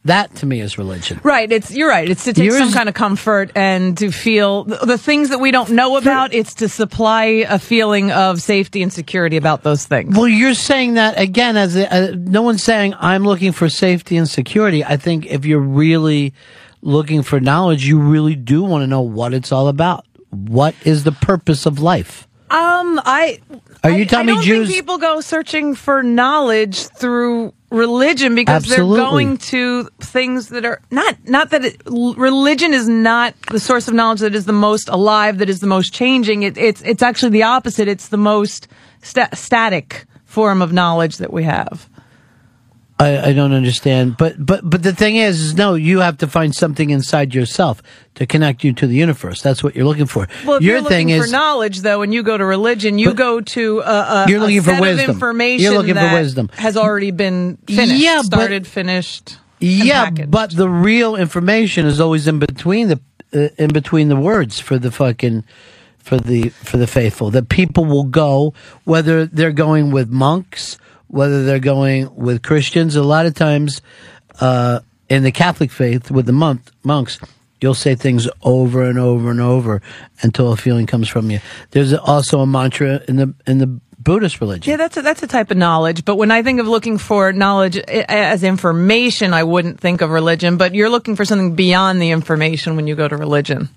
That to me is religion. Right, it's you're right. It's to take Yours- some kind of comfort and to feel the, the things that we don't know about. It's to supply a feeling of safety and security about those things. Well, you're saying that again as a, uh, no one's saying I'm looking for safety and security. I think if you're really looking for knowledge, you really do want to know what it's all about. What is the purpose of life? Um, I Are you I telling me don't Jews? think people go searching for knowledge through religion because Absolutely. they're going to things that are not not that it, religion is not the source of knowledge that is the most alive, that is the most changing. It, it's it's actually the opposite. It's the most sta- static form of knowledge that we have. I, I don't understand, but but but the thing is, is, no, you have to find something inside yourself to connect you to the universe. That's what you're looking for. Well, if Your you're thing looking is for knowledge, though, When you go to religion, you go to a, a, You're a looking for set wisdom. of information You're looking for wisdom. has already been finished, Yeah, but- started, finished. and Yeah, packaged. but the real information is always in between the uh, in between the words for the fucking for the for the faithful. That people will go whether they're going with monks, whether they're going with Christians. A lot of times, uh, in the Catholic faith, with the monk monks, you'll say things over and over and over until a feeling comes from you. There's also a mantra in the in the Buddhist religion. Yeah, that's a, that's a type of knowledge. But when I think of looking for knowledge as information, I wouldn't think of religion. But you're looking for something beyond the information when you go to religion.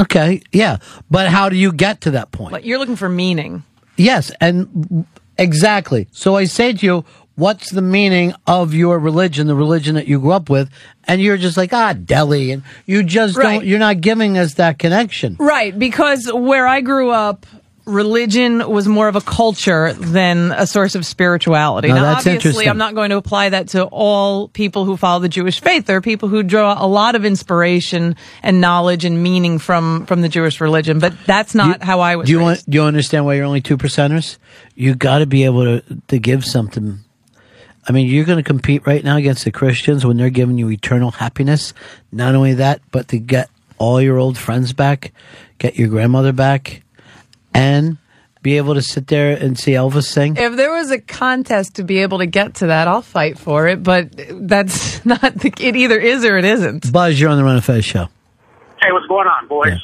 Okay, yeah, but how do you get to that point? Like you're looking for meaning. Yes, and exactly. So I say to you, what's the meaning of your religion, the religion that you grew up with? And you're just like, ah, deli. And you just Right. don't, you're not giving us that connection. Right, because where I grew up, religion was more of a culture than a source of spirituality. Now, now, that's obviously, interesting. I'm not going to apply that to all people who follow the Jewish faith. There are people who draw a lot of inspiration and knowledge and meaning from from the Jewish religion, but that's not how I was. Do you want, do you understand why you're only two percenters? You got to be able to, to give something. I mean, you're going to compete right now against the Christians when they're giving you eternal happiness. Not only that, but to get all your old friends back, get your grandmother back, and be able to sit there and see Elvis sing. If there was a contest to be able to get to that, I'll fight for it. But that's [LAUGHS] not the, it. Either is or it isn't. Buzz, you're on the Ron and Fez show. Hey, what's going on, boys?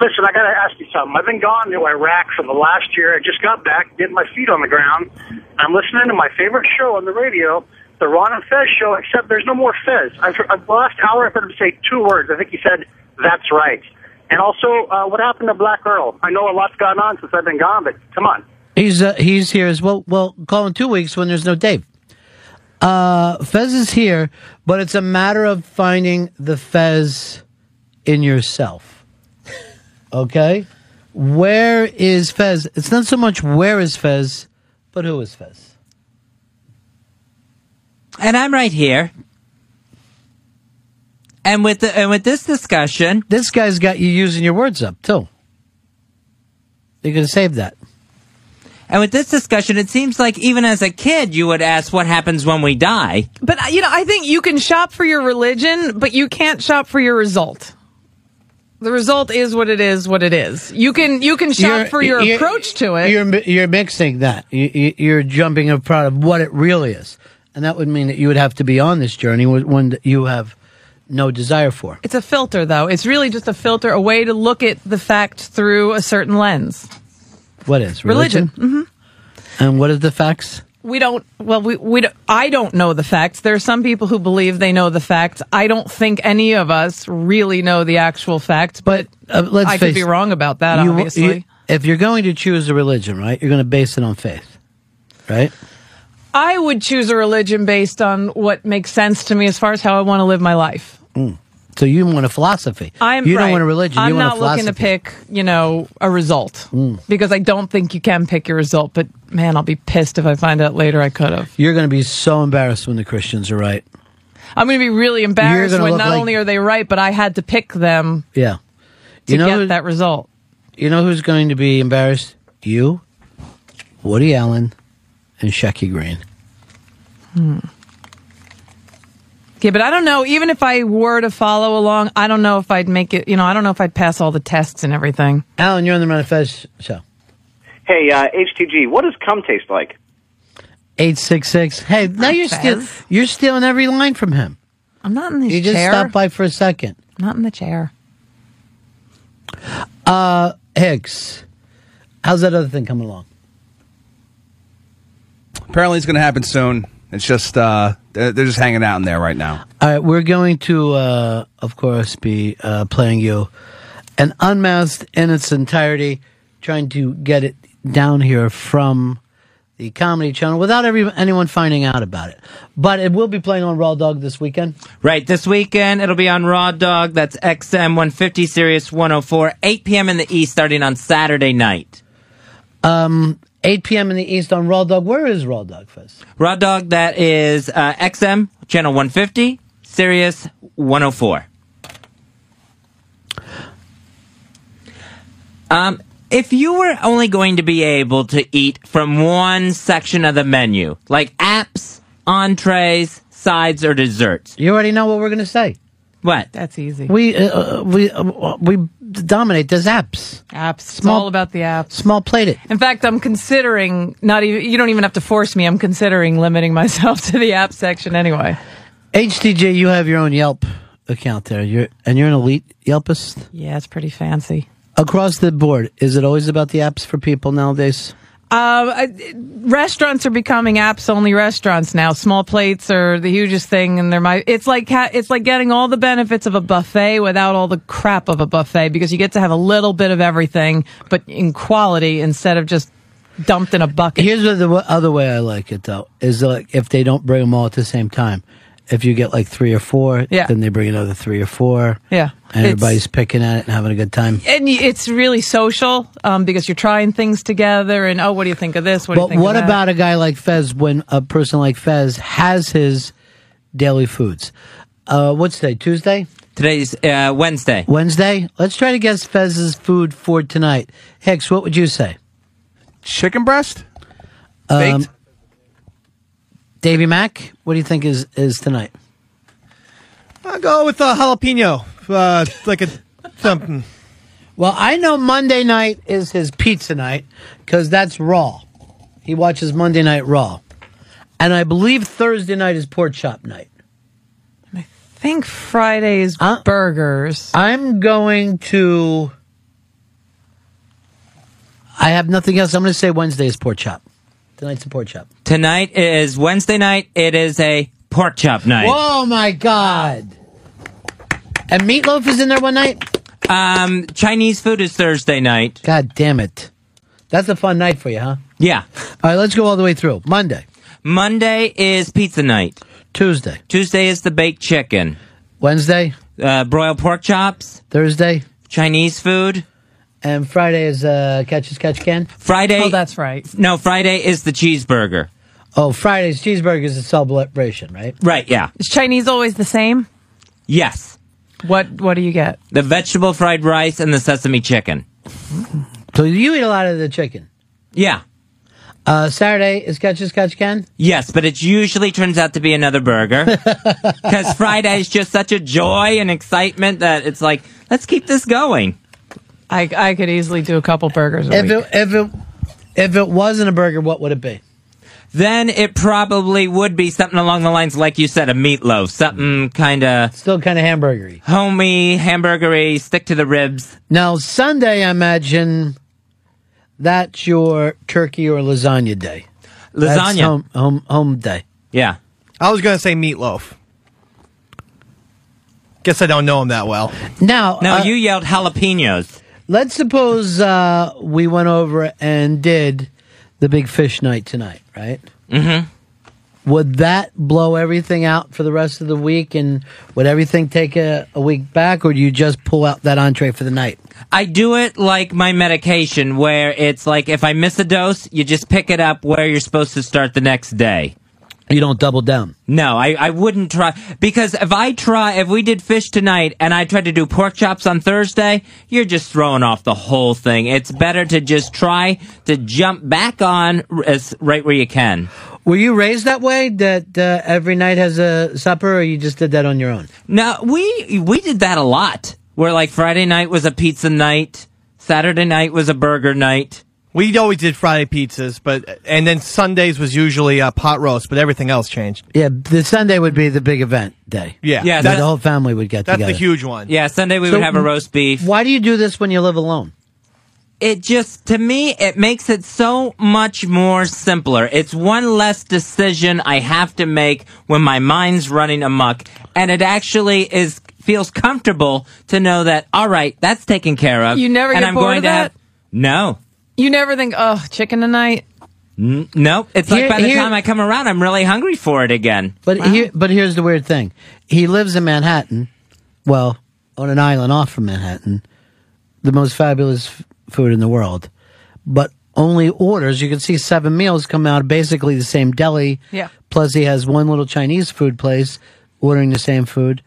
Listen, I got to ask you something. I've been gone to Iraq for the last year. I just got back, getting my feet on the ground. I'm listening to my favorite show on the radio, the Ron and Fez show, except there's no more Fez. I've, I've the last hour, I've heard him say two words. I think he said, that's right. And also, uh, what happened to Black Earl? I know a lot's gone on since I've been gone, but come on. He's uh, he's here as well. Well, call in two weeks when there's no Dave. Uh, Fez is here, but it's a matter of finding the Fez in yourself. [LAUGHS] Okay, where is Fez? It's not so much where is Fez, but who is Fez. And I'm right here. And with the, and with this discussion, this guy's got you using your words up too. You're gonna save that. And with this discussion, it seems like even as a kid, you would ask what happens when we die. But you know, I think you can shop for your religion, but you can't shop for your result. The result is what it is. What it is. You can you can shop You're- for your approach to it. You're you're mixing that. You- you- You're jumping in front of what it really is, and that would mean that you would have to be on this journey when you have no desire for. It's a filter, though. It's really just a filter, a way to look at the fact through a certain lens. What is Religion. religion? hmm And what are the facts? We don't. Well, we we. don't- I don't know the facts. There are some people who believe they know the facts. I don't think any of us really know the actual facts. But, Uh, let's I could be wrong about that. You- obviously. you- if you're going to choose a religion, right, you're going to base it on faith, right? I would choose a religion based on what makes sense to me as far as how I want to live my life. Mm. So you want a philosophy. I'm you don't want a religion. I'm you want not a looking to pick, you know, a result Mm. because I don't think you can pick your result. But man, I'll be pissed if I find out later I could have. You're going to be so embarrassed when the Christians are right. I'm going to be really embarrassed when not like- only are they right, but I had to pick them Yeah. to You know get who- that result. You know who's going to be embarrassed? You, Woody Allen, and Shecky Greene. Hmm. Okay, but I don't know. Even if I were to follow along, I don't know if I'd make it. You know, I don't know if I'd pass all the tests and everything. Alan, you're on the Ron and Fez show. Hey, uh, HTG, what does cum taste like? Eight six six. Hey, now you're still you're stealing every line from him. I'm not in this chair. You just chair. stopped by for a second. Not in the chair. Uh, Hicks, how's that other thing coming along? Apparently, it's going to happen soon. It's just uh, they're, they're just hanging out in there right now. All right, we're going to, uh, of course, be uh, playing you an unmasked in its entirety, trying to get it down here from the Comedy Channel without every, anyone finding out about it. But it will be playing on Raw Dog this weekend. Right, this weekend it'll be on Raw Dog. That's XM 150 Sirius 104, 8 p.m. in the East, starting on Saturday night. Um, 8 p.m. in the East on Raw Dog. Where is Raw Dog Fest? Raw Dog, that is uh, XM, channel 150, Sirius 104. Um, if you were only going to be able to eat from one section of the menu, like apps, entrees, sides, or desserts, you already know what we're going to say. What? That's easy. We uh, uh, we uh, we dominate. There's apps. Apps. It's Small- all about the apps. Small plated. In fact, I'm considering not even. You don't even have to force me. I'm considering limiting myself [LAUGHS] to the app section anyway. HDJ, you have your own Yelp account there. You're and you're an elite Yelpist. Yeah, it's pretty fancy. Across the board, is it always about the apps for people nowadays? Uh, restaurants are becoming apps only restaurants now. Small plates are the hugest thing, and they're my. It's like ha- it's like getting all the benefits of a buffet without all the crap of a buffet because you get to have a little bit of everything, but in quality instead of just dumped in a bucket. Here's the other way I like it though is like if they don't bring them all at the same time. If you get like three or four, Yeah. then they bring another three or four, Yeah, and It's- everybody's picking at it and having a good time. and it's really social um, because you're trying things together. And oh, what do you think of this? What do you But think? what of that? about a guy like Fez when a person like Fez has his daily foods? Uh, what's today? Tuesday? Today's uh, Wednesday. Wednesday? Let's try to guess Fez's food for tonight. Hicks, what would you say? Chicken breast? Um, Baked? Davy Mack, what do you think is, is tonight? I'll go with uh, jalapeno. Uh, like a something. Well, I know Monday night is his pizza night because that's Raw. He watches Monday Night Raw. And I believe Thursday night is pork chop night. I think Friday Friday's burgers. I'm going to. I have nothing else. I'm going to say Wednesday is pork chop. Tonight's a pork chop. Tonight is Wednesday night. It is a pork chop night. Oh my god! And meatloaf is in there one night. Um, Chinese food is Thursday night. God damn it! That's a fun night for you, huh? Yeah. All right, let's go all the way through. Monday, Monday is pizza night. Tuesday, Tuesday is the baked chicken. Wednesday, Uh, broiled pork chops. Thursday, Chinese food. And Friday is uh, catch as catch can. Friday. Oh, that's right. No, Friday is the cheeseburger. Oh, Friday's cheeseburger is a celebration, right? Right. Yeah. Is Chinese always the same? Yes. What What do you get? The vegetable fried rice and the sesame chicken. So you eat a lot of the chicken. Yeah. Uh, Saturday is catch as catch can. Yes, but it usually turns out to be another burger. [LAUGHS] Because Friday is just such a joy and excitement that it's like, let's keep this going. I I could easily do a couple burgers a If week. it if it if it wasn't a burger, what would it be? Then it probably would be something along the lines, like you said, a meatloaf. Something kind of. Still kind of hamburgery. Homey, hamburgery, stick to the ribs. Now Sunday, I imagine that's your turkey or lasagna day. That's Lasagna. home, home home day. Yeah. I was gonna say meatloaf. Guess I don't know him that well. Now, No, uh, you yelled jalapenos. Let's suppose uh, we went over and did the big fish night tonight, right? Mm-hmm. Would that blow everything out for the rest of the week, and would everything take a, a week back, or do you just pull out that entree for the night? I do it like my medication, where it's like if I miss a dose, you just pick it up where you're supposed to start the next day. You don't double down. No, I, I wouldn't try because if I try if we did fish tonight and I tried to do pork chops on Thursday, you're just throwing off the whole thing. It's better to just try to jump back on as right where you can. Were you raised that way? That uh, every night has a supper, or you just did that on your own? No, we we did that a lot. Where like Friday night was a pizza night, Saturday night was a burger night. We always did Friday pizzas, but and then Sundays was usually uh, pot roast, but everything else changed. Yeah, the Sunday would be the big event day. Yeah, Yeah, That that's- the whole family would get that's together. the huge one. Yeah, Sunday we So would have a roast beef. Why do you do this when you live alone? it just to me it makes it so much more simpler it's one less decision i have to make when my mind's running amok and it actually is feels comfortable to know that all right that's taken care of You never and get i'm bored going of to that? have no You never think, oh, chicken tonight. N- nope it's like by the here- time i come around i'm really hungry for it again But here, but here's the weird thing: he lives in Manhattan, well, on an island off from Manhattan, the most fabulous f- food in the world, but only orders. You can see seven meals come out of basically the same deli. Yeah. Plus, he has one little Chinese food place ordering the same food,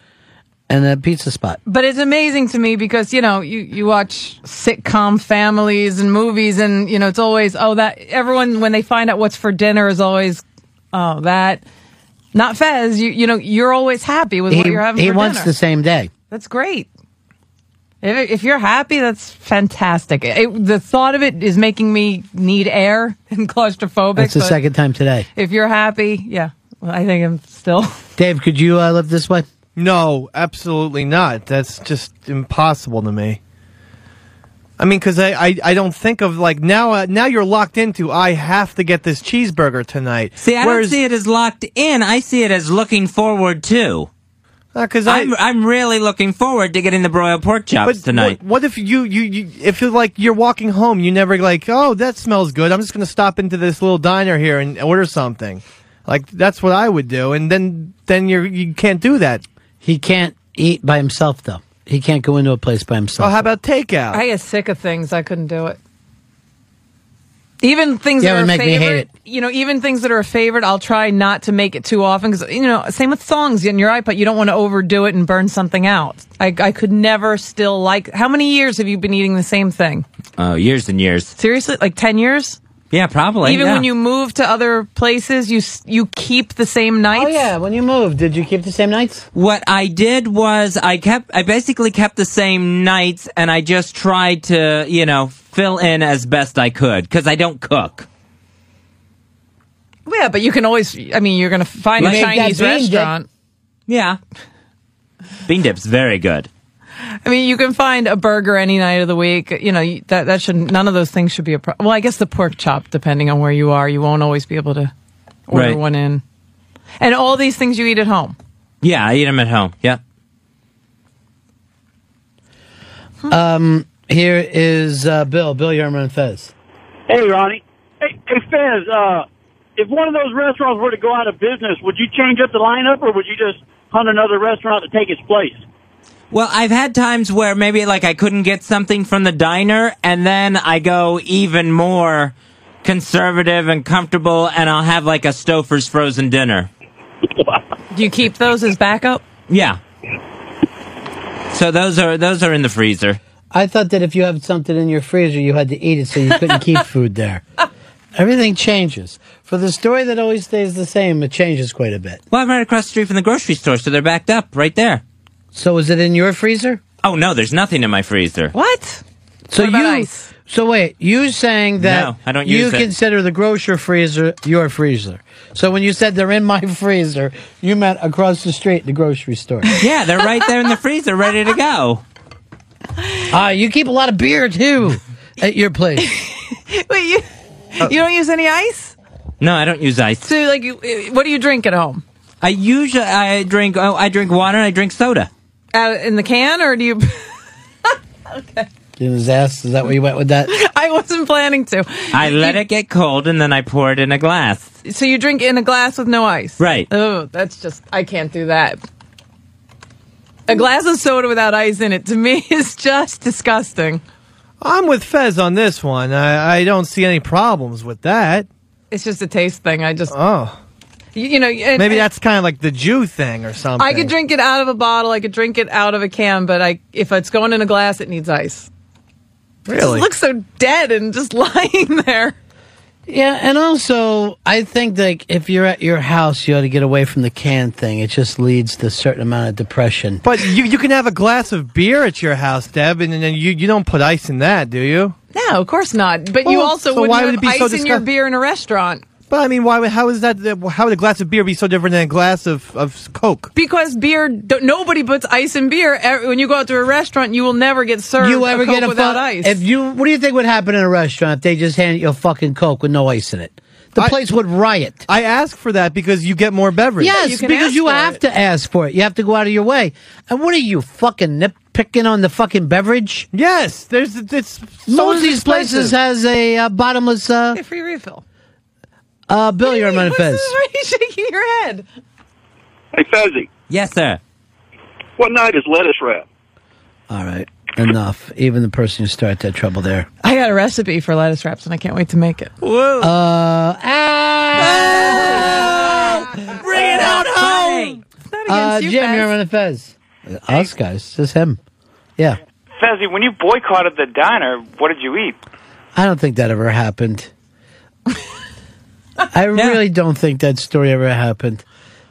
and a pizza spot. But it's amazing to me because, you know, you, you watch sitcom families and movies and, you know, it's always, oh, that, everyone, when they find out what's for dinner is always, oh, that. Not Fez, you, you know, you're always happy with what he you're having he for wants dinner. the same day. That's great. If, if you're happy, that's fantastic. It, the thought of it is making me need air [LAUGHS] and claustrophobic. That's the second time today. If you're happy, yeah, well, I think I'm still. [LAUGHS] Dave, could you uh, live this way? No, absolutely not. That's just impossible to me. I mean, because I, I I don't think of like now uh, now you're locked into I have to get this cheeseburger tonight. See, I Whereas, don't see it as locked in. I see it as looking forward to. Because I'm, I'm really looking forward to getting the broiled pork chops tonight. What, what if you, you you if you're like you're walking home, you never like oh that smells good. I'm just gonna stop into this little diner here and order something. Like that's what I would do, and then then you're you can't do that. He can't eat by himself though. He can't go into a place by himself. Oh, how about takeout? I get sick of things. I couldn't do it. Even things Yeah, it that would are make me hate favorite, you know, even things that are a favorite, I'll try not to make it too often because you know, same with songs in your iPod. You don't want to overdo it and burn something out. I, I could never still like. How many years have you been eating the same thing? Oh, years and years. Seriously, like ten years? Yeah, probably. Even yeah. when you move to other places, you you keep the same nights. Oh yeah, when you moved, did you keep the same nights? What I did was I kept, I basically kept the same nights, and I just tried to, you know, fill in as best I could because I don't cook. Yeah, but you can always. I mean, you're going to find You a Chinese bean dip. restaurant. Yeah. Bean dip's very good. I mean, you can find a burger any night of the week. You know, that that should none of those things should be a problem. Well, I guess the pork chop, depending on where you are, you won't always be able to order Right. one in. And all these things you eat at home. Yeah, I eat them at home. Yeah. Um, here is uh, Bill. Bill Yerman and Fez. Hey, Ronnie. Hey, hey, Fez. Uh, if one of those restaurants were to go out of business, would you change up the lineup, or would you just hunt another restaurant to take its place? Well, I've had times where maybe like I couldn't get something from the diner, and then I go even more conservative and comfortable, and I'll have like a Stouffer's frozen dinner. Do you keep those as backup? Yeah. So those are those are in the freezer. I thought that if you have something in your freezer, you had to eat it, so you couldn't keep [LAUGHS] food there. Everything changes. For the story that always stays the same, it changes quite a bit. Well, I'm right across the street from the grocery store, so they're backed up right there. So is it in your freezer? Oh no, there's nothing in my freezer. What? So What about you, ice? so wait, you saying that No, I don't you use it. consider the grocery freezer your freezer. So when you said they're in my [LAUGHS] freezer, you meant across the street, the grocery store. [LAUGHS] Yeah, they're right there in the freezer, ready to go. Ah, you keep a lot of beer too at your place. [LAUGHS] Wait, you you don't use any ice? No, I don't use ice. So, like, you, what do you drink at home? I usually I drink oh I drink water and I drink soda. Out in the can, or do you? [LAUGHS] okay. In his ass. Is that where you went with that? I wasn't planning to. I let it get cold and then I pour it in a glass. So you drink in a glass with no ice. Right. Oh, that's just I can't do that. A glass of soda without ice in it to me [LAUGHS] is just disgusting. I'm with Fez on this one. I, I don't see any problems with that. It's just a taste thing. I just oh you, you know and- maybe that's kind of like the Jew thing or something. I could drink it out of a bottle. I could drink it out of a can, but I if it's going in a glass, it needs ice. Really? It looks so dead and just [LAUGHS] lying there. Yeah, and also I think like if you're at your house, you ought to get away from the can thing. It just leads to a certain amount of depression. But you you can have a glass of beer at your house, Deb, and then you you don't put ice in that, do you? No, of course not. But you oh, also so wouldn't why would it be ice so in your beer in a restaurant. But I mean, why? How is that? How would a glass of beer be so different than a glass of, of Coke? Because beer, nobody puts ice in beer. When you go out to a restaurant, you will never get served You ever a Coke get a without fu- ice. If you, what do you think would happen in a restaurant if they just handed you a fucking Coke with no ice in it? The place would riot. I ask for that because you get more beverage. Yes, because you have to ask for it. You have to go out of your way. And what are you fucking nitpicking on the fucking beverage? Yes, there's it's most of these places has a uh, bottomless. Uh, a free refill. Uh, Bill, you're on Fez. Why are you shaking your head? Hey, Fezzy, Yes, sir. what night is lettuce wrap? All right, enough. Even the person who started that trouble there. I got a recipe for lettuce wraps, and I can't wait to make it. Whoa! Uh, Bring it out home. It's not uh, against you, Jim, Fez. you're on Fez. Us guys, just him. Yeah, Fezzy, when you boycotted the diner, what did you eat? I don't think that ever happened. [LAUGHS] I really don't think that story ever happened.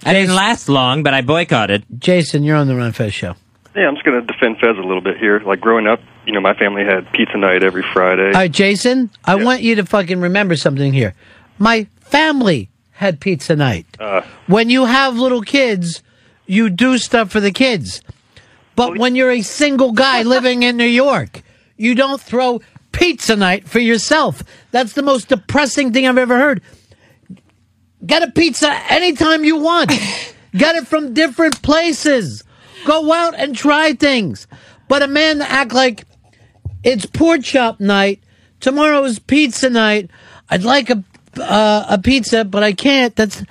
I didn't last long, but I boycotted. Jason, you're on the Ron Fez show. Yeah, I'm just going to defend Fez a little bit here. Like growing up, you know, my family had pizza night every Friday. All right, Jason, I want you to fucking remember something here. My family had pizza night. Uh, When you have little kids, you do stuff for the kids. But when you're a single guy [LAUGHS] living in New York, you don't throw pizza night for yourself. That's the most depressing thing I've ever heard. Get a pizza anytime you want. [LAUGHS] Get it from different places. Go out and try things. But a man to act like it's pork chop night, tomorrow is pizza night. I'd like a uh, a pizza, but I can't. That's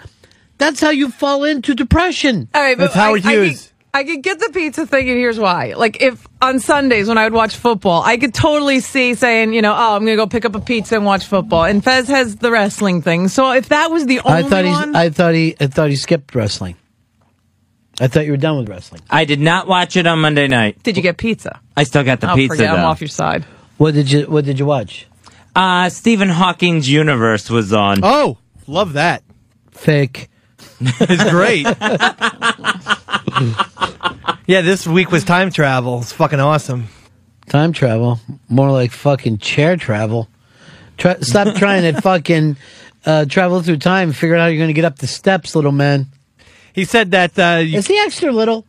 that's how you fall into depression. All right, but I, I could, I could get the pizza thing, and here's why. Like, if on Sundays when I would watch football, I could totally see saying, you know, oh, I'm going to go pick up a pizza and watch football. And Fez has the wrestling thing. So if that was the only I thought one, I thought he I thought he skipped wrestling. I thought you were done with wrestling. I did not watch it on Monday night. did you get pizza? I still got the oh, pizza. forget, I'm though. off your side. What did you What did you watch? Uh, Stephen Hawking's universe was on. Oh, love that. Fake. it's great. [LAUGHS] yeah, this week was time travel. It's fucking awesome. Time travel, more like fucking chair travel. Try, stop [LAUGHS] trying to fucking uh, travel through time. Figure out how you're going to get up the steps, little man. He said that. Uh, you, Is he extra little?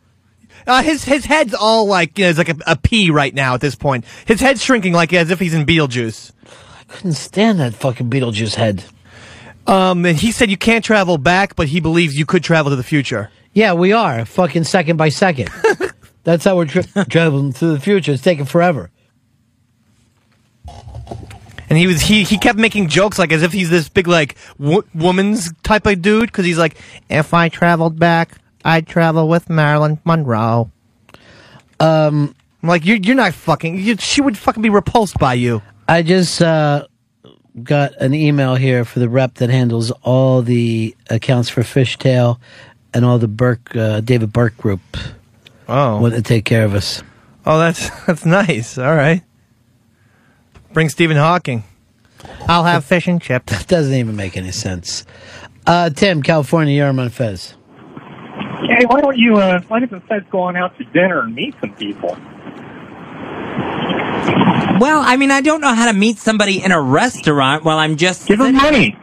Uh, his his head's all like you know, it's like a, a pea right now at this point. His head's shrinking like as if he's in Beetlejuice. I couldn't stand that fucking Beetlejuice head. Um, and he said you can't travel back, but he believes you could travel to the future. Yeah, we are fucking second by second. [LAUGHS] That's how we're tra- traveling through the future. It's taking forever. And he was he he kept making jokes like as if he's this big like w- woman's type of dude because he's like, if I traveled back, I'd travel with Marilyn Monroe. Um, I'm like you're you're not fucking. You, she would fucking be repulsed by you. I just uh, got an email here for the rep that handles all the accounts for Fishtail and all the Burke uh, David Burke group. Oh, want to take care of us. Oh, that's [LAUGHS] that's nice. All right. Bring Stephen Hawking. I'll have fish and chips. [LAUGHS] That doesn't even make any sense. Uh, Tim, California, you're on Fez. Hey, why don't you, uh, why doesn't Fez go on out to dinner and meet some people? Well, I mean, I don't know how to meet somebody in a restaurant while I'm just Give them money.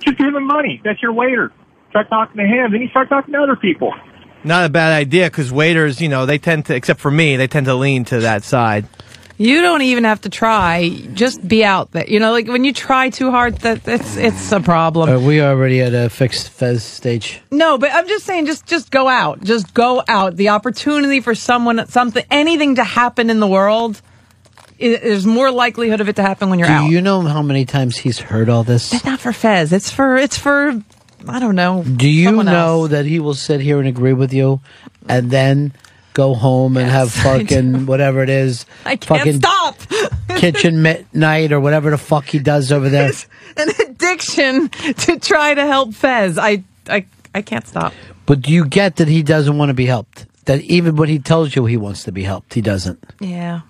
Just give them money. That's your waiter. Start talking to him, then you start talking to other people. Not a bad idea because waiters, you know, they tend to, except for me, they tend to lean to that side. You don't even have to try. Just be out there. You know, like when you try too hard, that it's it's a problem. Are we already at a fixed Fez stage? No, but I'm just saying, just just go out. Just go out. The opportunity for someone, something, anything to happen in the world, i- there's more likelihood of it to happen when you're Do out. you know how many times he's heard all this? It's not for Fez. It's for it's for I don't know. Do you someone know else. that he will sit here and agree with you, and then go home and have I fucking whatever it is, I can't fucking stop. [LAUGHS] kitchen midnight or whatever the fuck he does over there? An addiction to try to help Fez. I I I can't stop. But do you get that he doesn't want to be helped? That even when he tells you he wants to be helped, he doesn't. Yeah.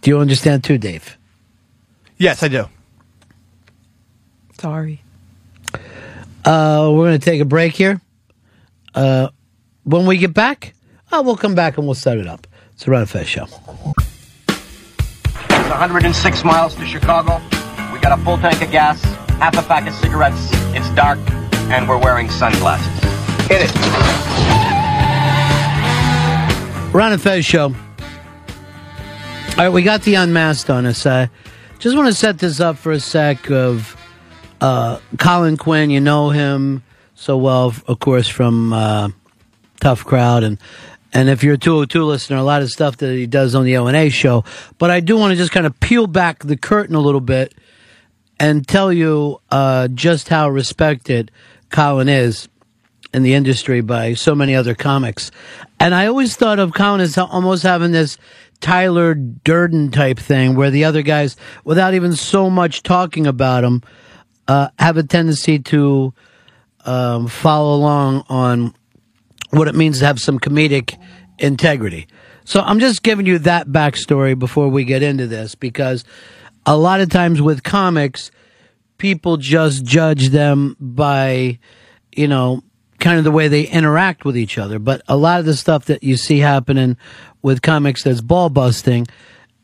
Do you understand too, Dave? Yes, I do. Sorry. Uh, we're going to take a break here. Uh, when we get back, uh, we'll come back and we'll set it up. It's the Ron Fez show. It's 106 miles to Chicago. We got a full tank of gas, half a pack of cigarettes. It's dark, and we're wearing sunglasses. Hit it. Ron and Fez show. All right, we got the unmasked on us. I just want to set this up for a sec of uh, Colin Quinn. You know him so well, of course, from uh, Tough Crowd, and and if you're a 202 listener, a lot of stuff that he does on the O and A show. But I do want to just kind of peel back the curtain a little bit and tell you uh, just how respected Colin is in the industry by so many other comics. And I always thought of Colin as almost having this Tyler Durden type thing where the other guys, without even so much talking about him, uh, have a tendency to um, follow along on what it means to have some comedic integrity. So I'm just giving you that backstory before we get into this because a lot of times with comics, people just judge them by, you know, kind of the way they interact with each other. But a lot of the stuff that you see happening with comics that's ball busting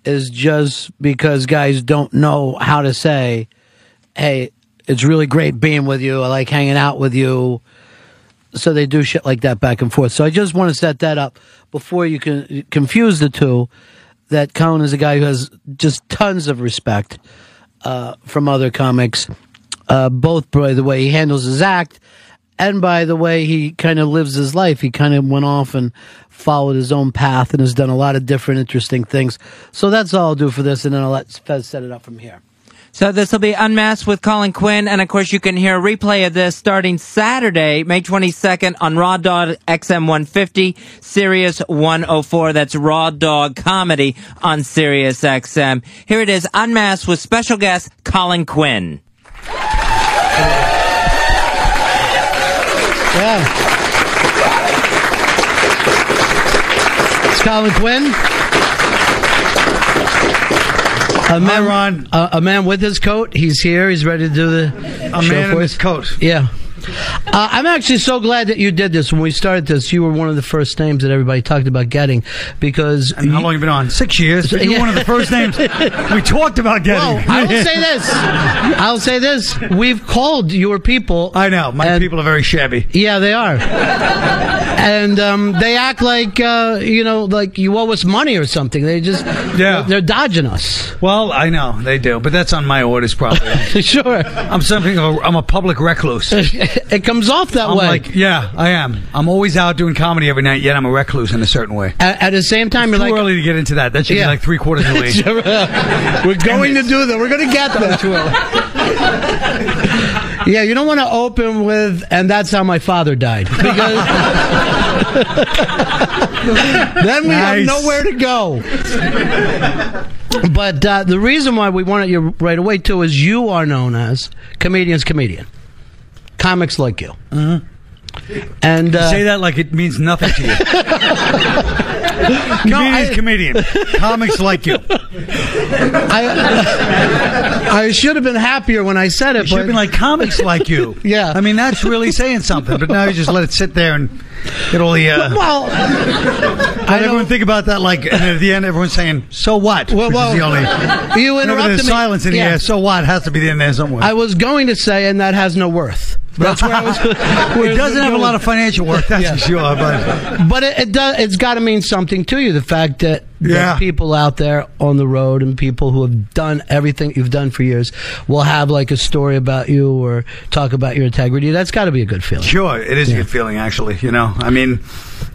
is just because guys don't know how to say, hey, it's really great being with you. I like hanging out with you. So they do shit like that back and forth. So I just want to set that up before you can confuse the two that Colin is a guy who has just tons of respect uh, from other comics, uh, both by the way he handles his act and by the way he kind of lives his life. He kind of went off and followed his own path and has done a lot of different interesting things. So that's all I'll do for this, and then I'll let Fez set it up from here. So this will be Unmasked with Colin Quinn, and of course you can hear a replay of this starting Saturday, May 22nd on Raw Dog XM 150, Sirius 104. That's Raw Dog Comedy on Sirius XM. Here it is, Unmasked with special guest Colin Quinn. Yeah. It's Colin Quinn. A man. A, a man with his coat. He's here. He's ready to do the A show man in for his coat. Yeah. Uh, I'm actually so glad that you did this. When we started this, you were one of the first names that everybody talked about getting because. And how long have you been on? Six years. But you're one of the first names we talked about getting. Well, I will say this. I'll say this. We've called your people. I know. My people are very shabby. Yeah, they are. and um, they act like uh, you know, like you owe us money or something. They just Yeah. they're dodging us. Well, I know they do, but that's on my orders, probably. [LAUGHS] sure. I'm something. Of a, I'm a public recluse. [LAUGHS] [LAUGHS] it comes off that I'm way. Like, yeah, I am. I'm always out doing comedy every night, yet I'm a recluse in a certain way. At, at the same time, It's you're too like early to get into that. That should Yeah. be like three quarters of the league. Sure. We're going to do that. We're going to get there. [LAUGHS] yeah, you don't want to open with, and that's how my father died. Because [LAUGHS] then we have nowhere to go. But uh, the reason why we wanted you right away, too, is you are known as Comedian's Comedian. Comics like you. Mm-hmm. And uh, Say that like it means nothing to you. [LAUGHS] Comedian's comedian. Comics like you. I, I should have been happier when I said it. But You should have been like comics like you. Yeah. I mean, that's really saying something. But now you just let it sit there and get all the. Uh, well, I everyone think about that like, and at the end, everyone's saying, "So what?" Well, well, the only. you interrupted there's me. silence in the Yeah. air. So what has to be the in there somewhere. I was going to say, and that has no worth. That's where I was. [LAUGHS] [LAUGHS] it doesn't have a lot of financial worth, that's Yeah. for sure. But But it, it does. It's got to mean something to you. The fact that, Yeah. people out there on the road and people who have done everything you've done for years will have like a story about you or talk about your integrity. That's got to be a good feeling. Sure, it is a good feeling, actually. You know, I mean,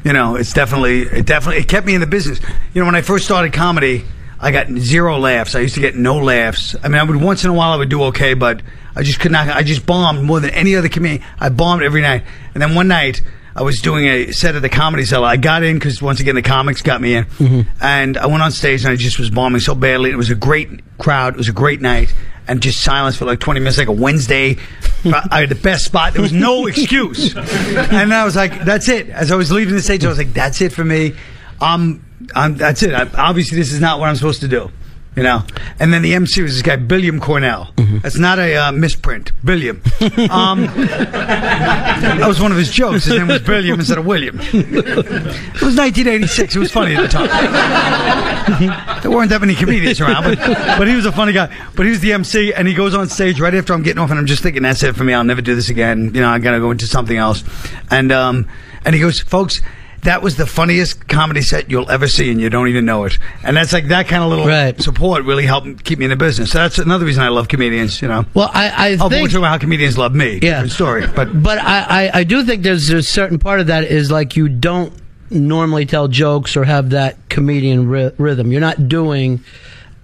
you know, it's definitely, it definitely, it kept me in the business. You know, when I first started comedy, I got zero laughs. I used to get no laughs. I mean, I would once in a while I would do okay, but I just could not. I just bombed more than any other comedian. I bombed every night, and then one night. I was doing a set at the Comedy Cellar. I got in because once again the comics got me in, and I went on stage and I just was bombing so badly. It was a great crowd. It was a great night, and just silence for like twenty minutes, like a Wednesday. I I had the best spot. There was no [LAUGHS] excuse, and I was like, "That's it." As I was leaving the stage, I was like, "That's it for me." Um, I'm, that's it. I, obviously, this is not what I'm supposed to do. You know, and then the MC was this guy, Billiam Cornell. That's not a uh, misprint, Billiam. Um, [LAUGHS] that was one of his jokes. His name was Billiam instead of William. It was 1986. It was funny at the time. [LAUGHS] there weren't that many comedians around, but, but he was a funny guy. But he was the MC, and he goes on stage right after I'm getting off, and I'm just thinking, that's it for me. I'll never do this again. You know, I gotta go into something else. And um, and he goes, folks. That was the funniest comedy set you'll ever see, and you don't even know it. And that's like that kind of little support really helped keep me in the business. So that's another reason I love comedians. You know. Well, I, I Oh, think we're talking about how comedians love me. Yeah. Different story. But But I, I, I do think there's a certain part of that is like you don't normally tell jokes or have that comedian ry- rhythm. You're not doing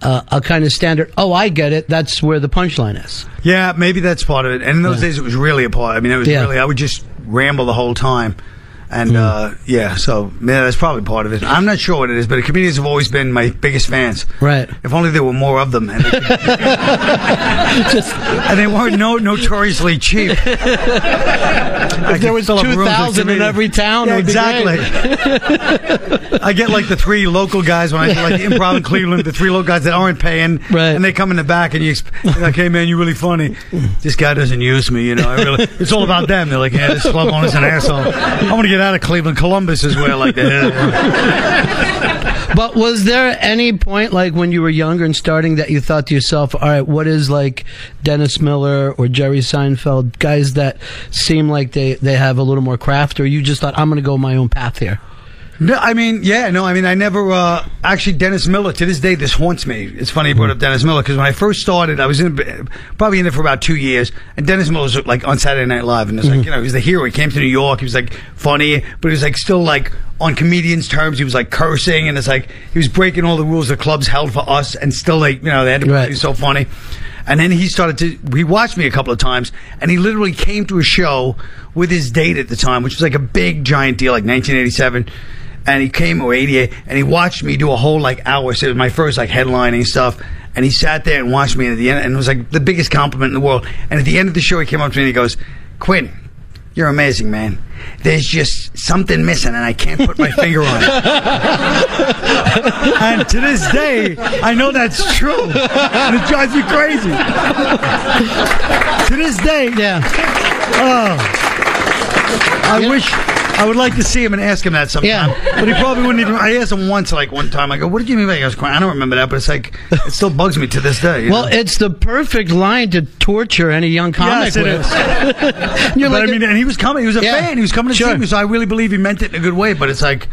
uh, a kind of standard. Oh, I get it. That's where the punchline is. Yeah, maybe that's part of it. And in those days, it was really a part. I mean, it was Yeah. really. I would just ramble the whole time, and uh, yeah. So yeah, that's probably part of it. I'm not sure what it is, but comedians have always been my biggest fans. Right. If only there were more of them, and they, could- [LAUGHS] and they weren't no notoriously cheap. [LAUGHS] If there was 2,000 in every town, yeah, it would be exactly. [LAUGHS] I get like the three local guys when I do like the improv in Cleveland, the three local guys that aren't paying, right. and they come in the back and you exp- like, hey man, you're really funny. This guy doesn't use me, you know. I really, it's all about them. They're like, yeah, this club owner's an asshole. I want to get out of Cleveland. Columbus is where like that. [LAUGHS] But was there any point, like when you were younger and starting, that you thought to yourself, all right, what is like Dennis Miller or Jerry Seinfeld, guys that seem like they, they have a little more craft, or you just thought, I'm going to go my own path here? No, I mean, yeah, no, I mean, I never, uh, actually, Dennis Miller, to this day, this haunts me. It's funny you brought up Dennis Miller, because when I first started, I was in, probably in it for about two years, and Dennis Miller was, like, on Saturday Night Live, and it's like, you know, he was the hero. He came to New York, he was, like, funny, but he was, like, still, like, on comedians' terms, he was, like, cursing, and it's like, he was breaking all the rules the clubs held for us, and still, like, you know, they had to be so funny. And then he started to, he watched me a couple of times, and he literally came to a show with his date at the time, which was like a big, giant deal, like 1987 and he came or 88 and he watched me do a whole like hour. So it was my first like headlining stuff. And he sat there and watched me and at the end and it was like the biggest compliment in the world. And at the end of the show he came up to me and he goes quinn you're amazing man. There's just something missing and i can't put my [LAUGHS] finger on it. [LAUGHS] And to this day i know that's true. And it drives me crazy. [LAUGHS] To this day yeah. oh I wish I would like to see him and ask him that sometime. But he probably wouldn't even. I asked him once, like one time. I go, "What did you mean by?" He goes, "I don't remember that," but it's like it still bugs me to this day. Well, know? it's the perfect line to torture any young comic Yes, it with. is. [LAUGHS] You're but like I mean, and he was coming. He was a Yeah, fan. He was coming to sure. see me, so I really believe he meant it in a good way. But it's like,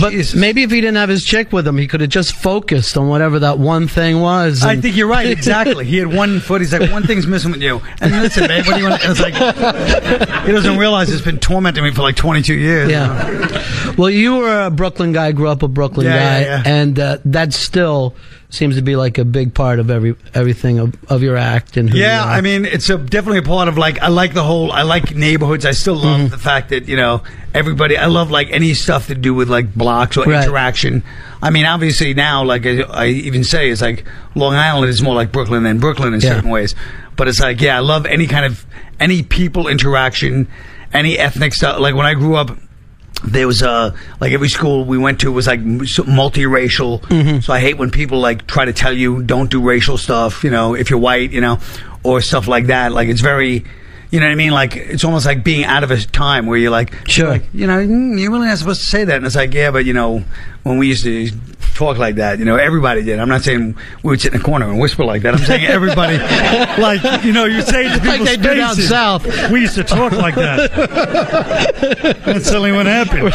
But maybe if he didn't have his chick with him, he could have just focused on whatever that one thing was. I think you're right. [LAUGHS] Exactly. He had one foot. He's like, one thing's missing with you. And listen, man, what do you want? And it's like, he doesn't realize it's been tormenting me for like 22 years. Yeah. Well, you were a Brooklyn guy, grew up a Brooklyn Yeah, guy, yeah, yeah. and uh, that still seems to be like a big part of every everything of, of your act and who Yeah, you are. I mean, it's a, definitely a part of like I like the whole. I like neighborhoods. I still love Mm-hmm. the fact that you know everybody. I love like any stuff to do with like blocks or Right. interaction. I mean, obviously now, like I, I even say, it's like Long Island is more like Brooklyn than Brooklyn in Yeah. certain ways. But it's like, yeah, I love any kind of any people interaction, any ethnic stuff. Like when I grew up. There was a like every school we went to was like multiracial. Mm-hmm. So I hate when people like try to tell you don't do racial stuff. You know, if you're white, you know, or stuff like that. Like it's very, you know what I mean? Like it's almost like being out of a time where you're like, Sure. like, you know, mm, you're really not supposed to say that. And it's like, yeah, but you know, when we used to talk like that, you know, everybody did. I'm not saying we would sit in a corner and whisper like that. I'm saying everybody, [LAUGHS] like, you know, you say to Like they do down south. We used to talk like that. [LAUGHS] That's suddenly what happened.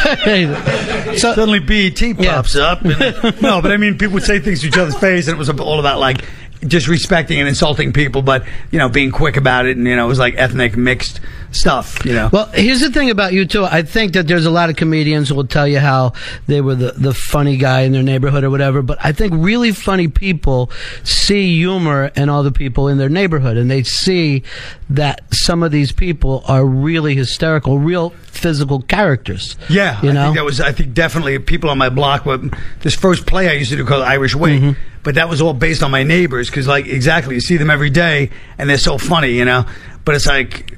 suddenly BET pops up. And, [LAUGHS] no, but I mean, people would say things to each other's face, and it was all about like disrespecting and insulting people, but you know, being quick about it, and you know, it was like ethnic mixed stuff. You know. Well, here's the thing about you too. I think that there's a lot of comedians who will tell you how they were the, the funny guy in their neighborhood or whatever. But I think really funny people see humor in all the people in their neighborhood, and they see that some of these people are really hysterical, real physical characters. Yeah, you I know. think that was. I think definitely people on my block. Were, this first play I used to do called Irish Wake, Mm-hmm. but that was all based on my neighbors because, like, exactly, you see them every day and they're so funny, you know. But it's like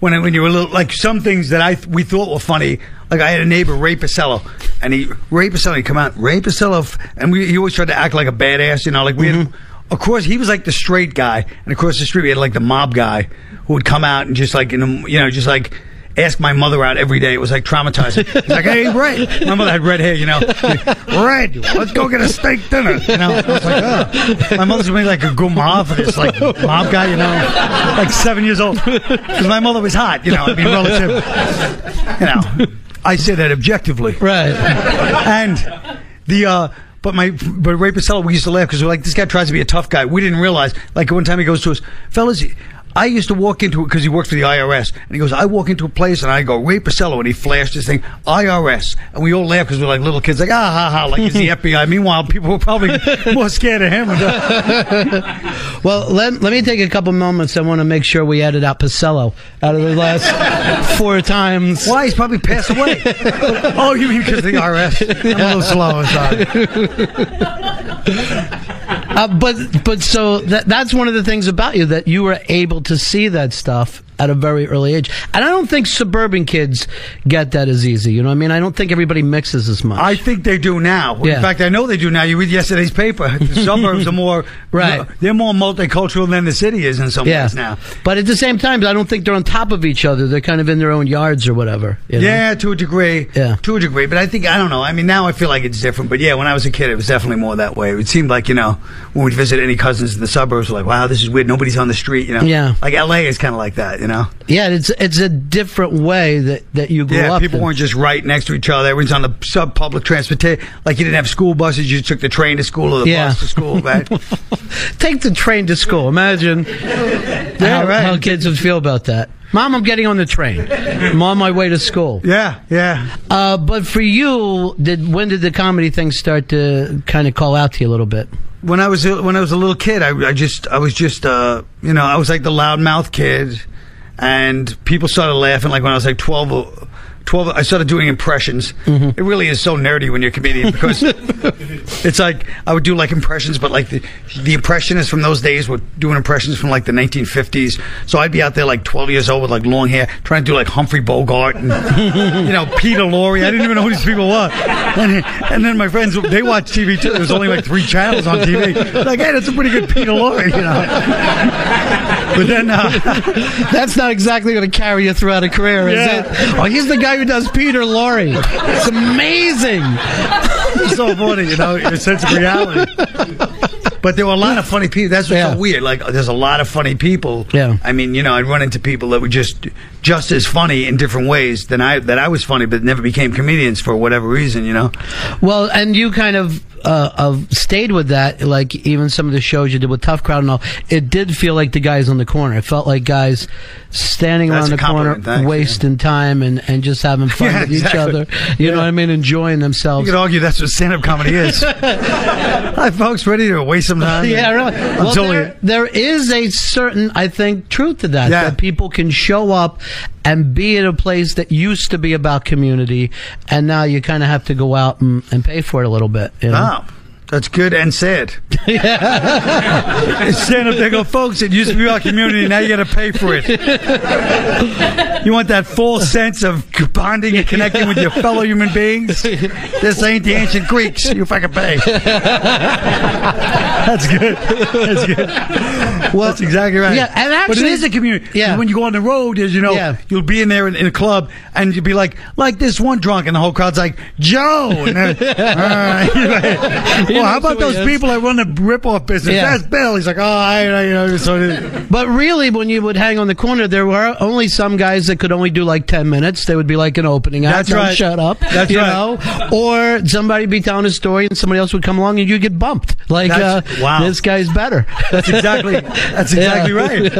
when I- when you were little, like some things that I we thought were funny. Like I had a neighbor Ray Pacello, and he Ray Pacello, he come out Ray Pacello, and we he always tried to act like a badass, you know. Like we. Mm-hmm. Of course, he was like the straight guy, and across the street we had like the mob guy who would come out and just like, you know, you know, just like ask my mother out every day. It was like traumatizing. He's like, "Hey, Ray," my mother had red hair, you know. [LAUGHS] Red, let's go get a steak dinner. You know, I was like, oh. My mother's made like a gourmand for this like mob guy, you know, like seven years old. Because my mother was hot, you know. I mean, relative, you know. I say that objectively, right? And the. uh but my, but Ray Pacello, we used to laugh because we're like, this guy tries to be a tough guy. We didn't realize, like one time he goes to us, fellas, I used to walk into it because he works for the IRS, and he goes, I walk into a place and I go, Ray Pacello, and he flashed this thing, IRS, and we all laugh because we're like little kids, like, ah, ha, ha, like he's the [LAUGHS] FBI. Meanwhile, people were probably [LAUGHS] more scared of him. [LAUGHS] well, let, let me take a couple moments. I want to make sure we edit out Pacello out of the last four times. Why? He's probably passed away. oh, you mean because the IRS? I'm a little slow. Sorry. Uh, but but so that, that's one of the things about you that you were able to see that stuff at a very early age, and I don't think suburban kids get that as easy. You know, what I mean, I don't think everybody mixes as much. I think they do now. Yeah. In fact, I know they do now. You read yesterday's paper. The [LAUGHS] suburbs are more Right. They're more multicultural than the city is in some yeah. ways now. But at the same time, I don't think they're on top of each other. They're kind of in their own yards or whatever. you know? Yeah, to a degree. Yeah. To a degree. But I think, I don't know. I mean, now I feel like it's different. But yeah, when I was a kid, it was definitely more that way. It seemed like, you know, when we'd visit any cousins in the suburbs, we're like, wow, this is weird. Nobody's on the street, you know? Yeah. Like LA is kind of like that, you know? know. Yeah, it's it's a different way that, that you grew Yeah, up. people in. weren't just right next to each other. Everyone's on the sub public transportation. Like you didn't have school buses. You took the train to school or the Yeah. bus to school, [LAUGHS] right? Take the train to school. Imagine how, right. how kids would feel about that. Mom, I'm getting on the train. [LAUGHS] I'm on my way to school. Yeah, yeah. Uh, but for you, did when did the comedy thing start to kind of call out to you a little bit? when I was a- when I was a little kid, I, I just I was just uh, you know I was like the loudmouth kid, and people started laughing. Like when I was like twelve. Or- 12 I started doing impressions. It really is so nerdy when you're a comedian because [LAUGHS] it's like I would do like impressions but like the, the impressionists from those days were doing impressions from like the 1950s. So I'd be out there like 12 years old with like long hair trying to do like Humphrey Bogart and [LAUGHS] you know Peter Lorre. I didn't even know who these people were. And, and then my friends they watched TV too. There was only like three channels on TV. Like, hey, that's a pretty good Peter Lorre, you know. [LAUGHS] But then uh, That's not exactly going to carry you throughout a career, is it? Oh, he's the guy who does Peter Lorre. It's amazing. it's so funny, you know, your sense of reality. But there were a lot of funny people. That's what's so weird. Like, there's a lot of funny people. Yeah. I mean, you know, I'd run into people that were just just as funny in different ways than I that I was funny, but never became comedians for whatever reason. You know. Well, and you kind of uh, uh, stayed with that, like even some of the shows you did with Tough Crowd and all. It did feel like the guys on the corner. It felt like guys standing That's around the corner, thanks, wasting time and, and just having [LAUGHS] fun Yeah, with exactly. each other. You know what I mean? Enjoying themselves. You could argue that's what stand-up comedy is. [LAUGHS] Hi, folks. Ready to waste some time? yeah, really. Well, there, there is a certain, I think, truth to that. Yeah. That people can show up and be at a place that used to be about community, and now you kind of have to go out and, and pay for it a little bit. You know? Wow. That's good and sad. [LAUGHS] Stand up there, go, folks. It used to be our community. Now you got to pay for it. You want that full sense of bonding and connecting with your fellow human beings? This ain't the ancient Greeks. You fucking pay. [LAUGHS] That's good. That's good. Well, that's exactly right. Yeah, and but it actually- is a community. Yeah. When you go on the road, as you know, Yeah. you'll be in there in, in a club, and you'll be like, like this one drunk, and the whole crowd's like, Joe. And they're, [LAUGHS] all right. Well, how about those people that run the rip-off business? Yeah. That's Bill. He's like, oh, I, I you know, so [LAUGHS] But really, when you would hang on the corner, there were only some guys that could only do like ten minutes. They would be like an opening act. That's "Don't right. Shut up. That's you right. know, or somebody would be telling a story and somebody else would come along and you get bumped. Like, uh, wow. this guy's better. That's exactly. That's exactly [LAUGHS] right.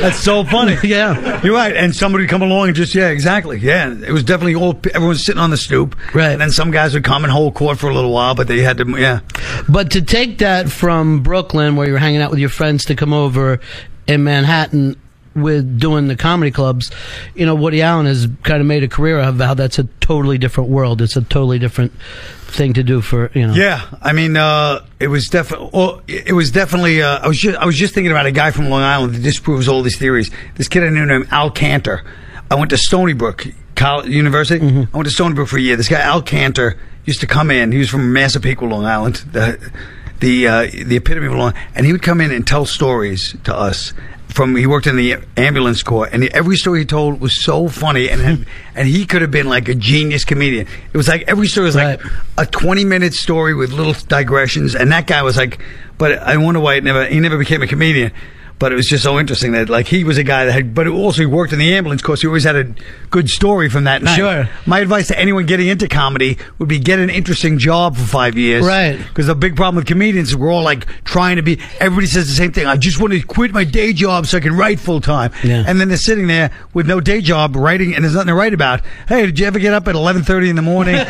That's so funny. [LAUGHS] Yeah. You're right. And somebody would come along and just yeah, exactly. Yeah, it was definitely all everyone's sitting on the stoop. Right. And then some guys would come and hold court for a little while, but they had to yeah. But to take that from Brooklyn, where you were hanging out with your friends, to come over in Manhattan with doing the comedy clubs, you know, Woody Allen has kind of made a career of how that's a totally different world. It's a totally different thing to do for you know. Yeah, I mean, uh, it was definitely. Well, it was definitely. Uh, I was just. I was just thinking about a guy from Long Island that disproves all these theories. This kid I knew named Al Cantor. I went to Stony Brook College, University. I went to Stony Brook for a year. This guy Al Cantor used to come in. He was from Massapequa, Long Island, the the uh, the epitome of Long. And he would come in and tell stories to us. From he worked in the ambulance corps, and every story he told was so funny, and [LAUGHS] and he could have been like a genius comedian. It was like every story was like a twenty minute story with little digressions, and that guy was like. But I wonder why it never he never became a comedian. But it was just so interesting that like he was a guy that had, but also he worked in the ambulance. So he always had a good story from that night. Sure. My advice to anyone getting into comedy would be get an interesting job for five years. Right. Because the big problem with comedians is we're all like trying to be. Everybody says the same thing. I just want to quit my day job so I can write full time. Yeah. And then they're sitting there with no day job writing, and there's nothing to write about. Hey, did you ever get up at eleven thirty in the morning? [LAUGHS] [LAUGHS]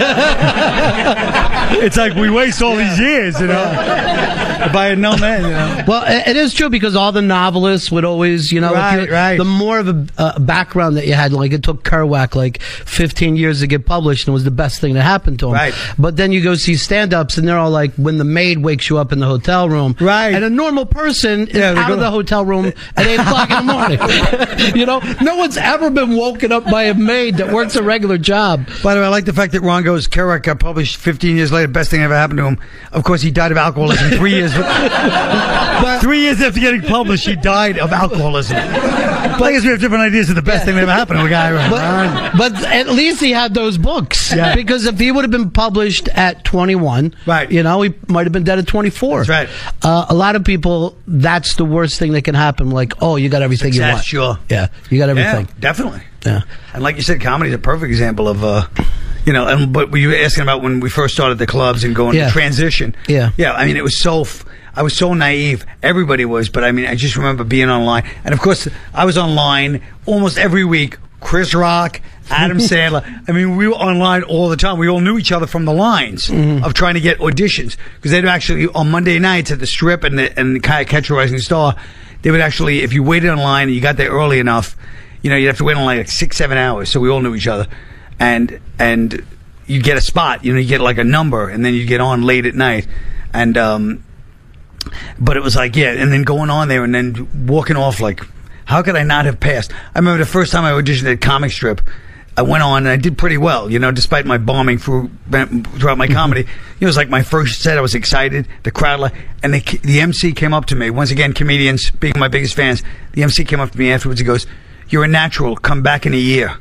it's like we waste all these years, you know. if I had known that, you know. Well, it it is true because all the novelists would always, you know, Right, right. the more of a uh, background that you had, like it took Kerouac like 15 years to get published and it was the best thing that happened to him. Right. But then you go see stand ups and they're all like, when the maid wakes you up in the hotel room. Right. And a normal person is Yeah, they out of the hotel room at 8 o'clock in the morning. [LAUGHS] you know, no one's ever been woken up by a maid that works a regular job. By the way, I like the fact that Ron goes, Kerouac got published 15 years later. best thing ever happened to him. Of course, he died of alcoholism three years. [LAUGHS] [LAUGHS] three years after getting published, he died of alcoholism. [LAUGHS] Guess we have different ideas of the best thing that ever happened to a guy. But, but at least he had those books. Yeah. Because if he would have been published at 21, right. you know, he might have been dead at 24. That's right. Uh, a lot of people, that's the worst thing that can happen. Like, oh, you got everything you want. sure. Yeah, you got everything. Yeah, definitely. Yeah. And like you said, comedy is a perfect example of, uh, you know, and but you were asking about when we first started the clubs and going Yeah. to transition. Yeah. Yeah. I mean, it was so, f- I was so naive. Everybody was, but I mean, I just remember being online. And of course, I was online almost every week. Chris Rock, Adam [LAUGHS] Sandler. I mean, we were online all the time. We all knew each other from the lines of trying to get auditions because they'd actually on Monday nights at the Strip and the and the Catch a Rising Star. They would actually, if you waited online and you got there early enough, you know, you'd have to wait on like six, seven hours. So we all knew each other, and and you'd get a spot. You know, you get like a number, and then you'd get on late at night, and um, but it was like yeah, and then going on there and then walking off like, how could I not have passed? I remember the first time I auditioned at Comic Strip. I went on and I did pretty well, you know, despite my bombing through, throughout my mm-hmm. comedy. It was like my first set. I was excited. The crowd, like, and the, the MC came up to me. Once again, comedians being my biggest fans. The MC came up to me afterwards. He goes, "You're a natural. Come back in a year."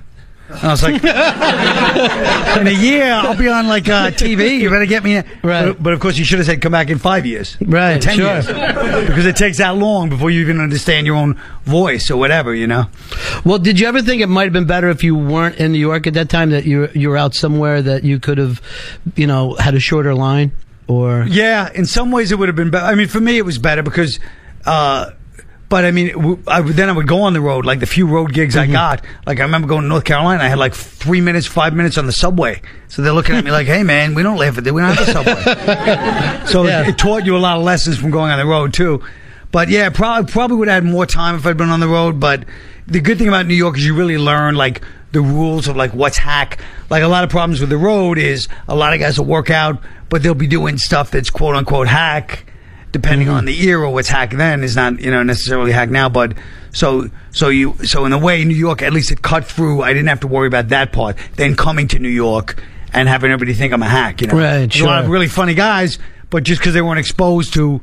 And I was like, [LAUGHS] in a year, I'll be on like uh, TV. You better get me. In. Right. But, but of course, you should have said come back in five years. Right, ten sure. years. because it takes that long before you even understand your own voice or whatever. You know. Well, did you ever think it might have been better if you weren't in New York at that time? That you you were out somewhere that you could have, you know, had a shorter line, or Yeah, in some ways it would have been better. I mean, for me it was better because, uh, but I mean, it w- I, would- then I would go on the road. Like the few road gigs Mm-hmm. I got, like I remember going to North Carolina. I had like three minutes, five minutes on the subway. So they're looking at me like, "Hey, man, we don't live at we don't have a subway." [LAUGHS] so it, it taught you a lot of lessons from going on the road too. But yeah, probably probably would have had more time if I'd been on the road. But the good thing about New York is you really learn like the rules of like what's hack. Like a lot of problems with the road is a lot of guys will work out, but they'll be doing stuff that's quote unquote hack. Depending mm-hmm. on the era, what's hack then is not you know necessarily hack now. But so so you so in a way, New York at least it cut through. I didn't have to worry about that part. Then coming to New York and having everybody think I'm a hack. You know, Right, There's a lot of really funny guys, but just because they weren't exposed to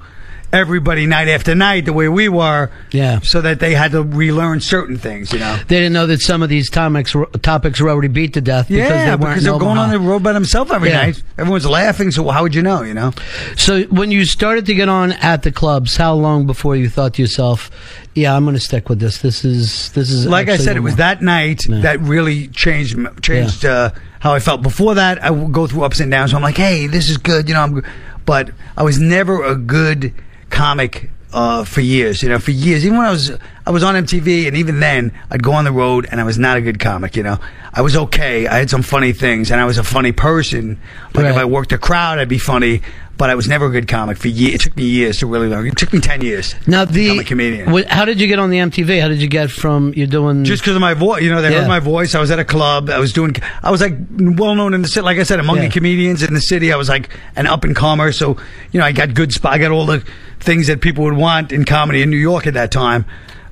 everybody night after night the way we were, Yeah. so that they had to relearn certain things. You know. they didn't know that some of these topics were, topics were already beat to death because yeah, they weren't because they're going on the road by themselves every Yeah. night. Everyone's laughing, so how would you know? You know. So when you started to get on at the clubs, how long before you thought to yourself, "Yeah, I'm going to stick with this. This is this is." like I said, it was more." that night that really changed changed uh, how I felt. Before that, I would go through ups and downs. So I'm like, hey, this is good, you know. I'm, good. but I was never a good comic uh, for years. You know, for years, even when I was I was on MTV, and even then, I'd go on the road, and I was not a good comic. You know, I was okay. I had some funny things, and I was a funny person. Like if I worked a crowd, I'd be funny. But I was never a good comic for years. It took me years to really learn. It took me ten years. Now to the become a comedian. wh- how did you get on the MTV? How did you get from you're doing just because of my voice. You know, they Yeah. heard my voice. I was at a club. I was doing. I was like well known in the city. Like I said, among Yeah. the comedians in the city, I was like an up and comer. So you know, I got good spot. I got all the things that people would want in comedy in New York at that time.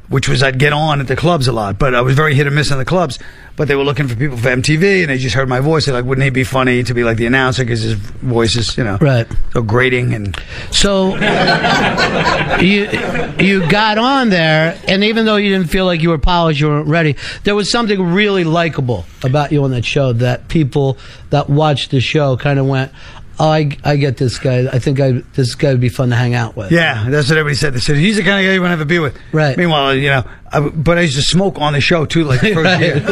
Which was I'd get on at the clubs a lot, but I was very hit or miss on the clubs. But they were looking for people for MTV, and they just heard my voice. They're like, "Wouldn't he be funny to be like the announcer because his voice is, you know, right, so grating and." So [LAUGHS] you you got on there, and even though you didn't feel like you were polished, you weren't ready. There was something really likable about you on that show that people that watched the show kind of went, "Oh, I, I get this guy. I think I, this guy would be fun to hang out with." Yeah, that's what everybody said. They said he's the kind of guy you want to have a beer with. Right. Meanwhile, you know, I, but I used to smoke on the show too. Like the [LAUGHS] first Right. year,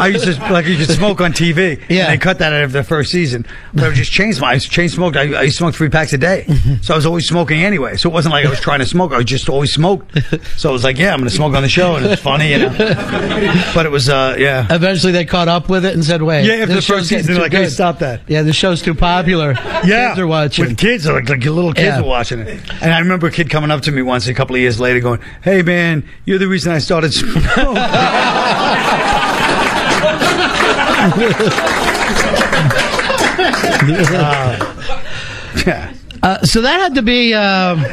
I used to like you could smoke on TV. Yeah. and they cut that out of the first season. But I was just chain smoke. I chain smoked. I, I used to smoke three packs a day, Mm-hmm. so I was always smoking anyway. So it wasn't like I was trying to smoke. I was just always smoked. So I was like, yeah, I'm going to smoke on the show, and it's funny, you know. [LAUGHS] But it was, uh, yeah. Eventually, they caught up with it and said, "Wait, Yeah, after the first season, they're like, hey, stop that. Yeah, the show's too popular. [LAUGHS] Yeah, Kids are watching. with kids, like, like little kids Yeah. were watching it. And I remember a kid coming up to me once, a couple of years later, going, "Hey, man, you're the reason I started [LAUGHS] smoking." [LAUGHS] yeah. Uh, so that had to be. Um,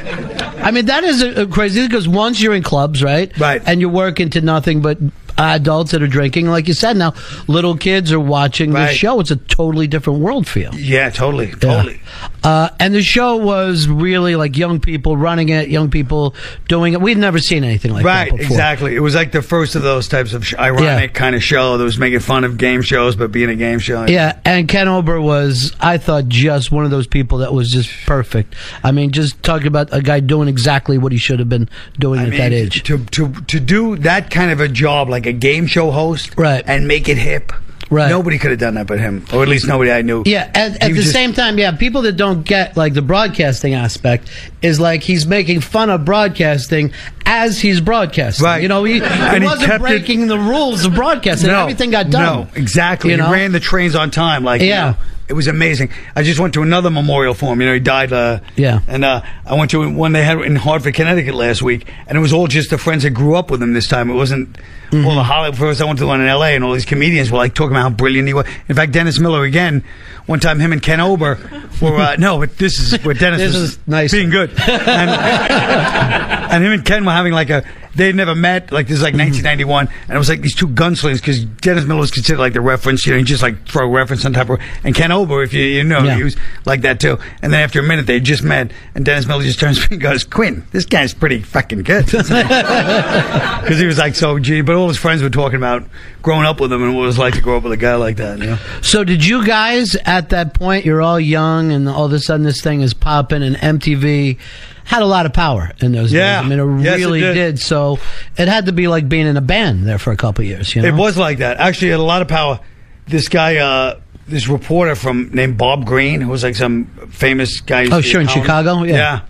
I mean, that is uh crazy because once you're in clubs, right? Right. And you're working to nothing but adults that are drinking. Like you said, now little kids are watching the show. It's a totally different world feel. Yeah, totally, totally. Uh, and the show was really like young people running it, young people doing it. We'd never seen anything like right, that before. Right, exactly. It was like the first of those types of sh- ironic kind of show that was making fun of game shows, but being a game show. Yeah, and Ken Ober was, I thought, just one of those people that was just perfect. I mean, just talking about a guy doing exactly what he should have been doing I at mean, that age. To, to to do that kind of a job, like a game show host, right, and make it hip. Right. Nobody could have done that but him, or at least nobody I knew. Yeah, at, at the just- same time, yeah, people that don't get like the broadcasting aspect is like he's making fun of broadcasting as he's broadcasting. Right. You know, he, he And he wasn't kept it- breaking the rules of broadcasting. No, Everything got done. No, exactly. You he know? ran the trains on time. Like, you Yeah. know, it was amazing. I just went to another memorial for him. You know, he died. Uh, yeah. And uh, I went to one they had in Hartford, Connecticut last week, and it was all just the friends that grew up with him this time. It wasn't Mm-hmm. all the Hollywood. First, I went to the one in L.A. and all these comedians were like talking about how brilliant he was. In fact, Dennis Miller again. One time, him and Ken Ober were uh, no, but this is where Dennis [LAUGHS] This was is nice. being good. And, [LAUGHS] and him and Ken were having like a they'd never met like this is like Mm-hmm. 1991 and it was like these two gunslingers because Dennis Miller was considered like the reference you know he just like throw a reference on top of and Ken Ober if you you know Yeah. he was like that too and then after a minute they just met and Dennis Miller just turns to me and goes Quinn this guy's pretty fucking good [LAUGHS] because he was like so G but all his friends were talking about growing up with him and what it was like to grow up with a guy like that you know So did you guys at that point? You're all young, and all of a sudden this thing is popping, and MTV had a lot of power in those Yeah. days. I mean, it Yes, it really did. did. So it had to be like being in a band there for a couple of years. You know, It was like that. Actually, it had a lot of power. This guy, uh, this reporter from named Bob Greene, who was like some famous guy. Oh, sure, in Chicago? Yeah.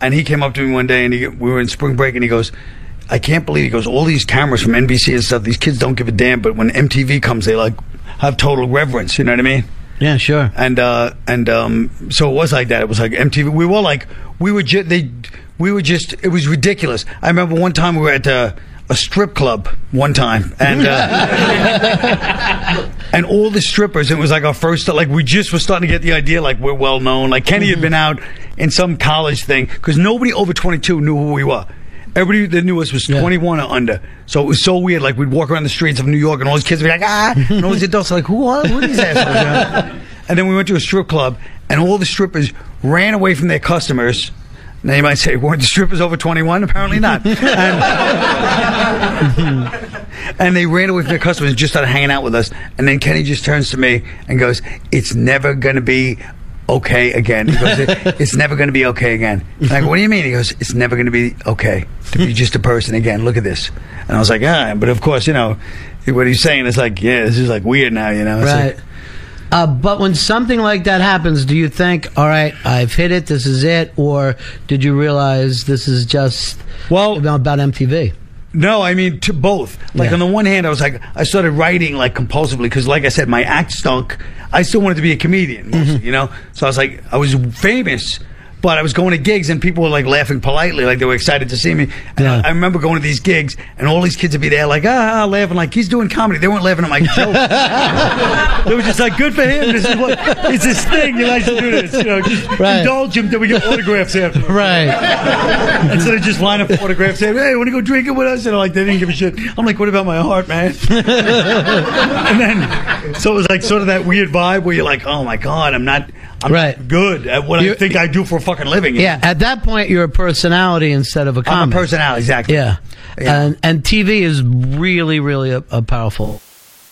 And he came up to me one day, and he, we were in spring break, and he goes, "I can't believe." He goes, "All these cameras from NBC and stuff. These kids don't give a damn, but when MTV comes, they like have total reverence. You know what I mean?" Yeah, sure. And uh, and um, so it was like that. It was like MTV. We were like we were just they we were just it was ridiculous. I remember one time we were at uh, a strip club one time and uh, [LAUGHS] and all the strippers. It was like our first like we just were starting to get the idea like we're well known. Like Kenny had been out in some college thing because nobody over twenty two knew who we were. Everybody that knew us was 21 or under. So it was so weird. Like, we'd walk around the streets of New York and all these kids would be like, ah. And all these adults are like, who are, who are these assholes? you [LAUGHS] know? And then we went to a strip club and all the strippers ran away from their customers. Now you might say, weren't the strippers over 21? Apparently not. [LAUGHS] And, and they ran away from their customers and just started hanging out with us. And then Kenny just turns to me and goes, it's never going to be okay again. He goes, it's never going to be okay again. And I go, what do you mean? He goes, it's never going to be okay to be just a person again. Look at this. And I was like, ah, but of course, you know, what he's saying is like, yeah, this is like weird now, you know? It's like- Right. Uh, but when something like that happens, do you think, all right, I've hit it, this is it, or did you realize this is just well about MTV? No, I mean to both. Like Yeah. on the one hand, I was like, I started writing like compulsively because, like I said, my act stunk. I still wanted to be a comedian, mostly, Mm-hmm. you know. So I was like, I was famous, but I was going to gigs and people were like laughing politely, like they were excited to see me. And I, I remember going to these gigs and all these kids would be there, like ah, ah, laughing, like he's doing comedy. They weren't laughing at my joke. [LAUGHS] they were just like, good for him. This is what it's his thing. He likes to do this. You know, just Right. indulge him till we get autographs after. [LAUGHS] Right. Instead of just line up autographs, saying, "Hey, want to go drink it with us?" And i like they didn't give a shit. I'm like, "What about my heart, man?" [LAUGHS] and then, so it was like sort of that weird vibe where you're like, "Oh my god, I'm not, I'm not good at what I think I do for a fucking living." Yeah, at that point, you're a personality instead of a I'm a personality, exactly. Yeah. And, and TV is really, really a, a powerful.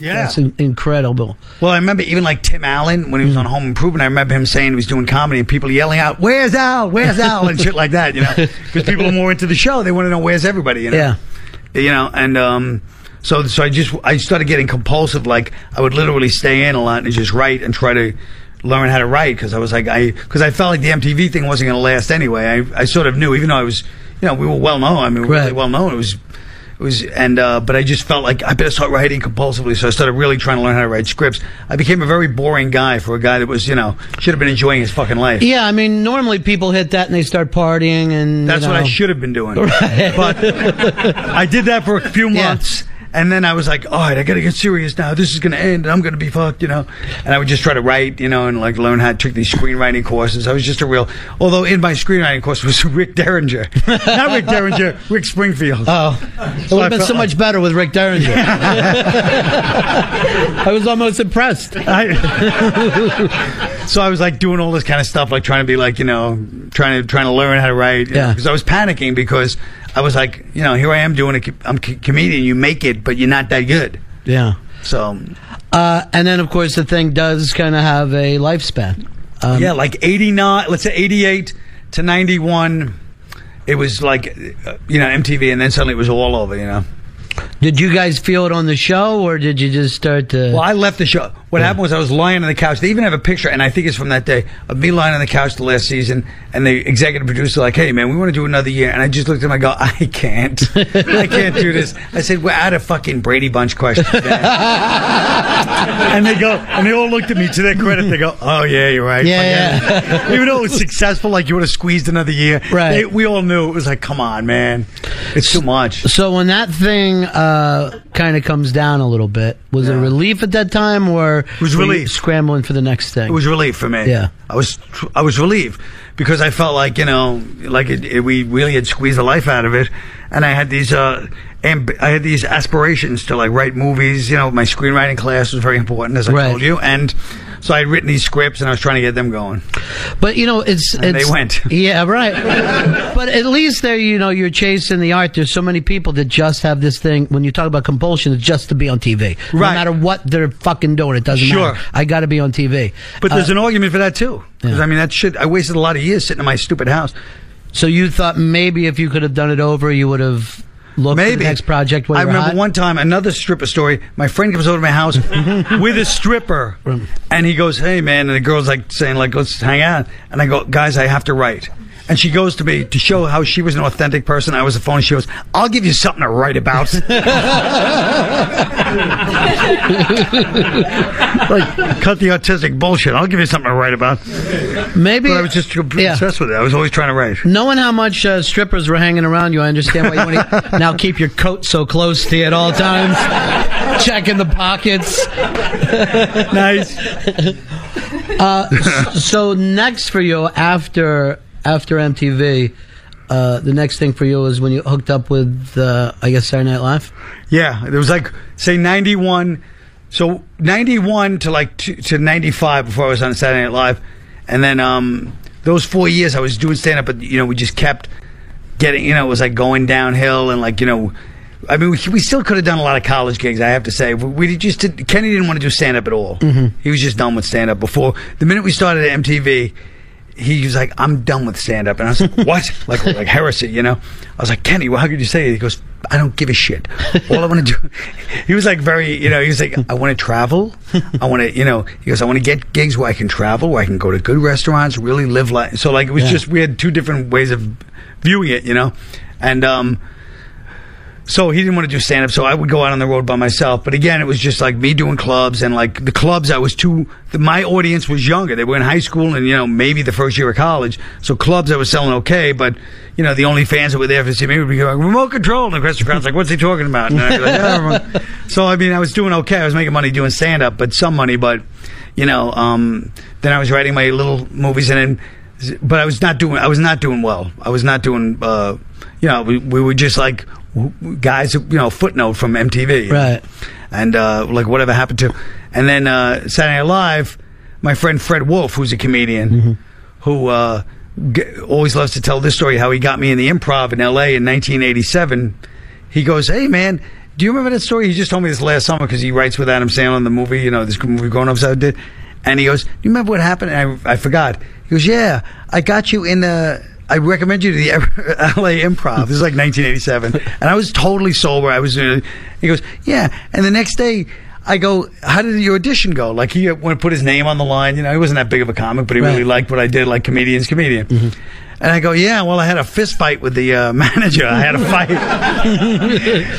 Yeah. It's in- incredible. Well, I remember even like Tim Allen when he was on Home Improvement. I remember him saying he was doing comedy and people yelling out, "Where's Al? Where's Al?" and shit like that. You know, [LAUGHS] because people are more into the show. They want to know where's everybody. You know? Yeah. You know, and um, so so I just I started getting compulsive. Like I would literally stay in a lot and just write and try to learn how to write because I was like I because I felt like the MTV thing wasn't going to last anyway. I I sort of knew even though I was you know we were well known. I mean we were really well known. It was. It was and uh, but I just felt like I better start writing compulsively, so I started really trying to learn how to write scripts. I became a very boring guy for a guy that was you know should have been enjoying his fucking life. Yeah, I mean, normally people hit that and they start partying, and That's you what I should have been doing. [LAUGHS] Right. But I did that for a few months, And then I was like, all right, I got to get serious now. This is going to end, and I'm going to be fucked, you know. And I would just try to write, you know, and like learn how to take these screenwriting courses. I was just a real. Although in my screenwriting course was [LAUGHS] Rick Derringer, not Rick Derringer, [LAUGHS] Rick Springfield. Oh, it would have been so much better with Rick Derringer. [LAUGHS] I was almost impressed. I, so I was like doing all this kind of stuff, like trying to be like, you know, trying to trying to learn how to write. Yeah. Because I was panicking because I was like, you know, here I am doing a, I'm a comedian. You make it, but you're not that good. Yeah. So. Uh, and then, of course, the thing does kind of have a lifespan. Um, yeah, like 89, let's say 88 to 91. It was like, uh, you know, MTV, and then suddenly it was all over, you know. Did you guys feel it on the show, or did you just start to? Well, I left the show. What happened was I was lying on the couch. They even have a picture, and I think it's from that day of me lying on the couch the last season, and the executive producer like, "Hey, man, we want to do another year." And I just looked at him. I go, "I can't. I can't do this." I said, "We're out of fucking Brady Bunch questions." [LAUGHS] and they go, and they all looked at me. To their credit, they go, "Oh yeah, you're right." Yeah, Fucking- Even though it was successful, like you would have squeezed another year. Right. They- we all knew it was like, "Come on, man, it's too much." So when that thing uh, kind of comes down a little bit, was it a relief at that time, or it was relief. scrambling for the next thing? It was relief for me. Yeah. I was I was relieved because I felt like you know like it, it- we really had squeezed the life out of it, and I had these uh amb- I had these aspirations to like write movies. You know, my screenwriting class was very important, as I Right. told you, and so I had written these scripts and I was trying to get them going. But you know, it's, And they went. [LAUGHS] Yeah, right. but at least there, you know, you're chasing the art. There's so many people that just have this thing. When you talk about compulsion, it's just to be on TV. right. No matter what they're fucking doing, it doesn't Sure. matter. I got to be on TV. But there's Uh, an argument for that too. Because I mean, that shit. I wasted a lot of years sitting in my stupid house. So you thought maybe if you could have done it over, you would have looked Maybe the next project. I remember hot? one time another stripper story. My friend comes over to my house [LAUGHS] with a stripper, and he goes, "Hey man," and the girl's like saying, "Like let's hang out," and I go, "Guys, I have to write." And she goes to me to show how she was an authentic person. I was a phony. She goes, "I'll give you something to write about." [LAUGHS] like, cut the autistic bullshit. I'll give you something to write about. Maybe but I was just obsessed with it. I was always trying to write. Knowing how much uh, strippers were hanging around you, I understand why you want to [LAUGHS] now keep your coat so close to you at all times, checking the pockets. nice. [LAUGHS] Uh, so next for you after after MTV, uh, the next thing for you is when you hooked up with uh, I guess Saturday Night Live. Yeah, it was like say ninety one. So ninety one to like to, to ninety five before I was on Saturday Night Live, and then um, those four years I was doing stand up, but you know we just kept getting you know it was like going downhill and like you know. I mean, we, we still could have done a lot of college gigs. I have to say, we, we just did, Kenny didn't want to do stand up at all. Mhm. He was just done with stand up. Before the minute we started at MTV, he was like, "I'm done with stand up," and I was like, "What?" [LAUGHS] like like heresy, you know? I was like, "Kenny, well, how could you say it?" He goes, "I don't give a shit. All I want to do." [LAUGHS] [LAUGHS] He was like very, you know, he was like, "I want to travel. I want to, you know." He goes, "I want to get gigs where I can travel, where I can go to good restaurants, really live life." So like it was Yeah. just we had two different ways of viewing it, you know, and um. So he didn't want to do stand up, so I would go out on the road by myself. But again, it was just like me doing clubs and like the clubs I was too the, my audience was younger. They were in high school and you know, maybe the first year of college. So clubs I was selling okay, but you know, the only fans that were there to see me would be going, remote control and the rest of the crowd's like, What's he talking about? And I'd be like, "Yeah. [LAUGHS] So I mean I was doing okay. I was making money doing stand up, but some money, but you know, um, then I was writing my little movies and then but I was not doing I was not doing well. I was not doing uh, you know, we, we were just like guys, you know, footnote from MTV. Right. And uh, like whatever happened to and then uh, Saturday Night Live, my friend Fred Wolf, who's a comedian who uh, g- always loves to tell this story how he got me in the improv in LA in 1987. He goes, "Hey man, do you remember that story? He just told me this last summer because he writes with Adam Sandler in the movie, you know, this movie Grown Ups I did." And he goes, "Do you remember what happened?" And I, I forgot. He goes, "Yeah, I got you in the." I recommend you to the [LAUGHS] LA Improv. This is like 1987, [LAUGHS] and I was totally sober. I was. Uh, he goes, "Yeah," and the next day. I go, how did your audition go? Like he want to put his name on the line. You know, he wasn't that big of a comic, but he really liked what I did, like comedian's comedian. And I go, yeah, well, I had a fist fight with the uh, [LAUGHS] manager. I had a fight.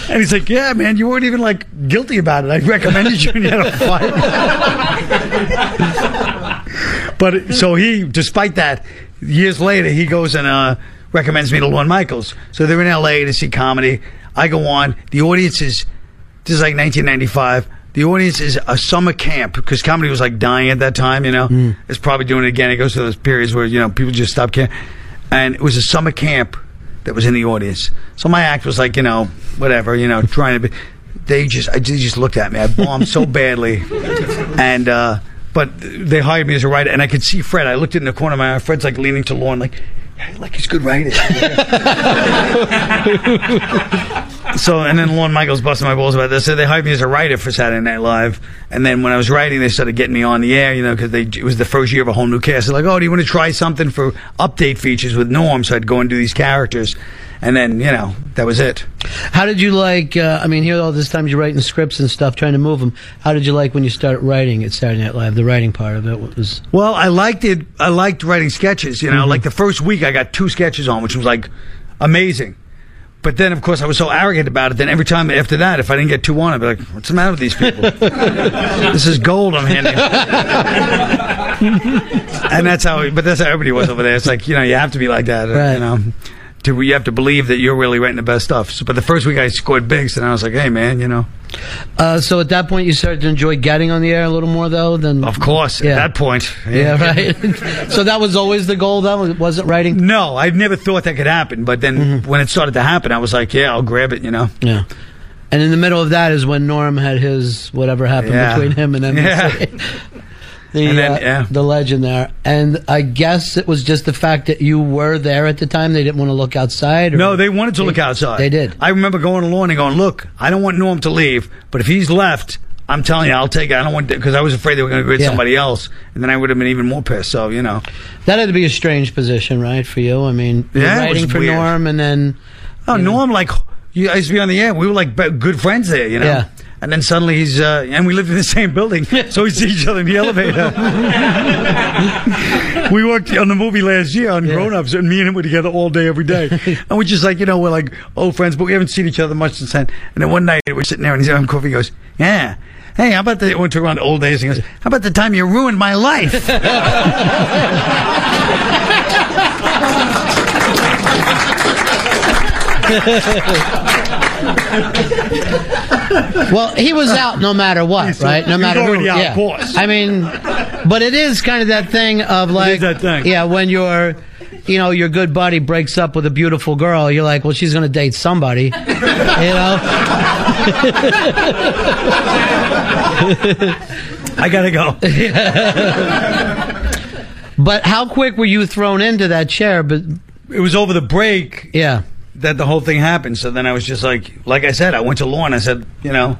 and he's like, yeah, man, you weren't even like guilty about it. I recommended you and you had a fight. but so he, despite that, years later, he goes and uh, recommends me to Lorne Michaels. So they're in L.A. to see comedy. I go on. The audience is This is like 1995. The audience is a summer camp because comedy was like dying at that time. You know, it's probably doing it again. It goes through those periods where you know people just stop caring, and it was a summer camp that was in the audience. So my act was like you know whatever you know trying to be. They just I, they just looked at me. I bombed so [LAUGHS] badly, and uh, but they hired me as a writer, and I could see Fred. I looked in the corner of my eye. Fred's like leaning to Lorne, like like he's good writing. [LAUGHS] so and then Lorne Michaels busting my balls about this. So they hired me as a writer for Saturday Night Live, and then when I was writing, they started getting me on the air, you know, because it was the first year of a whole new cast. They're like, "Oh, do you want to try something for update features with Norm?" So I'd go and do these characters, and then you know that was it. How did you like? Uh, I mean, here all this time you're writing scripts and stuff, trying to move them. How did you like when you started writing at Saturday Night Live? The writing part of it was. Well, I liked it. I liked writing sketches. You know, like the first week, I got two sketches on, which was like amazing. But then, of course, I was so arrogant about it. Then every time after that, if I didn't get two on, I'd be like, "What's the matter with these people? [LAUGHS] this is gold I'm handing." [LAUGHS] and that's how. But that's how everybody was over there. It's like you know, you have to be like that. Right. You know, to you have to believe that you're really writing the best stuff. So, but the first week I scored bigs, and I was like, "Hey, man, you know." Uh, so at that point, you started to enjoy getting on the air a little more, though. Than Of course, Yeah. at that point. Yeah, right. [LAUGHS] so that was always the goal, though. It wasn't writing. No, I never thought that could happen. But then when it started to happen, I was like, "Yeah, I'll grab it," you know. Yeah. And in the middle of that is when Norm had his whatever happened Yeah. between him and [LAUGHS] NBC. The, then, uh, yeah. the legend there, and I guess it was just the fact that you were there at the time. They didn't want to look outside. Or No, they wanted to look outside. They did. I remember going along and going, "Look, I don't want Norm to leave, but if he's left, I'm telling you, I'll take it. I don't want because I was afraid they were going to get Yeah. somebody else, and then I would have been even more pissed. So you know, That had to be a strange position, right, for you? I mean, Yeah, it writing for weird. Norm, and then oh, Norm, like you, I used to be on the air. We were like good friends there, you know. Yeah. And then suddenly he's, uh, and we lived in the [LAUGHS] same building, so we see each other in the elevator. [LAUGHS] we worked on the movie last year on Grown Ups, and me and him were together all day, every day. [LAUGHS] and we're just like, you know, we're like old friends, but we haven't seen each other much since then. And then one night we're sitting there, and he's having coffee. He goes, "Yeah, hey, how about the?" We talk around old days. He goes, "How about the time you ruined my life?" [LAUGHS] well, he was out no matter what, right? No matter who. out, yeah. of course. I mean, but it is kind of that thing of like, yeah, when you're, you know, your good buddy breaks up with a beautiful girl, you're like, well, she's going to date somebody, you know. [LAUGHS] I gotta go. [LAUGHS] but how quick were you thrown into that chair? But it was over the break. Yeah. That the whole thing happened. So then I was just like, like I said, I went to Lorne. I said, you know,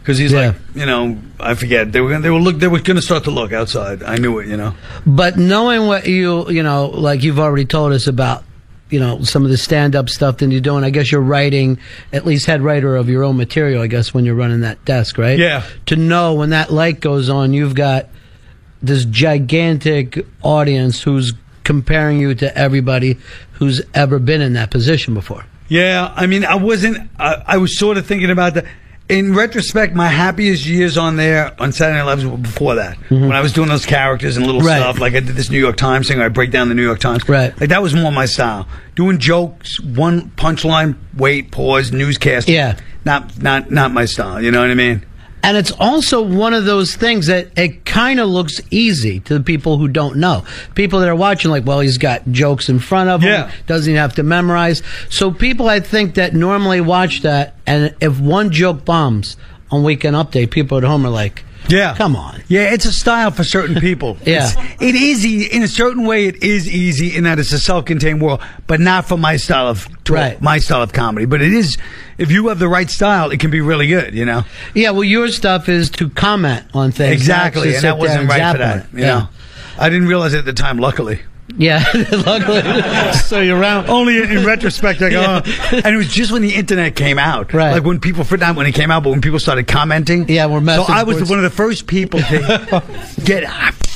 because he's like, you know, I forget they were gonna, they were look they were going to start to look outside. I knew it, you know. But knowing what you, you know, like you've already told us about, you know, some of the stand up stuff that you're doing, I guess you're writing, at least head writer of your own material, I guess, when you're running that desk, right? Yeah. To know when that light goes on, you've got this gigantic audience who's comparing you to everybody who's ever been in that position before. Yeah, I mean, I wasn't. I, I was sort of thinking about that. In retrospect, my happiest years on there on Saturday Night Live were before that. When I was doing those characters and little Mm-hmm. Right. stuff, like I did this New York Times thing, I break down the New York Times. Right. Like that was more my style. Doing jokes, one punchline, wait, pause, newscast. Yeah. Not not not my style. You know what I mean? And it's also one of those things that it kind of looks easy to the people who don't know. People that are watching, like, well, he's got jokes in front of him, Yeah. doesn't even have to memorize. So people, I think, that normally watch that, and if one joke bombs on Weekend Update, people at home are like, Yeah. come on. Yeah, it's a style for certain people. [LAUGHS] Yeah. It's, it is e- in a certain way. It is easy in that it's a self-contained world, but not for my style of Right. my style of comedy. But it is, if you have the right style, it can be really good. You know. Yeah, well, your stuff is to comment on things. Exactly, and that wasn't right for that. it. You know, I didn't realize it at the time. Luckily. Yeah, [LAUGHS] luckily. so you're around. Only in [LAUGHS] retrospect, I go, Yeah. oh. and it was just when the internet came out, Right. Like when people, not when it came out, but when people started commenting. Yeah, we're messing. So I was one of the first people to [LAUGHS] get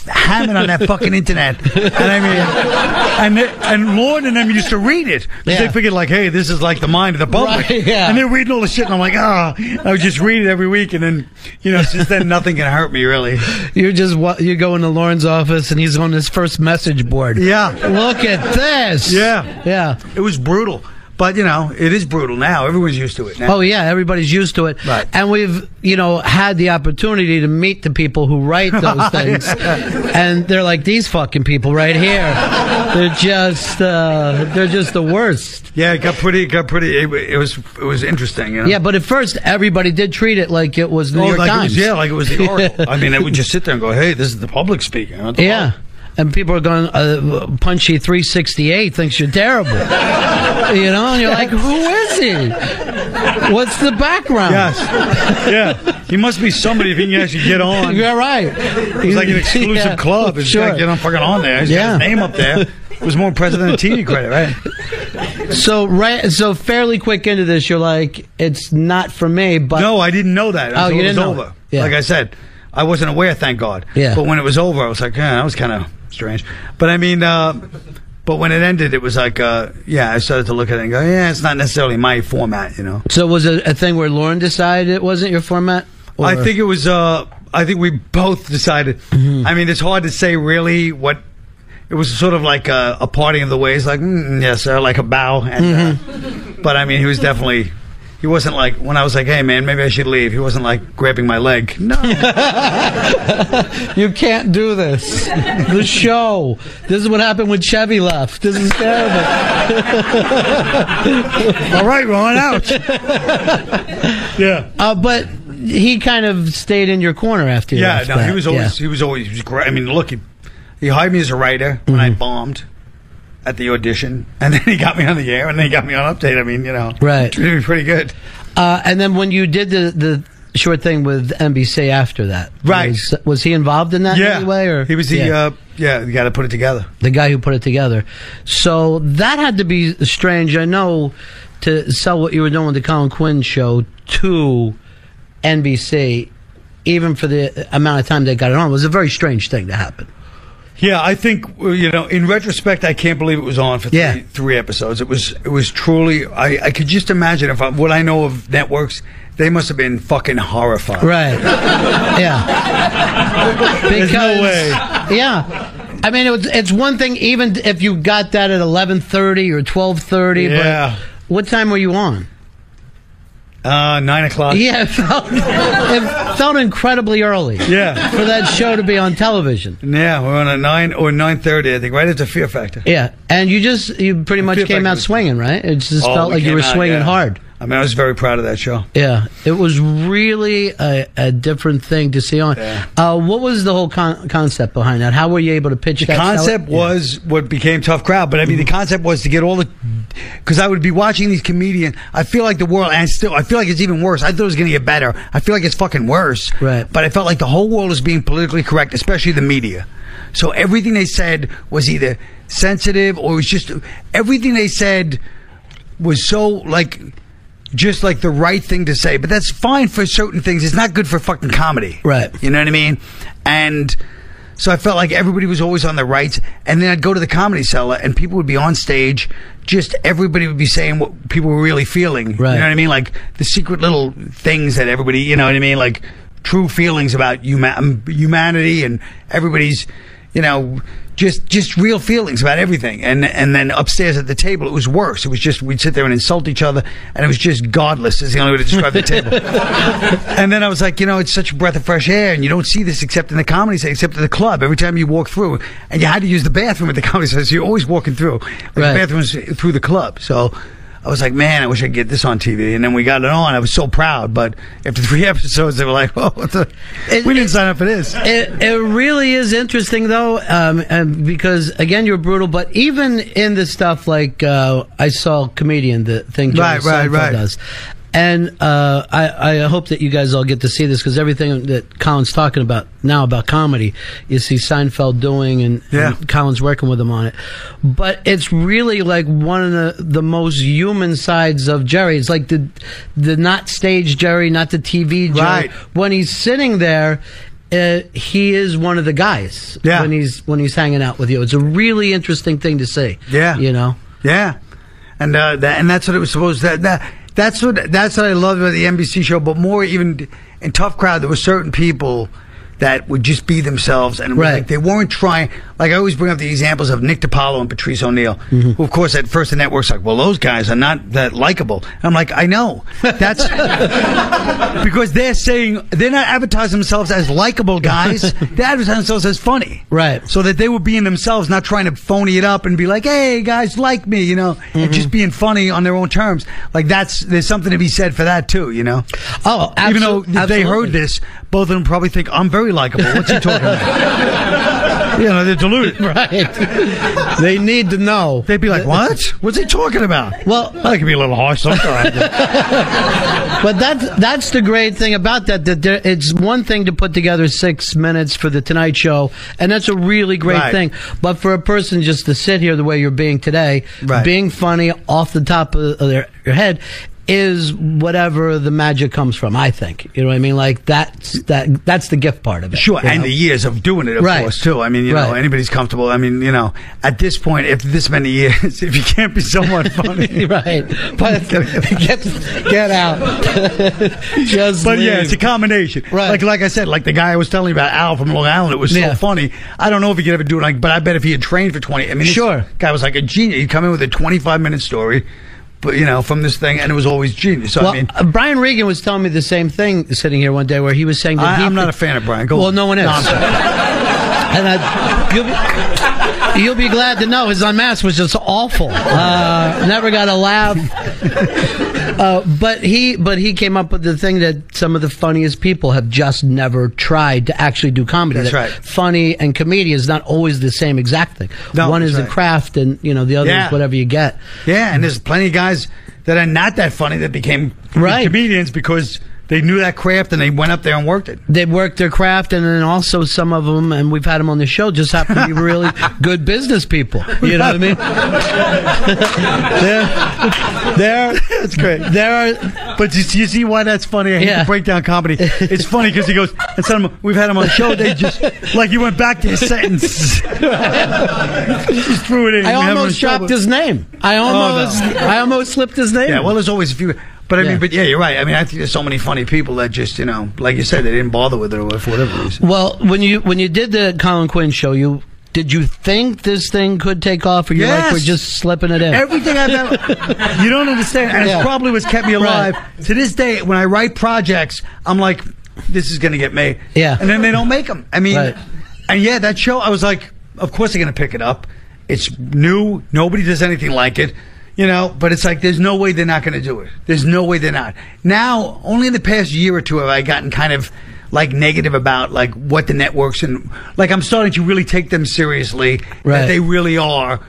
hammered on that fucking internet, and I mean, and and Lorne and them used to read it. Yeah. They figured like, hey, this is like the mind of the public, Right, yeah. and they're reading all the shit, and I'm like, ah, I would just read it every week, and then you know, since then nothing can hurt me really. You're just you go into Lorne's office and he's on his first message board. Yeah. Look at this. Yeah. Yeah. It was brutal. But you know, it is brutal now. Everyone's used to it now. Oh yeah, everybody's used to it. Right. And we've, you know, had the opportunity to meet the people who write those [LAUGHS] things. and they're like these fucking people right here. They're just uh, they're just the worst. Yeah, it got pretty. It got pretty. It, it was. It was interesting. You know? Yeah, but at first everybody did treat it like it was New Oh, York like it Times. was, yeah, like it was the [LAUGHS] Oracle. I mean, they would just sit there and go, "Hey, this is the public speaking." The Yeah. fuck? And people are going, uh, Punchy 368 thinks you're terrible. you know, and you're like, who is he? What's the background? Yes. Yeah. He must be somebody if he can actually get on. [LAUGHS] You're right. He's like an exclusive [LAUGHS] Yeah, club. It's sure. to get on fucking on there. He's Yeah. got his name up there. It was more president of TV credit, right? So right, so fairly quick into this, you're like, it's not for me. But no, I didn't know that Oh, you it was didn't know over. Yeah. Like I said, I wasn't aware, thank God. Yeah. But when it was over, I was like, yeah, that was kind of strange. But I mean, uh, but when it ended, it was like, uh, yeah, I started to look at it and go, yeah, it's not necessarily my format, you know. So was it a thing where Lorne decided it wasn't your format? Or- I think it was. Uh, I think we both decided. Mm-hmm. I mean, it's hard to say really what. It was sort of like a, a parting of the ways, like mm, yes, sir, like a bow. And, Mm-hmm. uh, but I mean, he was definitely. He wasn't like when I was like, "Hey, man, maybe I should leave." He wasn't like grabbing my leg. No, you can't do this. The show. This is what happened when Chevy left. This is terrible. [LAUGHS] All right, rolling out. yeah. Uh, but he kind of stayed in your corner after you yeah, left no, he was always Yeah. he was always he was great. I mean, look, he, he hired me as a writer when Mm-hmm. I bombed at the audition, and then he got me on the air, and then he got me on Update. I mean, you know, Right. treated me pretty good. Uh, and then when you did the, the short thing with NBC after that, Right. Was, was he involved in that yeah, in any way? Or he was the yeah. uh, yeah, the guy put it together. the guy who put it together. So that had to be strange. I know to sell what you were doing with the Colin Quinn show to NBC, even for the amount of time they got it on, was a very strange thing to happen. Yeah, I think you know. In retrospect, I can't believe it was on for three, Yeah. three episodes. It was it was truly. I, I could just imagine if I, what I know of networks, they must have been fucking horrified. Right. [LAUGHS] yeah. There's no way. Yeah. I mean, it was, it's one thing even if you got that at eleven thirty or twelve thirty. Yeah. But what time were you on? Uh, nine o'clock. Yeah, it felt, it felt incredibly early. Yeah. For that show to be on television. Yeah, we're on a nine or nine thirty. I think right after Fear Factor. Yeah, and you just you pretty much Fear came Factor out swinging, right? It just Oh, felt like you were out, swinging yeah. hard. I mean, I was very proud of that show. Yeah, it was really a, a different thing to see on. Uh, what was the whole con- concept behind that? How were you able to pitch The that? sell concept was what became tough crowd, but I mean, the concept was to get all the because I would be watching these comedians. I feel like the world, and still, I feel like it's even worse. I thought it was going to get better. I feel like it's fucking worse. Right. But I felt like the whole world is being politically correct, especially the media. So everything they said was either sensitive or it was just everything they said was so like just like the right thing to say. But that's fine for certain things. It's not good for fucking comedy. Right. You know what I mean? And so I felt like everybody was always on the rights. And then I'd go to the comedy cellar and people would be on stage. Just everybody would be saying what people were really feeling. Right. You know what I mean? Like the secret little things that everybody, you know what I mean? Like true feelings about huma- humanity and everybody's, you know, just just real feelings about everything. And and then upstairs at the table, it was worse. It was just we'd sit there and insult each other, and it was just godless. Is the only way to describe the table. [LAUGHS] and then I was like, you know, it's such a breath of fresh air, and you don't see this except in the comedy set, except at the club. Every time you walk through, and you had to use the bathroom at the comedy set, so you're always walking through. Right. The bathroom's through the club, so. I was like, man, I wish I could get this on TV. And then we got it on. I was so proud. But after three [LAUGHS] episodes, they were like, oh, what the? we didn't sign up for this. It, it really is interesting though, um, and because again you're brutal, but even in the stuff like uh, I saw comedian the thing Jerry Right, right, right. does, and uh, I, I hope that you guys all get to see this because everything that Colin's talking about now about comedy, you see Seinfeld doing, and, Yeah. and Colin's working with him on it. But it's really like one of the the most human sides of Jerry. It's like the the not stage Jerry, not the TV Jerry. Right. When he's sitting there uh, he is one of the guys Yeah. when he's when he's hanging out with you. It's a really interesting thing to see. Yeah. you know. Yeah, and uh, that and that's what it was supposed to. That, that's what that's what I loved about the NBC show. But more even in tough crowd, there were certain people that would just be themselves and Right. like they weren't trying. Like I always bring up the examples of Nick DiPaolo and Patrice O'Neal, Mm-hmm. who of course at first the network's like, well, those guys are not that likable. I'm like, I know that's [LAUGHS] because they're saying they're not advertising themselves as likable guys. [LAUGHS] they're advertising themselves as funny, right? So that they were being themselves, not trying to phony it up and be like, hey guys, like me, you know, Mm-hmm. and just being funny on their own terms. Like that's there's something to be said for that too, you know. Oh, even though they absolutely. heard this, both of them probably think I'm very likable. What's he talking about? [LAUGHS] you know, they're deluded. right. They need to know. They'd be like, "What? What's he talking about?" Well, I can be a little harsh sometimes. [LAUGHS] but that's that's the great thing about that. That there, it's one thing to put together six minutes for the Tonight Show, and that's a really great Right. thing. But for a person just to sit here the way you're being today, Right. being funny off the top of, their, your head. Is whatever the magic comes from, I think. You know what I mean? Like that's that that's the gift part of it. Sure, and know? the years of doing it, of Right. course, too. I mean, you know, anybody's comfortable. I mean, you know, at this point, after this many years, [LAUGHS] if you can't be somewhat [LAUGHS] funny, right? But [LAUGHS] get get out. Just but yeah, it's a combination. Right. Like, like I said, like the guy I was telling you about, Al from Long Island. It was so Yeah. funny. I don't know if he could ever do it. Like, but I bet if he had trained for twenty, I mean, Sure. guy was like a genius. He'd come in with a twenty-five minute story, but you know, from this thing, and it was always genius. So well, I mean, uh, Brian Regan was telling me the same thing sitting here one day, where he was saying that I, he I'm not a fan of Brian. Go well, on. no one is. No, [LAUGHS] and I, you'll, be, you'll be glad to know his unmasked was just awful. Uh, never got a laugh. Uh, but he, but he came up with the thing that some of the funniest people have just never tried to actually do comedy. That's That right. Funny and comedian is not always the same exact thing. No, One is right. the craft, and you know the other Yeah. is whatever you get. Yeah, and there's plenty of guys that are not that funny that became Right. comedians because they knew that craft and they went up there and worked it. they worked their craft, and then also some of them, and we've had them on the show, just happen to be really [LAUGHS] good business people. You know what I mean? [LAUGHS] they're, they're, That's great. there are, But you, you see why that's funny? I hate Yeah. to break down comedy. It's funny because he goes, and some, we've had him on the show, they just, like he went back to his sentence. just threw it in. I We have him on almost dropped his name. I almost, Oh, no. I almost slipped his name. Yeah, well, there's always a few. But I Yeah. mean, but yeah, you're right. I mean, I think there's so many funny people that just, you know, like you said, they didn't bother with it or for whatever reason. Well, when you when you did the Colin Quinn show, you did you think this thing could take off, or you're like we're just slipping it in? Everything I've ever, [LAUGHS] you don't understand, and Yeah. it's probably what's kept me alive to this day. When I write projects, I'm like, this is going to get made. Yeah. and then they don't make them. I mean, Right. and yeah, that show, I was like, of course they're going to pick it up. It's new. Nobody does anything like it. You know, but it's like there's no way they're not going to do it. There's no way they're not. Now, only in the past year or two have I gotten kind of like negative about like what the networks and like I'm starting to really take them seriously. Right. That they really are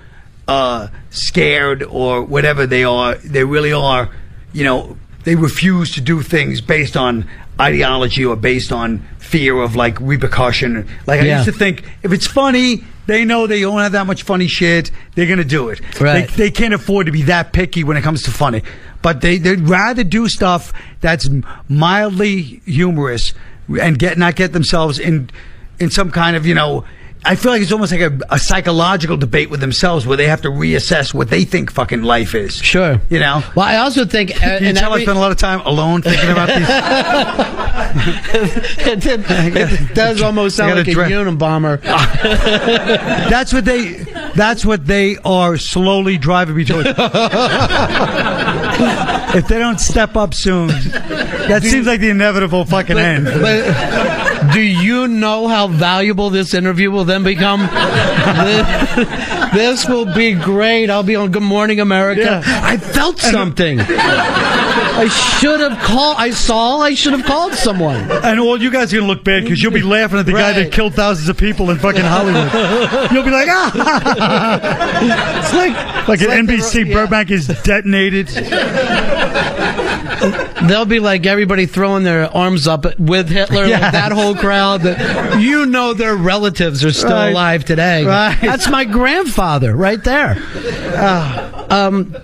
uh, scared or whatever they are. They really are, you know, they refuse to do things based on ideology or based on fear of like repercussion. Like I Yeah. used to think if it's funny, they know they don't have that much funny shit. They're gonna do it. Right. They, they can't afford to be that picky when it comes to funny. But they they'd rather do stuff that's mildly humorous and get not get themselves in in some kind of you know. I feel like it's almost like a, a psychological debate with themselves where they have to reassess what they think fucking life is. Sure. You know? Well, I also think, [LAUGHS] uh, you and tell I every- spend a lot of time alone thinking about these. [LAUGHS] it, [LAUGHS] it does almost sound like a dre- Unabomber. that's what they. That's what they are slowly driving me towards. if they don't step up soon, that seems like the inevitable fucking end. But do you know how valuable this interview will then become? this will be great. I'll be on Good Morning America. Yeah. I felt something. I should have called. I saw. I should have called someone. And all you guys are gonna look bad because you'll be laughing at the guy that killed thousands of people in fucking Hollywood. You'll be like, ah, [LAUGHS] It's like like it's an they NBC were- yeah. Burbank is detonated. They'll be like everybody throwing their arms up with Hitler, like that whole crowd. That you know their relatives are still Right. alive today. Right. That's my grandfather right there. Ah. um,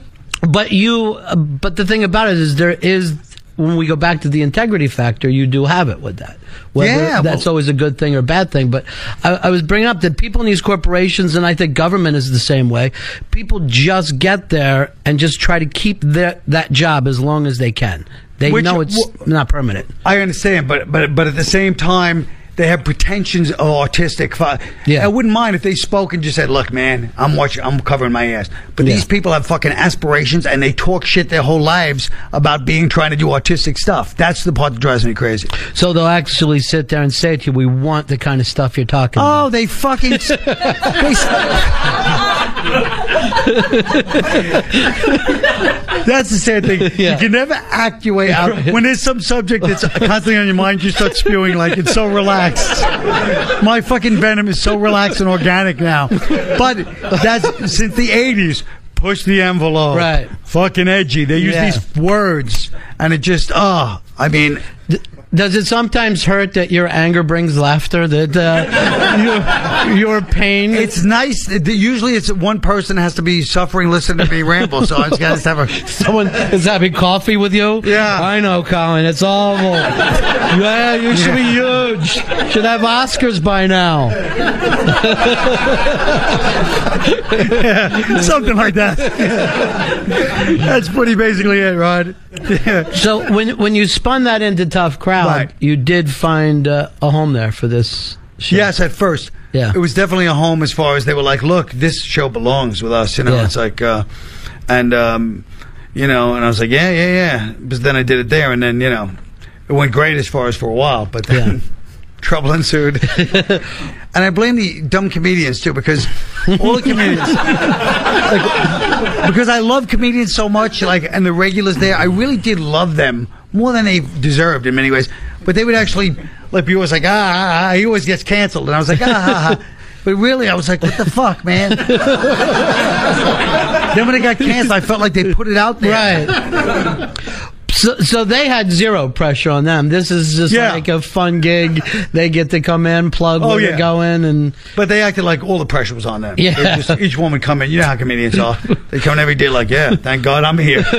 but you, uh, but the thing about it is, there is when we go back to the integrity factor, you do have it with that. Whether Yeah, that's well- always a good thing or a bad thing. But I, I was bringing up that people in these corporations, and I think government is the same way. People just get there and just try to keep their, that job as long as they can. They Which- know it's wh- not permanent. I understand, but but but at the same time, they have pretensions of autistic. Yeah. I wouldn't mind if they spoke and just said, "Look, man, I'm watching, I'm covering my ass." But these people have fucking aspirations, and they talk shit their whole lives about being trying to do autistic stuff. That's the part that drives me crazy. So they'll actually sit there and say to you, "We want the kind of stuff you're talking oh, about." Oh, they fucking. [LAUGHS] [LAUGHS] they, That's the sad thing. You can never act your way out. [LAUGHS] When there's some subject that's constantly on your mind, you start spewing like it's so relaxed. My fucking venom is so relaxed and organic now. But that's since the 80s. Push the envelope. Right. Fucking edgy. They use Yeah. these words, and it just, oh, I mean. Does it sometimes hurt that your anger brings laughter? That uh, [LAUGHS] your, your pain? It's nice. Usually, it's one person has to be suffering listening to me ramble. So I just got to have a [LAUGHS] someone is having coffee with you. Yeah, I know, Colin. It's awful. yeah, you should be huge. Should have Oscars by now. yeah, [LAUGHS] something like that. That's pretty basically it, Ron. So when when you spun that into Tough Crowd, Right. you did find uh, a home there for this. Show. Yes, at first. Yeah. It was definitely a home as far as they were like, look, this show belongs with us. You know, Yeah. it's like, uh, and, um, you know, and I was like, yeah, yeah, yeah. But then I did it there, and then, you know, it went great as far as for a while, but then [LAUGHS] trouble ensued. [LAUGHS] and I blame the dumb comedians, too, because all the comedians, like, because I love comedians so much, like, and the regulars there, I really did love them more than they deserved in many ways. But they would actually, like, be always like, ah, ah, ah, he always gets canceled. And I was like, ah, ah, ah. But really, I was like, what the fuck, man? [LAUGHS] then when it got canceled, I felt like they put it out there. Right. [LAUGHS] So, so they had zero pressure on them. This is just Yeah. like a fun gig. They get to come in, plug Oh, where yeah. they're going, and But they acted like all the pressure was on them. Yeah. Just, each one would come in. You know how comedians are. They come in every day like, yeah, thank God I'm here. [LAUGHS]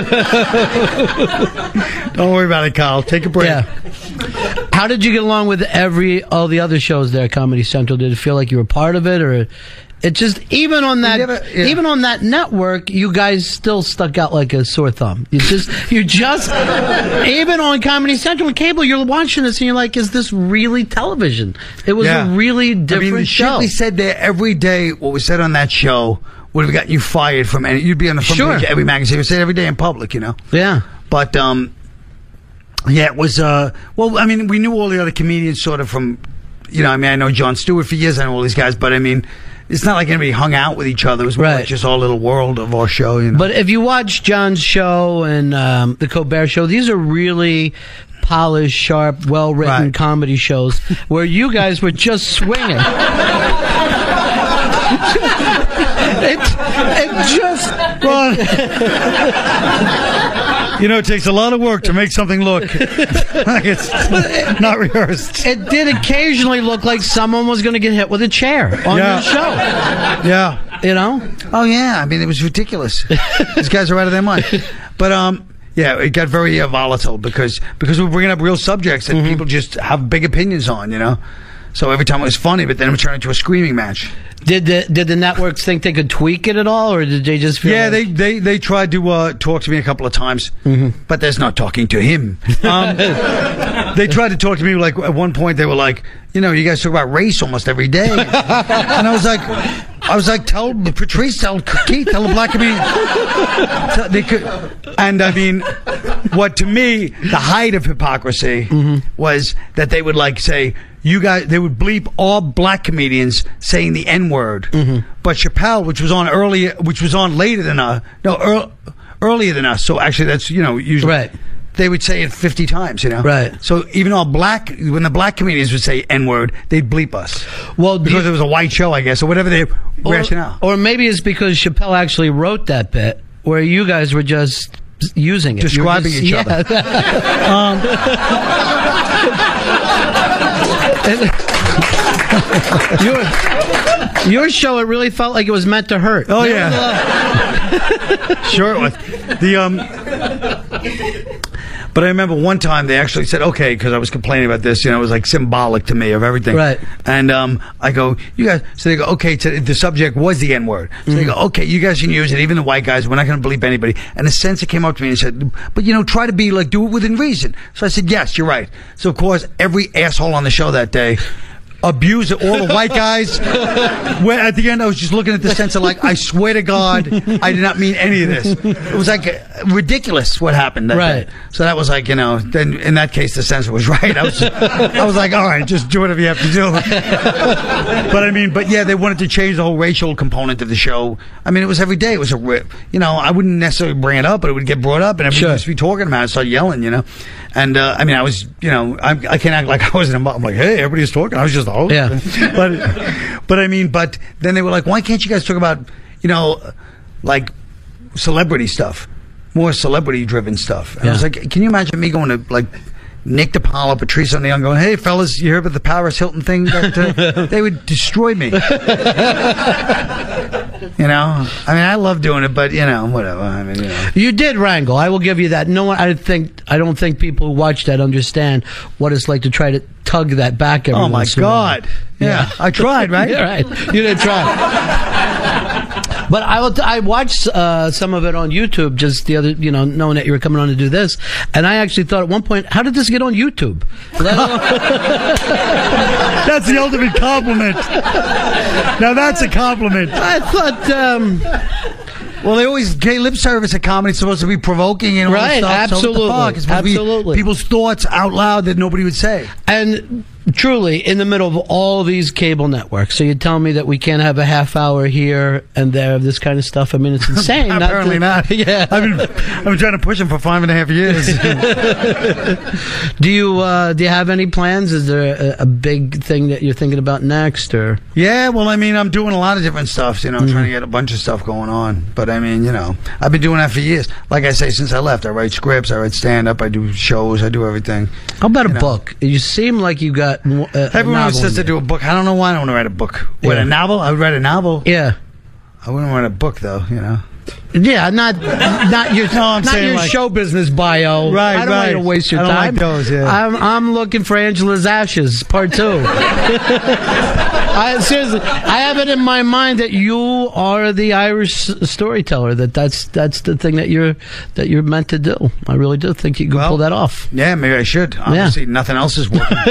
Don't worry about it, Kyle. Take a break. Yeah. How did you get along with every all the other shows there at Comedy Central? Did it feel like you were part of it, or it just even on that never- yeah. even on that network, you guys still stuck out like a sore thumb. You just [LAUGHS] you just even on Comedy Central and cable, you're watching this and you're like, is this really television? It was Yeah. a really different I mean, show. we said there every day, what we said on that show would have gotten you fired from any. You'd be on the front Sure. page of every magazine. We said every day in public, you know. Yeah. But um, yeah, it was. Uh, well, I mean, we knew all the other comedians sort of from. You know, I mean, I know Jon Stewart for years. I know all these guys, but I mean, it's not like anybody hung out with each other. It was more Right. like just our little world of our show. You know. But if you watch Jon's show and um, the Colbert Show, these are really polished, sharp, well written comedy shows where you guys were just swinging. [LAUGHS] it, it just. You know, it takes a lot of work to make something look [LAUGHS] like it's not rehearsed. It did occasionally look like someone was going to get hit with a chair on Yeah. your show. Yeah. You know? Oh yeah. I mean, it was ridiculous. These guys are out of their mind. But um. Yeah, it got very uh, volatile because because we're bringing up real subjects that people just have big opinions on, you know. So every time it was funny, but then it would turn into a screaming match. Did the did the networks think they could tweak it at all, or did they just feel? Yeah, like- they, they they tried to uh, talk to me a couple of times, Mm-hmm. but there's not talking to him. Um, [LAUGHS] they tried to talk to me like at one point they were like, you know, you guys talk about race almost every day, [LAUGHS] and I was like, I was like, tell Patrice, tell Keith, tell the black They could, and I mean, what to me the height of hypocrisy was that they would like say. You guys, they would bleep all black comedians saying the N word, mm-hmm. but Chappelle, which was on earlier, which was on later than us, no, ear, earlier than us. So actually, that's you know usually Right. They would say it fifty times, you know. Right. So even all black, when the black comedians would say N word, they'd bleep us. Well, because it was a white show, I guess, or whatever their or, rationale. or maybe it's because Chappelle actually wrote that bit where you guys were just using it, Describing just- each yeah. [LAUGHS] [LAUGHS] your, your show, it really felt like it was meant to hurt. Oh, yeah. [LAUGHS] sure it was. The um, but I remember one time they actually said, "Okay," because I was complaining about this. You know, it was like symbolic to me of everything. Right. And um, I go, "You guys." So they go, "Okay." To, the subject was the N word. So they go, "Okay, you guys can use it. Even the white guys. We're not going to believe anybody." And the censor came up to me and said, "But you know, try to be like do it within reason." So I said, "Yes, you're right." So of course, every asshole on the show that day. Abuse all the white guys. [LAUGHS] Where at the end, I was just looking at the censor like, I swear to God, I did not mean any of this. It was like ridiculous what happened. That Right. day. So that was like, you know, then in that case, the censor was [LAUGHS] right. I was, I was like, all right, just do whatever you have to do. [LAUGHS] but I mean, but yeah, they wanted to change the whole racial component of the show. I mean, it was every day. It was a rip. You know, I wouldn't necessarily bring it up, but it would get brought up, and everybody would just be talking about it, start yelling. You know, and uh, I mean, I was, you know, I, I can't act like [LAUGHS] I wasn't involved. I'm like, hey, everybody's talking. I was just the host. Yeah. [LAUGHS] but but I mean, but then they were like, why can't you guys talk about, you know, like celebrity stuff, more celebrity driven stuff? And I was like, can you imagine me going to like. Nick DiPaolo, Patrice O'Neal, going, "Hey fellas, you hear about the Paris Hilton thing?" That, uh, [LAUGHS] they would destroy me. you know, I mean, I love doing it, but you know, whatever. I mean, you know. You did wrangle. I will give you that. No one. I think. I don't think people who watch that understand what it's like to try to tug that back. Every Oh, my once in a while. God. Yeah, I tried, right? [LAUGHS] yeah, right. You didn't try. But I will t- I watched uh, some of it on YouTube just the other, you know, knowing that you were coming on to do this, and I actually thought at one point, how did this get on YouTube? [LAUGHS] That's the ultimate compliment. Now that's a compliment. I thought. Um, well, they always gay lip service at comedy. It's supposed to be provoking and all Right, that stuff. So what the absolutely, fuck? It's supposed to be absolutely. people's thoughts out loud that nobody would say. And truly, in the middle of all these cable networks, so you tell me that we can't have a half hour here and there of this kind of stuff. I mean, it's [LAUGHS] insane. Apparently to- not. [LAUGHS] Yeah, I've been I've been trying to push him for five and a half years. [LAUGHS] do you uh, do you have any plans? Is there a, a big thing that you're thinking about next, or Yeah, well, I mean, I'm doing a lot of different stuff. You know, Mm-hmm. trying to get a bunch of stuff going on. But I mean, you know, I've been doing that for years. Like I say, since I left, I write scripts, I write stand up, I do shows, I do everything. how about a know. book? You seem like you got a, a Everyone novel says in to do a book. I don't know why I don't want to write a book. What Yeah. a novel? I would write a novel. Yeah. I wouldn't write a book though. You know. Yeah, not not your No, I'm not your like- show business bio. Right, I don't want you right. to waste your I time. like those, yeah. I'm I'm looking for Angela's Ashes Part Two. [LAUGHS] I seriously, I have it in my mind that you are the Irish storyteller. That that's that's the thing that you're that you're meant to do. I really do think you can pull that off. Yeah, maybe I should. Obviously, nothing else is working. [LAUGHS]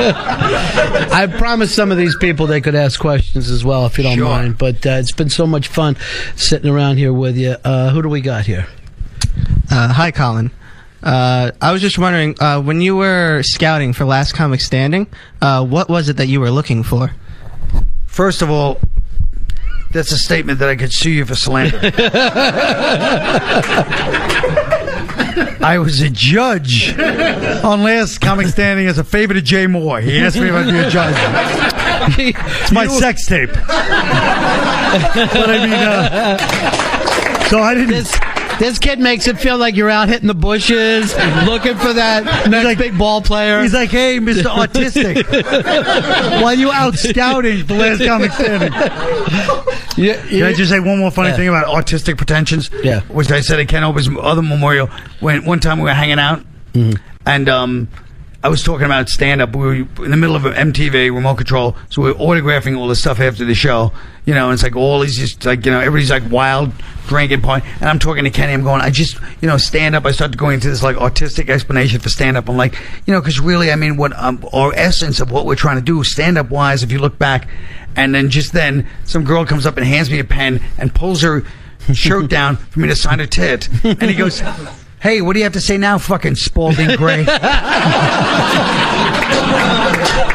I promised some of these people they could ask questions as well, if you don't Sure. mind. But uh, it's been so much fun sitting around here with you. Uh, who do we got here? Uh, hi, Colin. Uh, I was just wondering, uh, when you were scouting for Last Comic Standing, uh, what was it that you were looking for? First of all, that's a statement that I could sue you for slander. [LAUGHS] I was a judge on Last Comic Standing as a favor to Jay Mohr. He asked me if I'd be a judge. [LAUGHS] It's my sex tape. but I mean, uh, so I didn't. This, this kid makes it feel like you're out hitting the bushes, looking for that next big ball player. He's like, "Hey, Mr. [LAUGHS] Autistic, why are you out scouting for Last Comic Standing?" Can I just say one more funny Yeah. thing about autistic pretensions? Yeah. Which I said at Ken Ober's other memorial when one time we were hanging out and um I was talking about stand up. We were in the middle of an MTV remote control, so we were autographing all the stuff after the show. You know, it's like all these just like you know everybody's like wild drinking point, and I'm talking to Kenny. I'm going, I just you know stand up. I started going into this like autistic explanation for stand up. I'm like, you know, because really, I mean, what um, our essence of what we're trying to do stand up wise, if you look back, and then just then some girl comes up and hands me a pen and pulls her [LAUGHS] shirt down for me to sign her tit, and he goes. Hey, what do you have to say now, fucking Spalding Gray? [LAUGHS]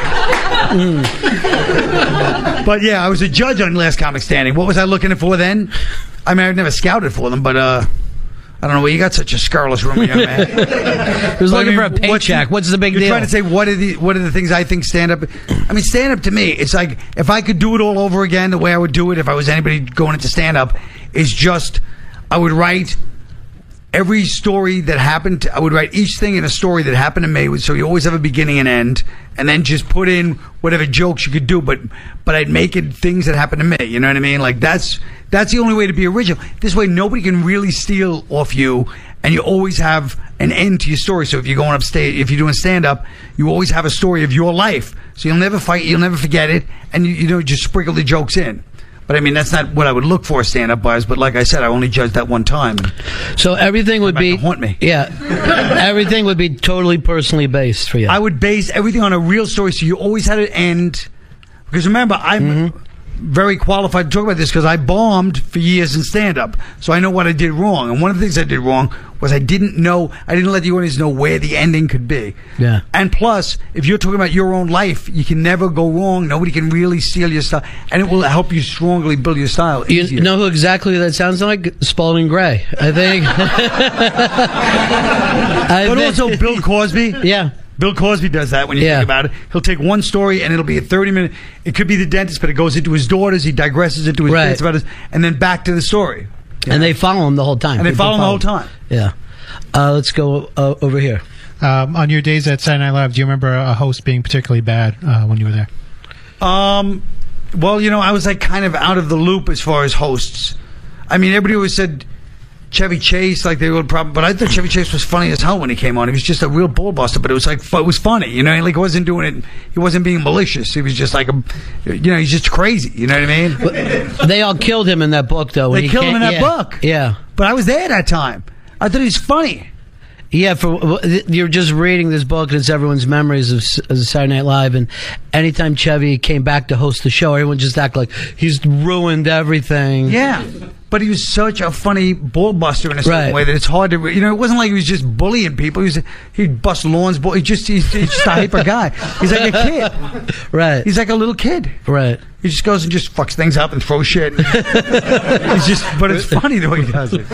[LAUGHS] but yeah, I was a judge on Last Comic Standing. What was I looking for then? I mean, I've never scouted for them, but uh, I don't know. Well, you got such a scurrilous rumor, young man. [LAUGHS] He was looking I for a paycheck. What's the big you're deal? trying to say what are the what are the things I think stand up? I mean, stand up to me, it's like if I could do it all over again, the way I would do it if I was anybody going into stand up, is just I would write every story that happened. I would write each thing in a story that happened to me. So you always have a beginning and end, and then just put in whatever jokes you could do. But but I'd make it things that happened to me. You know what I mean? Like that's that's the only way to be original. This way, nobody can really steal off you, and you always have an end to your story. So if you're going up upstate, if you're doing stand up, you always have a story of your life. So you'll never fight. You'll never forget it, and you, you know just sprinkle the jokes in. But I mean, that's not what I would look for stand up wise. But like I said, I only judged that one time. So everything would be haunt me. Yeah, [LAUGHS] everything would be totally personally based for you. I would base everything on a real story, so you always had an end. Because remember, I'm Mm-hmm. Very qualified to talk about this because I bombed for years in stand up, so I know what I did wrong. And one of the things I did wrong was I didn't know, I didn't let the audience know where the ending could be. Yeah. And plus, if you're talking about your own life, you can never go wrong. Nobody can really steal your style, and it will help you strongly build your style. You easier. know who exactly that sounds like? Spalding Gray, I think. [LAUGHS] [LAUGHS] I but think- also Bill Cosby. Yeah. Bill Cosby does that when you Yeah. think about it. He'll take one story and it'll be a 30 minute. It could be the dentist, but it goes into his daughters. He digresses into his Right. bits about his, and then back to the story. And they follow him the whole time. And they People follow him the whole time. Yeah. Uh, let's go uh, over here. Um, on your days at Saturday Night Live, do you remember a host being particularly bad uh, when you were there? Um, well, you know, I was like kind of out of the loop as far as hosts. I mean, everybody always said Chevy Chase, like they would probably, but I thought Chevy Chase was funny as hell when he came on. He was just a real bullbuster, but it was like it was funny, you know. Like he wasn't doing it. He wasn't being malicious. He was just like a, you know, he's just crazy. You know what I mean? They all killed him in that book, though. They killed him in that yeah. book. Yeah. But I was there that time. I thought he was funny. Yeah, for you're just reading this book, and it's everyone's memories of, of Saturday Night Live. And anytime Chevy came back to host the show, everyone just act like he's ruined everything. Yeah. But he was such a funny bullbuster in a certain Right. way that it's hard to, you know, it wasn't like he was just bullying people. He was, he'd bust lawns, bull. He just, he's, he's just a hyper guy. He's like a kid. [LAUGHS] Right. He's like a little kid. Right. He just goes and just fucks things up and throws shit. [LAUGHS] He's just, but it's funny the way he does it.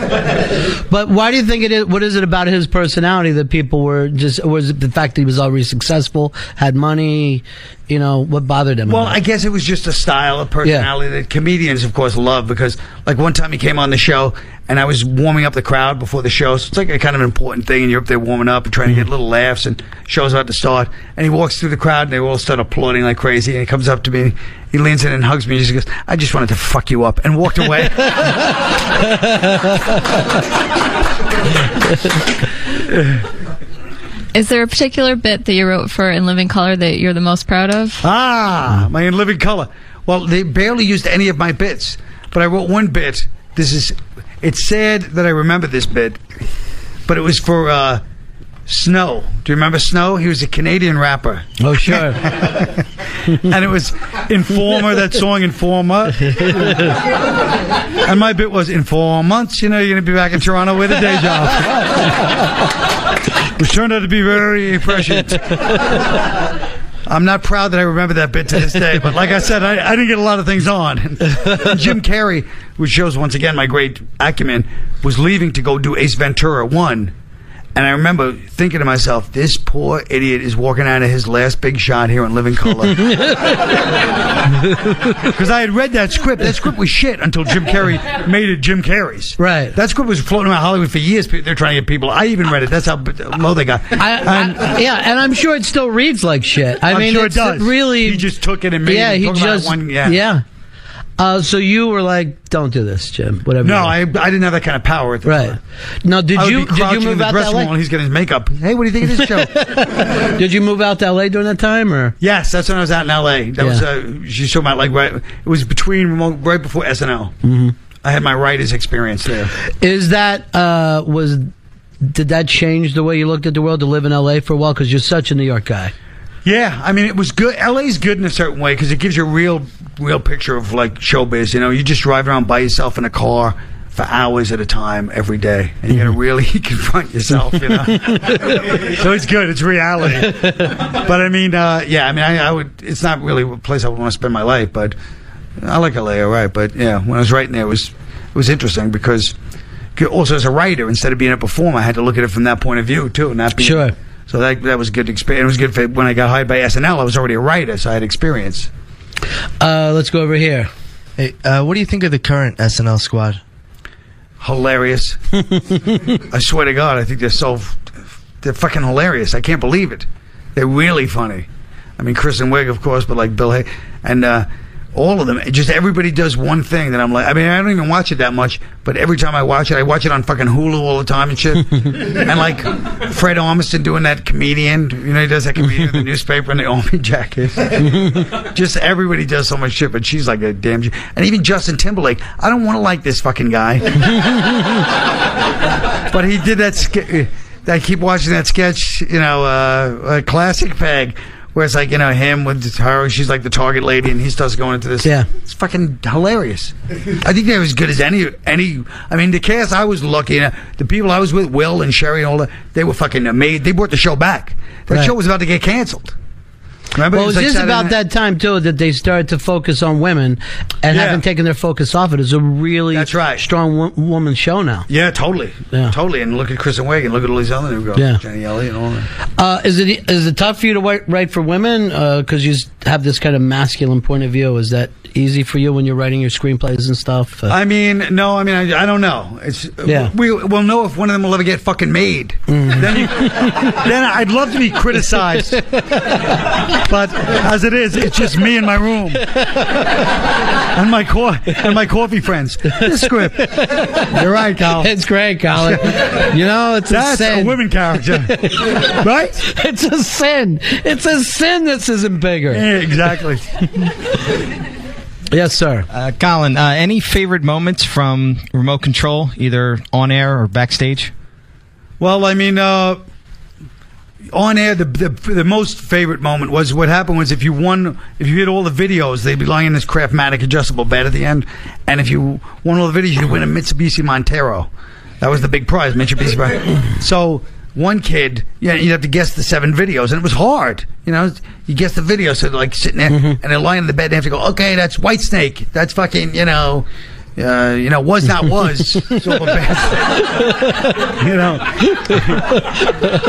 But why do you think it is? What is it about his personality that people were just? Was it the fact that he was already successful, had money? You know, what bothered him? Well, about I guess it was just a style of personality that comedians, of course, love because, like, one time he came on the show and I was warming up the crowd before the show, so it's like a kind of important thing, and you're up there warming up and trying to get little laughs, and show's about to start, and he walks through the crowd and they all start applauding like crazy, and he comes up to me, he leans in and hugs me, and he just goes, "I just wanted to fuck you up," and walked away. [LAUGHS] Is there a particular bit that you wrote for In Living Color that you're the most proud of? Ah, my in living color. Well, they barely used any of my bits, but I wrote one bit. This is. It's sad that I remember this bit, but it was for uh, Snow. Do you remember Snow? He was a Canadian rapper. Oh, sure. [LAUGHS] and it was Informer, that song Informer. and my bit was in four months, you know, you're going to be back in Toronto with a day job. [LAUGHS] Which turned out to be very prescient. I'm not proud that I remember that bit to this day, but like I said, I, I didn't get a lot of things on. Jim Carrey, which shows once again my great acumen, was leaving to go do Ace Ventura 1. And I remember thinking to myself, this poor idiot is walking out of his last big shot here in Living Color. [LAUGHS] Because I had read that script. That script was shit until Jim Carrey made it Jim Carrey's. Right. That script was floating around Hollywood for years. They're trying to get people. I even read it. That's how low they got. I, I, yeah, and I'm sure it still reads like shit. I I'm mean, sure it does. Really, He just took it and made yeah, it. he just one- yeah. Uh, so you were like, "Don't do this, Jim." Whatever. No, I, I didn't have that kind of power at the Right. time. Now, did I you did you crouching in move the out to dressing room LA? while he's getting his makeup? Hey, what do you think of this show? [LAUGHS] did you move out to LA during that time, or yes, that's when I was out in L.A. That was Yeah. uh, she's talking about like right. It was between right before SNL. Mhm. I had my writer's experience there. is that uh, was did that change the way you looked at the world to live in LA for a while? Because you're such a New York guy. Yeah, I mean, it was good. LA's good in a certain way because it gives you a real, real picture of like showbiz. You know, you just drive around by yourself in a car for hours at a time every day, and you got to really confront yourself. You know, [LAUGHS] so it's good. It's reality. But I mean, uh, yeah, I mean, I, I would. It's not really a place I would want to spend my life, but I like LA, all right. But yeah, when I was writing there, it was it was interesting because also as a writer, instead of being a performer, I had to look at it from that point of view too, not being Sure. So that that was a good experience. It was good for when I got hired by SNL. I was already a writer, so I had experience. Uh, let's go over here. Hey, uh, what do you think of the current SNL squad? Hilarious. [LAUGHS] I swear to God, I think they're so they're fucking hilarious. I can't believe it. They're really funny. I mean, Kristen Wiig, of course, but like Bill Hay and uh, all of them. It just everybody does one thing that I'm like. I mean, I don't even watch it that much, but every time I watch it, I watch it on fucking Hulu all the time and shit. [LAUGHS] and like Fred Armisen doing that comedian, you know, he does that comedian in the [LAUGHS] newspaper and the army jacket. [LAUGHS] just everybody does so much shit, but she's like a damn. G- And even Justin Timberlake, I don't want to like this fucking guy, but he did that. Ske- I keep watching that sketch, you know, uh, uh, classic Peg. Where it's like you know him with her, she's like the target lady, and he starts going into this. Yeah, it's fucking hilarious. I think they're as good as any any. I mean, the cast I was lucky. You know, the people I was with, Will and Cheri, and all that, they were fucking amazing. They brought the show back. That Right. show was about to get canceled. Remember, well, it was like just about that time too that they started to focus on women, and Yeah. haven't taken their focus off it. It's a really That's right. strong wo- woman show now. Yeah, totally, Yeah. totally. And look at Kristen Wiig, and look at all these other new girls, Yeah. Jenny Elliott, and all that. Uh, is it is it tough for you to write, write for women because you have this kind of masculine point of view? Is that easy for you when you're writing your screenplays and stuff? Uh, I mean, no, I mean, I, I don't know. It's Yeah. we we'll know if one of them will ever get fucking made. Mm. Then, [LAUGHS] then I'd love to be criticized, [LAUGHS] but as it is, it's just me in my room and my co- and my coffee friends. The script. You're right, Colin. It's great, Colin. you know, it's That's a sin. a women character, [LAUGHS] right? It's a sin. It's a sin this isn't bigger. Yeah, exactly. yes, sir. Uh, Colin, uh, any favorite moments from remote control, either on air or backstage? Well, I mean, uh, on air, the, the the most favorite moment was what happened was if you won, if you hit all the videos, they'd be lying in this Craftmatic adjustable bed at the end, and if you won all the videos, you'd win a Mitsubishi Montero. That was the big prize, Mitsubishi. Montero. [LAUGHS] so one kid, yeah, you'd have to guess the seven videos, and it was hard. You know, you guess the video, so they're like sitting there, mm-hmm. and they're lying in the bed, and they have to go, okay, that's Whitesnake, that's fucking, you know. Uh, you know, was not was. [LAUGHS] You know,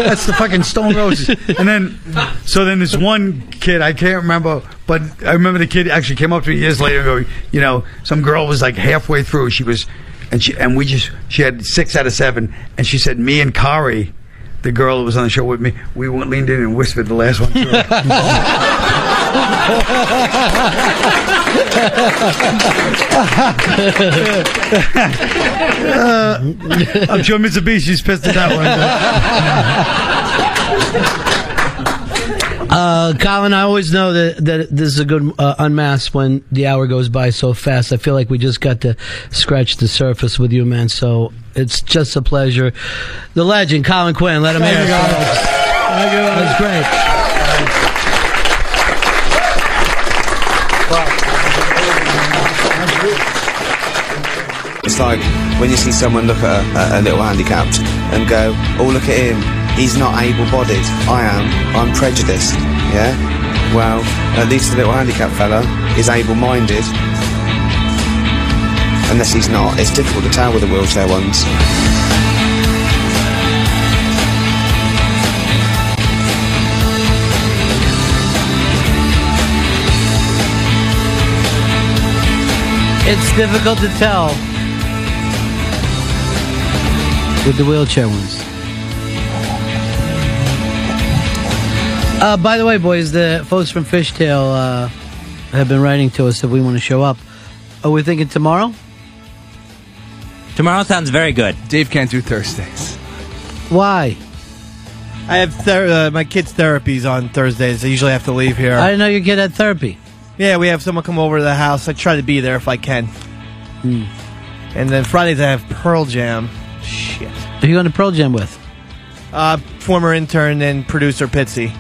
that's the fucking Stone Roses. And then, so then this one kid, I can't remember, but I remember the kid actually came up to me years later and go, you know, some girl was like halfway through. She was, and she, and we just, she had six out of seven, and she said, me and Kari, the girl who was on the show with me, we went leaned in and whispered the last one. [LAUGHS] through. Uh, I'm sure Mitsubishi's pissed at that one. Uh, Colin, I always know that, that this is a good uh, unmask when the hour goes by so fast. I feel like we just got to scratch the surface with you, man. So it's just a pleasure. The legend, Colin Quinn. Let him Thank hear it. Colin. folks. Thank you. That's great. It's like when you see someone look at a, a little handicapped and go, oh, look at him, he's not able bodied. I am, I'm prejudiced. Yeah? Well, at least the little handicapped fella is able minded. Unless he's not. It's difficult to tell with the wheelchair ones. It's difficult to tell with the wheelchair ones. Uh, by the way, boys, the folks from Fishtail uh, have been writing to us if we want to show up. Are we thinking tomorrow? Tomorrow sounds very good. Dave can't do Thursdays. Why? I have ther- uh, my kids' therapies on Thursdays. I usually have to leave here. I didn't know your kid had therapy. Yeah, we have someone come over to the house. I try to be there if I can. Hmm. And then Fridays I have Pearl Jam. Shit. Who you going to Pearl Jam with? Uh, former intern and producer Pitsy.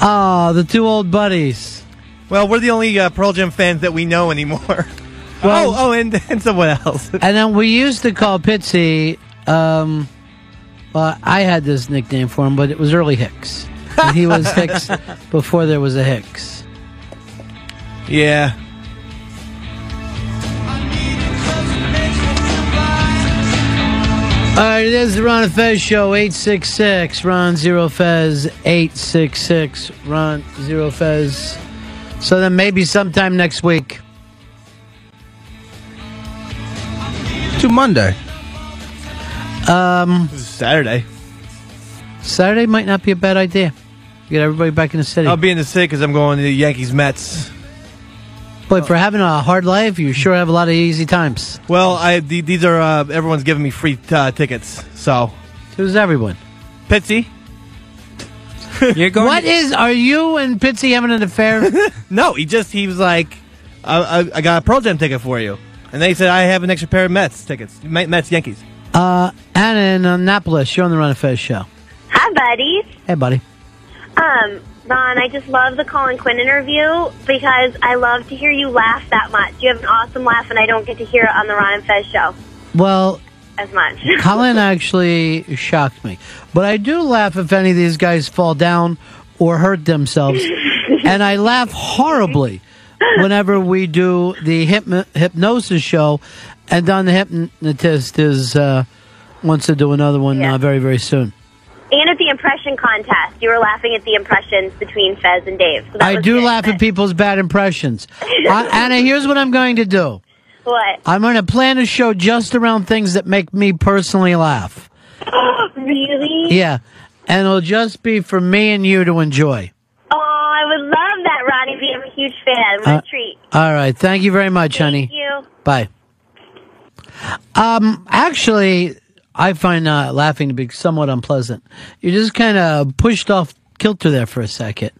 Oh, the two old buddies. Well, we're the only uh, Pearl Jam fans that we know anymore. [LAUGHS] Well- oh, oh, and, [LAUGHS] and someone else. [LAUGHS] And then we used to call Pitsy. Um, well, I had this nickname for him, but it was early Hicks. And he was Hicks before there was a Hicks. Yeah. All right, it is the Ron and Fez show, 866 Ron Zero Fez, 866 Ron Zero Fez. So then maybe sometime next week. To Monday. Um, Saturday. Saturday might not be a bad idea. Get everybody back in the city. I'll be in the city because I'm going to the Yankees Mets. Boy, for having a hard life, you sure have a lot of easy times. Well, I the, these are uh, everyone's giving me free uh, tickets. So who's everyone? Pitsy. You're going. What is? Are you and Pitsy having an affair? [LAUGHS] no, he just he was like, I, I, I got a Pearl Jam ticket for you, and they said I have an extra pair of Mets tickets, Met- Mets Yankees. uh, Anna in Annapolis, you're on the Ron and Fez show. Hi, buddies. Hey, buddy. Um, Ron, I just love the Colin Quinn interview because I love to hear you laugh that much. You have an awesome laugh, and I don't get to hear it on the Ron and Fez show Well, as much. [LAUGHS] Colin actually shocked me, but I do laugh if any of these guys fall down or hurt themselves, [LAUGHS] and I laugh horribly whenever we do the hypno- hypnosis show, and Don the hypnotist is uh, wants to do another one uh, very very soon. And at the impression contest, you were laughing at the impressions between Fez and Dave. So I do good. laugh at people's bad impressions. [LAUGHS] uh, Anna, here's what I'm going to do. What? I'm going to plan a show just around things that make me personally laugh. [GASPS] really? Yeah, and it'll just be for me and you to enjoy. Oh, I would love that, Ronnie. I'm a huge fan. What Uh, a treat. All right, thank you very much, honey. Thank you. Bye. Um, actually, I find uh, laughing to be somewhat unpleasant. You're just kind of pushed off kilter there for a second.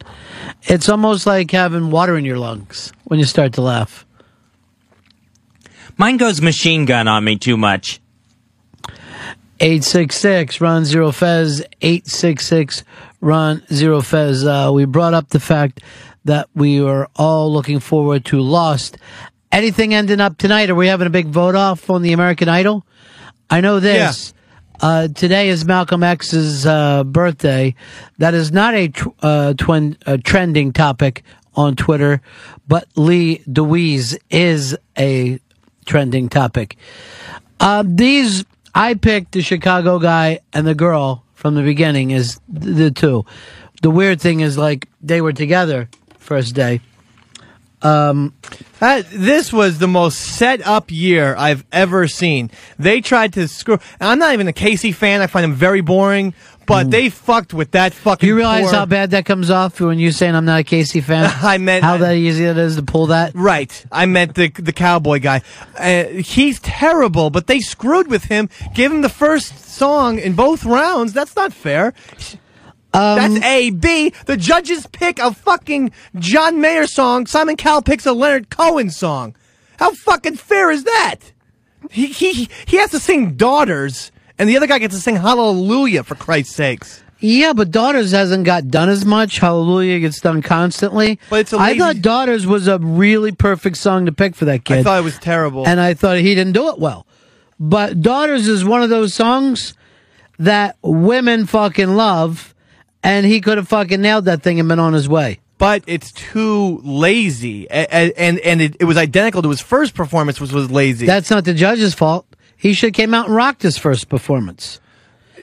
It's almost like having water in your lungs when you start to laugh. Mine goes machine gun on me too much. 866 Ron zero fez 866 Ron zero fez uh, we brought up the fact that we were all looking forward to lost anything ending up tonight are we having a big vote off on the american idol i know this uh, today is malcolm x's uh, birthday that is not a tr- uh, twin, uh, trending topic on twitter but Lee DeWyze is a trending topic uh, these, I picked the Chicago guy and the girl from the beginning is th- the two. The weird thing is, like, they were together first day. Um, That, this was the most set up year I've ever seen. They tried to screw. I'm not even a Casey fan. I find him very boring. But they fucked with that fucking. you realize poor- how bad that comes off when you're saying I'm not a Casey fan? [LAUGHS] I meant how that easy it is to pull that. Right. I meant the the cowboy guy. Uh, he's terrible, but they screwed with him. Give him the first song in both rounds. That's not fair. Um, That's A. B. The judges pick a fucking John Mayer song. Simon Cowell picks a Leonard Cohen song. How fucking fair is that? He he he has to sing "Daughters," and the other guy gets to sing "Hallelujah" for Christ's sakes. Yeah, but Daughters hasn't got done as much. Hallelujah gets done constantly. But it's a I thought Daughters was a really perfect song to pick for that kid. I thought it was terrible. and I thought he didn't do it well. But Daughters is one of those songs that women fucking love, and he could have fucking nailed that thing and been on his way. but it's too lazy, A- a- and and it, it was identical to his first performance, which was lazy. That's not the judge's fault. He should have came out and rocked his first performance.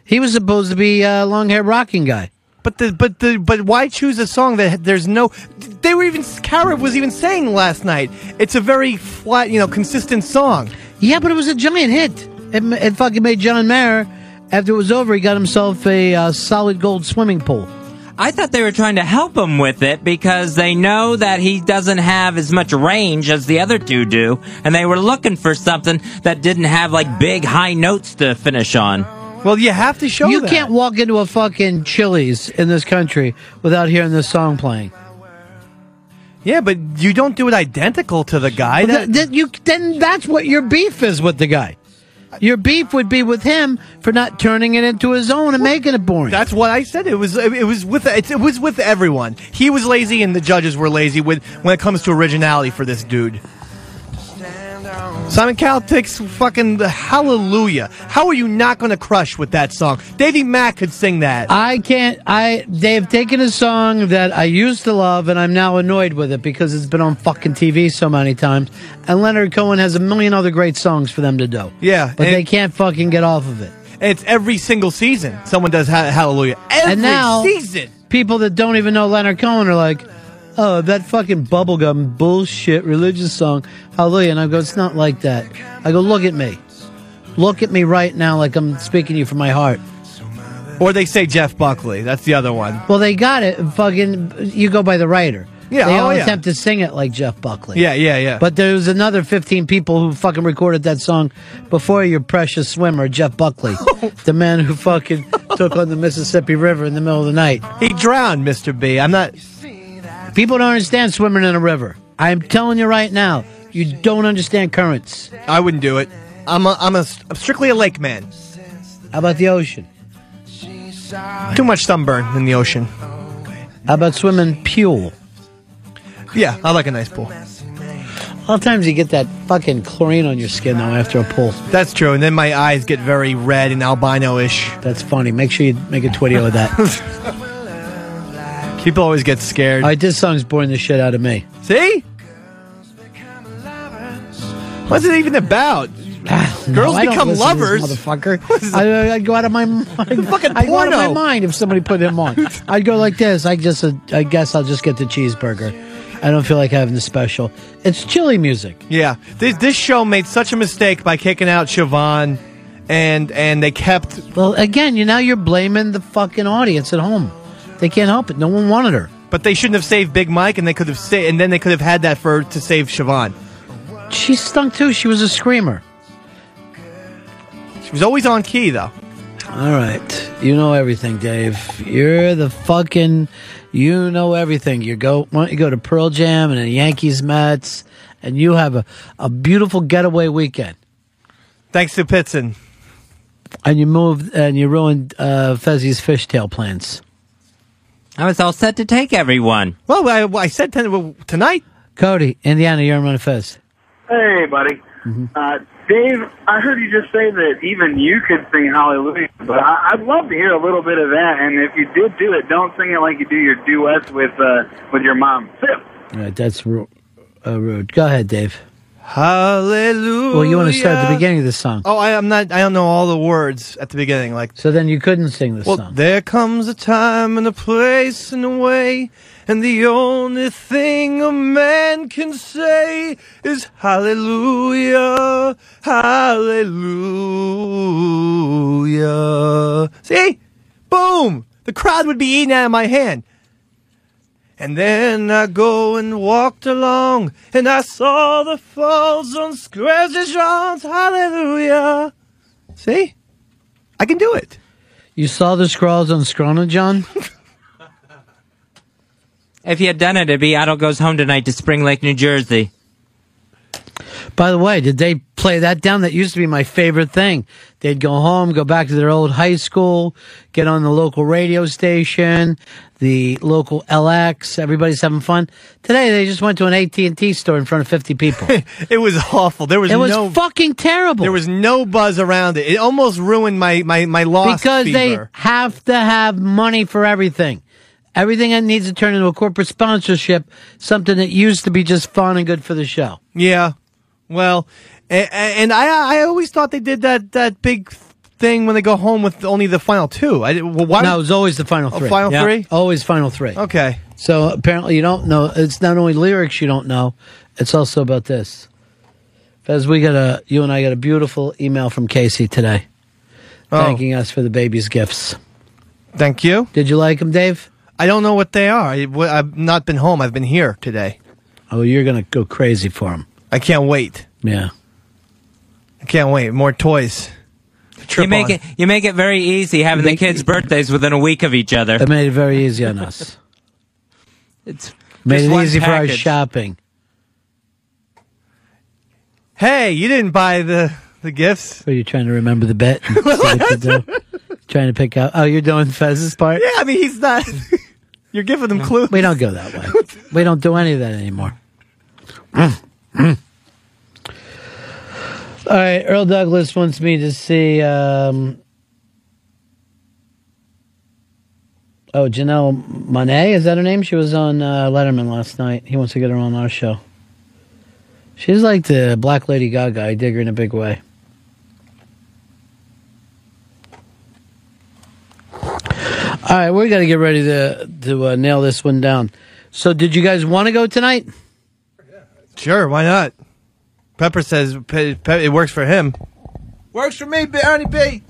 He was supposed to be a long hair rocking guy. But the but the but why choose a song that there's no? They were even Kara was even saying last night. It's a very flat, you know, consistent song. Yeah, but it was a giant hit. It, it fucking made John Mayer. After it was over, he got himself a uh, solid gold swimming pool. I thought they were trying to help him with it because they know that he doesn't have as much range as the other two do, and they were looking for something that didn't have like big high notes to finish on. Well, you have to show You that. can't walk into a fucking Chili's in this country without hearing this song playing. Yeah, but you don't do it identical to the guy. Well, That, th- th- you, then that's what your beef is with the guy. Your beef would be with him for not turning it into his own and making it boring. that's what I said. It was it was with it, it was with everyone. He was lazy, and the judges were lazy with when it comes to originality for this dude. Simon Cowell takes fucking the hallelujah. How are you not going to crush with that song? Davey Mack could sing that. I can't. I they've taken a song that I used to love and I'm now annoyed with it because it's been on fucking TV so many times. And Leonard Cohen has a million other great songs for them to do. Yeah, but they can't fucking get off of it. It's every single season someone does ha- hallelujah. Every and now season. people that don't even know Leonard Cohen are like, "Oh, that fucking bubblegum bullshit religious song, Hallelujah." And I go, "It's not like that." I go, "Look at me, look at me right now, like I'm speaking to you from my heart." Or they say Jeff Buckley. That's the other one. Well, they got it. Fucking, you go by the writer. Yeah, they oh, all yeah. attempt to sing it like Jeff Buckley. Yeah, yeah, yeah. But there was another 15 people who fucking recorded that song before your precious swimmer, Jeff Buckley, [LAUGHS] the man who fucking took on the Mississippi River in the middle of the night. He drowned, Mr. B. I'm not. People don't understand swimming in a river. I'm telling you right now, you don't understand currents. I wouldn't do it. I'm a, I'm a I'm strictly a lake man. How about the ocean? Too much sunburn in the ocean. How about swimming pool? Yeah, I like a nice pool. A lot of times you get that fucking chlorine on your skin though after a pool. That's true, and then my eyes get very red and albino-ish. That's funny. Make sure you make a video of that. [LAUGHS] People always get scared. All right, this song's boring the shit out of me. See? What's it even about? [SIGHS] Girls No, become listen to this lovers. motherfucker. [LAUGHS] I, I'd go out of my mind. [LAUGHS] fucking I go out of my mind if somebody put him on. [LAUGHS] I'd go like this. I just, uh, I guess I'll just get the cheeseburger. I don't feel like having the special. It's chili music. Yeah, this, this show made such a mistake by kicking out Siobhan, and and they kept. Well, again, you now you're blaming the fucking audience at home. They can't help it. No one wanted her. But they shouldn't have saved Big Mike, and they could have sa- and then they could have had that for to save Siobhan. She stunk too. She was a screamer. She was always on key, though. All right, you know everything, Dave. You're the fucking, you know everything. You go, why don't you go to Pearl Jam and the Yankees Mets, and you have a, a beautiful getaway weekend. Thanks to Pitson. And you moved and you ruined uh, Fezzi's fishtail plans. I was all set to take everyone. Well, I, I said ten, well, tonight. Cody, Indiana, you're on first. Hey, buddy. Uh, Dave, I heard you just say that even you could sing Hallelujah, but I, I'd love to hear a little bit of that. And if you did do it, don't sing it like you do your duets with uh, with your mom. Sip. All right, that's ru- uh, rude. Go ahead, Dave. Hallelujah. Well, you want to start at the beginning of the song. Oh, I, I'm not. I don't know all the words at the beginning. Like, So then you couldn't sing the well, song. there comes a time and a place and a way, and the only thing a man can say is Hallelujah, Hallelujah. See, boom, the crowd would be eating out of my hand. And then I go and walked along, and I saw the falls on Scratches Hallelujah. See? I can do it. You saw the scrawls on Scrona, John? [LAUGHS] If you had done it, it'd be Otto goes home tonight to Spring Lake, New Jersey. By the way, did they play that down? That used to be my favorite thing. They'd go home, go back to their old high school, get on the local radio station, the local LX. Everybody's having fun. Today, they just went to an AT and T store in front of fifty people. [LAUGHS] It was awful. There was It was no fucking terrible. There was no buzz around it. It almost ruined my my my lost because they have to have money for everything. Everything that needs to turn into a corporate sponsorship, something that used to be just fun and good for the show. Yeah. Well, and, I I always thought they did that that big thing when they go home with only the final two. I well, why? No, it was always the final Oh, three. final Yeah. three? Always final three. Okay. So apparently you don't know. It's not only lyrics you don't know. It's also about this. Fez, we got a you and I got a beautiful email from Casey today, Oh. thanking us for the baby's gifts. Thank you. Did you like them, Dave? I don't know what they are. I, have not been home. I've been here today. Oh, you're gonna go crazy for them. I can't wait. Yeah. I can't wait. More toys. to You make on. it you make it very easy having the kids' birthdays within a week of each other. It made it very easy on us. [LAUGHS] It's made it one easy for our shopping. Hey, you didn't buy the the gifts. Are you trying to remember the bet? and [LAUGHS] see what to? Trying to pick out. Oh, you're doing Fez's part. Yeah, I mean he's not. [LAUGHS] You're giving them clues. We don't go that way. we don't do any of that anymore. All right, Earl Douglas wants me to see. Um, oh, Janelle Monáe, is that her name? She was on uh, Letterman last night. He wants to get her on our show. She's like the Black Lady Gaga. I dig her in a big way. All right, we got to get ready to to uh, nail this one down. So, did you guys want to go tonight? Sure, why not? Pepper says pe- pe- it works for him. Works for me, Bonnie B.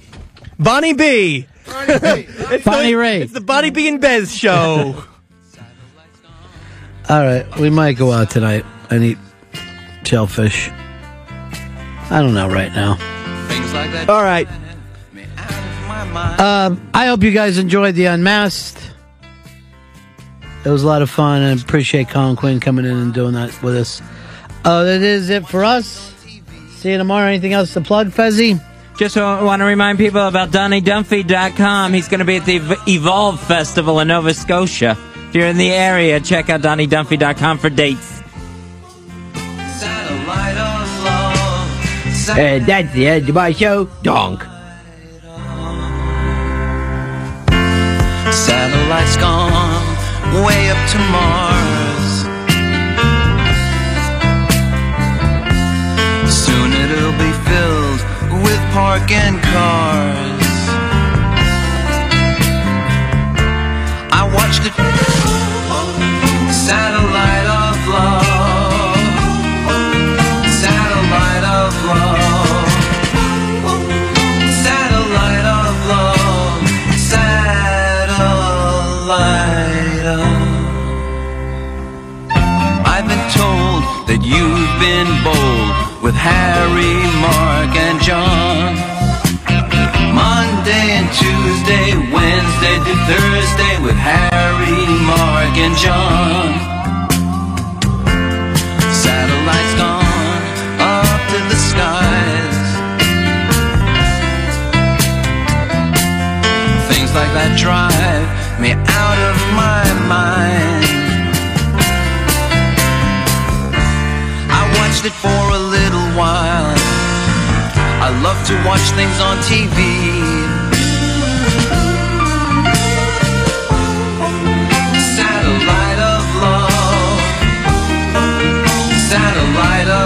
Bonnie B. [LAUGHS] Bonnie B. It's Bonnie the, Ray. It's the Bonnie B and Bez show. [LAUGHS] All right, we might go out tonight and eat shellfish. I don't know right now. All right. Um, I hope you guys enjoyed the Unmasked. It was a lot of fun, and appreciate Colin Quinn coming in and doing that with us. Uh, that is it for us. See you tomorrow. Anything else to plug, Fezzy? Just want to remind people about DonnieDunphy.com. He's going to be at the Evolve Festival in Nova Scotia. If you're in the area, check out DonnieDunphy.com for dates. And that's the end of my show. Donk. Satellites gone way up to Mars. Filled with parking cars. I watched it. Satellite of love. Satellite of love. Satellite of love. Satellite of. I've been told that you've been bold with Harry, Mark, and John. Monday and Tuesday, Wednesday to Thursday with Harry, Mark, and John. Satellites gone up to the skies. Things like that drive me out of my mind. I watched it for a while. I love to watch things on TV. Satellite of love. Satellite of